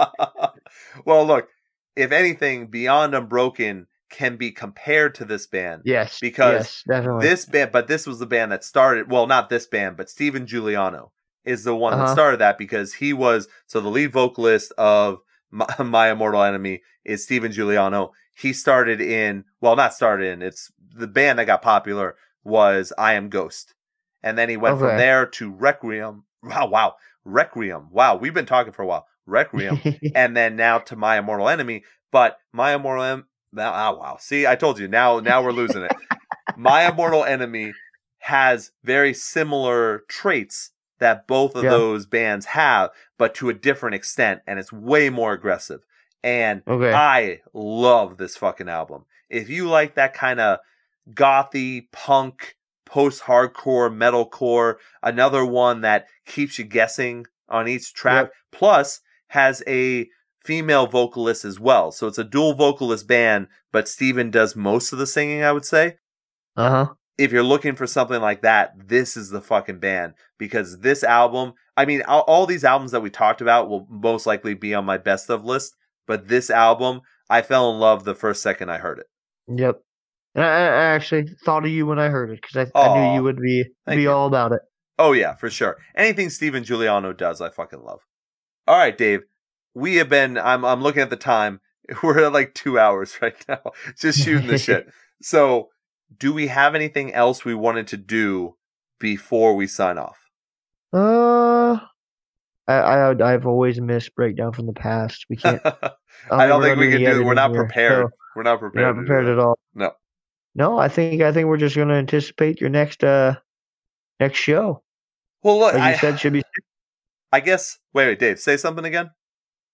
well, look, if anything, Beyond Unbroken can be compared to this band. Yes, Because yes. This band, but this was the band that started. Well, not this band, but Steven Juliano is the one that Uh-huh. started that because he was so the lead vocalist of My, My Immortal Enemy is Steven Juliano. He started in well, not started in. It's the band that got popular was I Am Ghost, and then he went from there to Requiem. Wow, wow, Requiem. Wow, we've been talking for a while. Requiem, and then now to My Immortal Enemy. But My Immortal Em- now, oh, wow. See, I told you. Now, now we're losing it. My Immortal Enemy has very similar traits that both of Yeah. those bands have, but to a different extent, and it's way more aggressive. And Okay. I love this fucking album. If you like that kind of gothy punk, post-hardcore, metalcore, another one that keeps you guessing on each track, Yep. plus has a female vocalist as well. So it's a dual vocalist band, but Steven does most of the singing, I would say Uh huh. if you're looking for something like that, this is the fucking band because this album, I mean, all, all these albums that we talked about will most likely be on my best of list, but this album, I fell in love the first second I heard it. Yep. And I, I actually thought of you when I heard it because I, I knew you would be be you. all about it. Oh yeah, for sure. Anything Steven Juliano does, I fucking love. All right, Dave. We have been I'm I'm looking at the time. We're at like 2 hours right now just shooting the shit. So, do we have anything else we wanted to do before we sign off? Uh, I, I I've always missed breakdown from the past. We can't. I don't think we're we can do. We're not here, prepared. so We're not prepared. You're not to do prepared at all. No. No, I think I think we're just gonna anticipate your next uh next show. Well, look, Like you I, said, should be I guess. Wait, wait, Dave, say something again.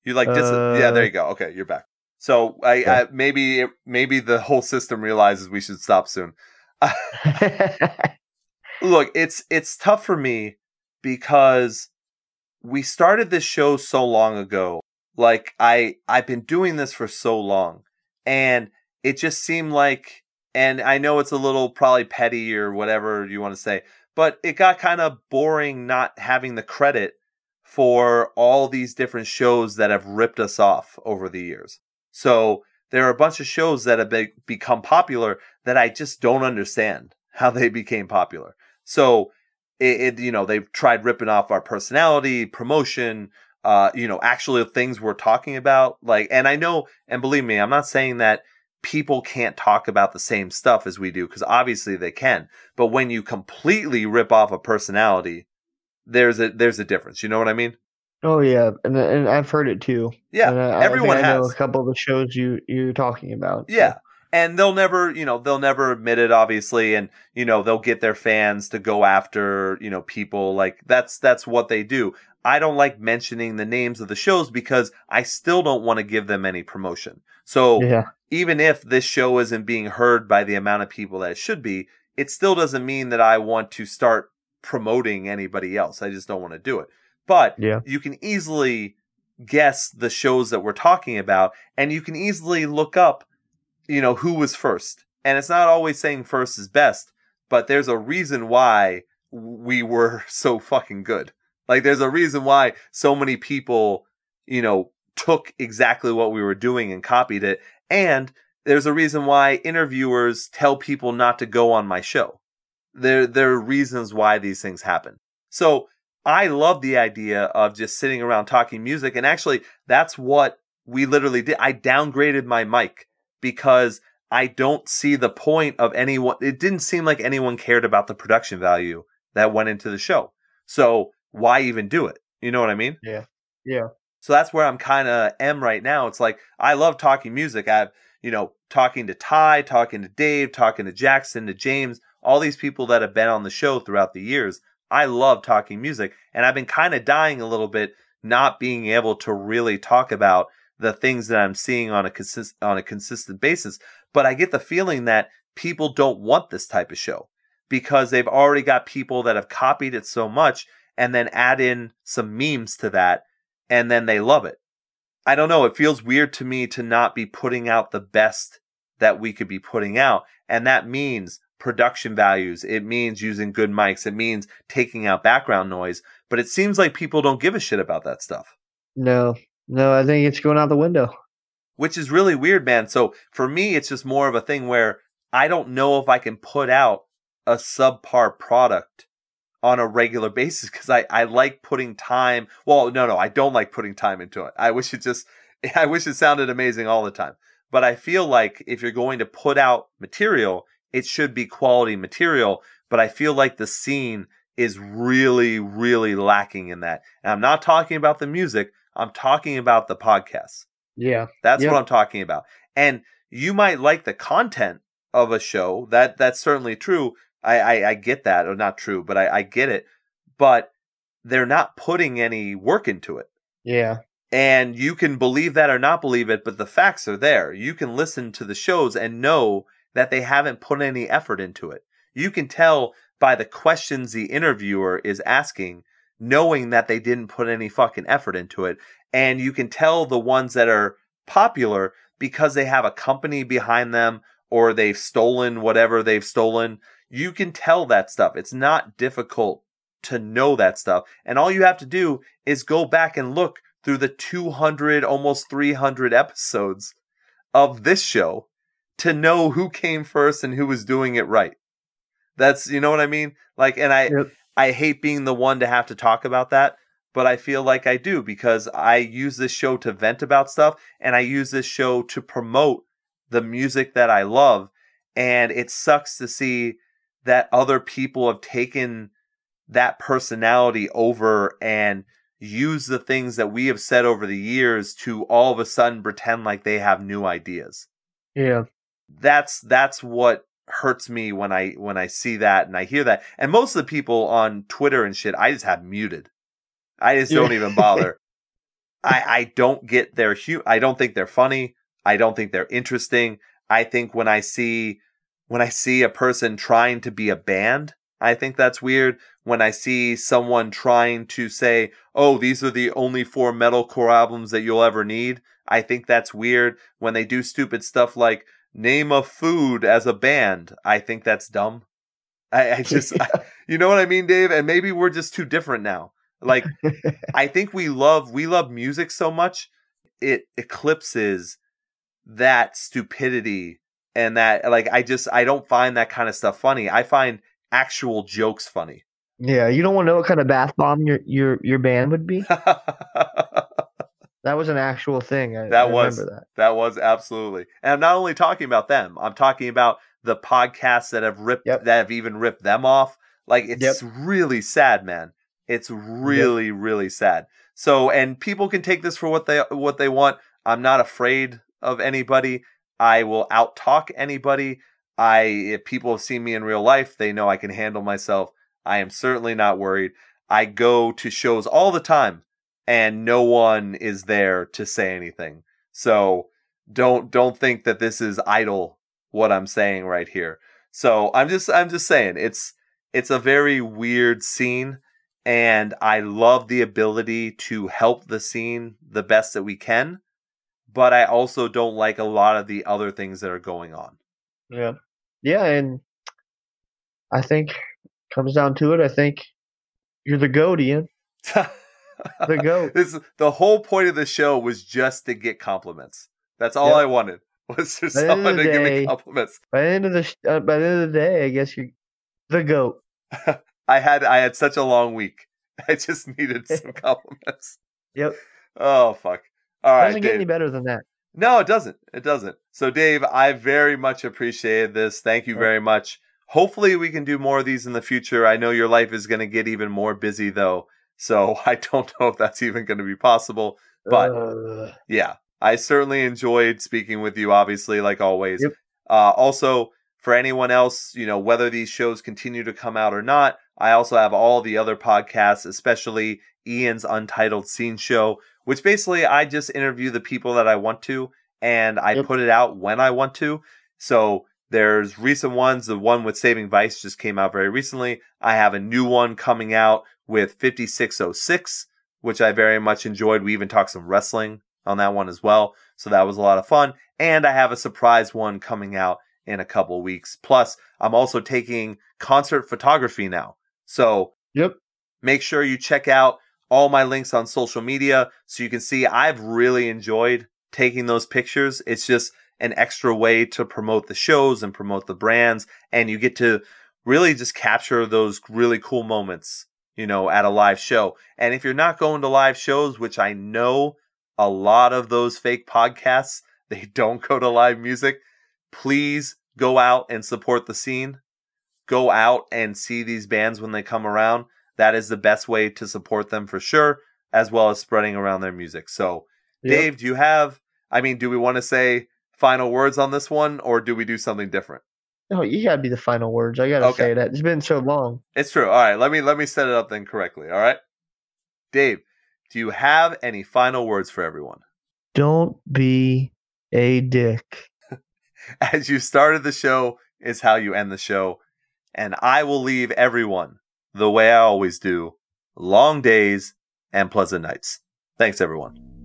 You like dis- Yeah, Uh, there you go. Okay, you're back. So I, Okay. I maybe maybe the whole system realizes we should stop soon. Look, it's it's tough for me because we started this show so long ago. Like I I've been doing this for so long and it just seemed like and I know it's a little probably petty or whatever you want to say, but it got kind of boring not having the credit for all these different shows that have ripped us off over the years. So there are a bunch of shows that have be- become popular that I just don't understand how they became popular. So it, it you know they've tried ripping off our personality, promotion, uh, you know, actually things we're talking about. Like, and I know, and believe me, I'm not saying that people can't talk about the same stuff as we do because obviously they can. But when you completely rip off a personality, there's a there's a difference. You know what I mean? oh yeah, and and I've heard it too. Yeah, I, I everyone I know has. a couple of the shows you you're talking about. so. And they'll never, you know, they'll never admit it, obviously, and you know they'll get their fans to go after, you know, people like that's that's what they do. I don't like mentioning the names of the shows because I still don't want to give them any promotion. So yeah, even if this show isn't being heard by the amount of people that it should be, it still doesn't mean that I want to start promoting anybody else. I just don't want to do it. But Yeah. you can easily guess the shows that we're talking about, and you can easily look up, you know, who was first. And it's not always saying first is best, but there's a reason why we were so fucking good. Like there's a reason why so many people, you know, took exactly what we were doing and copied it. And there's a reason why interviewers tell people not to go on my show. There, there are reasons why these things happen. So I love the idea of just sitting around talking music. And actually, that's what we literally did. I downgraded my mic because I don't see the point of anyone. It didn't seem like anyone cared about the production value that went into the show. So why even do it? You know what I mean? Yeah. Yeah. So that's where I'm kind of am right now. It's like I love talking music. I've, you know, talking to Ty, talking to Dave, talking to Jackson, to James, all these people that have been on the show throughout the years. I love talking music, and I've been kind of dying a little bit not being able to really talk about the things that I'm seeing on a consist on a consistent basis. But I get the feeling that people don't want this type of show because they've already got people that have copied it so much and then add in some memes to that and then they love it. I don't know. It feels weird to me to not be putting out the best that we could be putting out. And that means production values. It means using good mics. It means taking out background noise. But it seems like people don't give a shit about that stuff, No, no, I think it's going out the window. which is really weird, man. So for me, it's just more of a thing where I don't know if I can put out a subpar product on a regular basis because I, I like putting time. Well, no, no, I don't like putting time into it. I wish it just, I wish it sounded amazing all the time. But I feel like if you're going to put out material, it should be quality material. But I feel like the scene is really, really lacking in that. And I'm not talking about the music. I'm talking about the podcasts. Yeah. That's Yep. what I'm talking about. And you might like the content of a show. That that's certainly true. I, I, I get that, or not true, but I, I get it. But they're not putting any work into it. Yeah. And you can believe that or not believe it, but the facts are there. You can listen to the shows and know that they haven't put any effort into it. You can tell by the questions the interviewer is asking, knowing that they didn't put any fucking effort into it. And you can tell the ones that are popular because they have a company behind them or they've stolen whatever they've stolen. You can tell that stuff. It's not difficult to know that stuff. And all you have to do is go back and look through the 200, almost 300 episodes of this show to know who came first and who was doing it right. That's, you know what I mean? Like, and I, Yep. I hate being the one to have to talk about that, but I feel like I do because I use this show to vent about stuff and I use this show to promote the music that I love. And it sucks to see that other people have taken that personality over and use the things that we have said over the years to all of a sudden pretend like they have new ideas. Yeah. That's that's what hurts me when I when I see that and I hear that. And most of the people on Twitter and shit, I just have muted. I just don't even bother. I I don't get their hu- I don't think they're funny. I don't think they're interesting. I think when I see when I see a person trying to be a band, I think that's weird. When I see someone trying to say, "Oh, these are the only four metalcore albums that you'll ever need," I think that's weird. When they do stupid stuff like name a food as a band, I think that's dumb. I, I just, I- you know what I mean, Dave? And maybe we're just too different now. Like, I think we love we love music so much it eclipses that stupidity and that like I just I don't find that kind of stuff funny. I find actual jokes funny. Yeah. You don't want to know what kind of bath bomb your your your band would be? That was an actual thing. I, That I was. remember that. That was absolutely. And I'm not only talking about them, I'm talking about the podcasts that have ripped Yep. that have even ripped them off. Like it's really sad, man. It's really, really sad. So and people can take this for what they what they want. I'm not afraid of anybody. I will out talk anybody. I if people have seen me in real life, they know I can handle myself. I am certainly not worried. I go to shows all the time and no one is there to say anything. So don't don't think that this is idle what I'm saying right here. So I'm just I'm just saying it's it's a very weird scene and I love the ability to help the scene the best that we can, but I also don't like a lot of the other things that are going on. Yeah. Yeah, and I think comes down to it. I think you're the goat, Ian. The goat. this the whole point of the show was just to get compliments. That's all Yep. I wanted was for At the end of someone to give me compliments. By the end of the sh- uh, by the end of the day, I guess you're the goat. I had I had such a long week. I just needed some compliments. Yep. Oh fuck. All right, Doesn't get any better than that. No, it doesn't. It doesn't. So, Dave, I very much appreciated this. Thank you very much. Hopefully, we can do more of these in the future. I know your life is going to get even more busy, though. So, I don't know if that's even going to be possible. But Uh, yeah, I certainly enjoyed speaking with you, obviously, like always. Yep. Uh, also, for anyone else, you know, whether these shows continue to come out or not, I also have all the other podcasts, especially Ian's Untitled Scene Show, which basically I just interview the people that I want to and I Yep. put it out when I want to. So there's recent ones. The one with Saving Vice just came out very recently. I have a new one coming out with 5606, which I very much enjoyed. We even talked some wrestling on that one as well. So that was a lot of fun. And I have a surprise one coming out in a couple weeks. Plus, I'm also taking concert photography now. So yep. make sure you check out all my links on social media so you can see I've really enjoyed taking those pictures. It's just an extra way to promote the shows and promote the brands and you get to really just capture those really cool moments, you know, at a live show. And if you're not going to live shows, which I know a lot of those fake podcasts, they don't go to live music, please go out and support the scene. Go out and see these bands when they come around that is the best way to support them for sure, as well as spreading around their music. So, Yep. Dave, do you have, I mean, do we want to say final words on this one or do we do something different? Oh, you gotta be the final words. I gotta Okay. say that. It's been so long. It's true. All right, let me let me set it up then correctly. All right, Dave, do you have any final words for everyone? Don't be a dick. As you started the show is how you end the show, and I will leave everyone the way I always do: long days and pleasant nights. Thanks, everyone.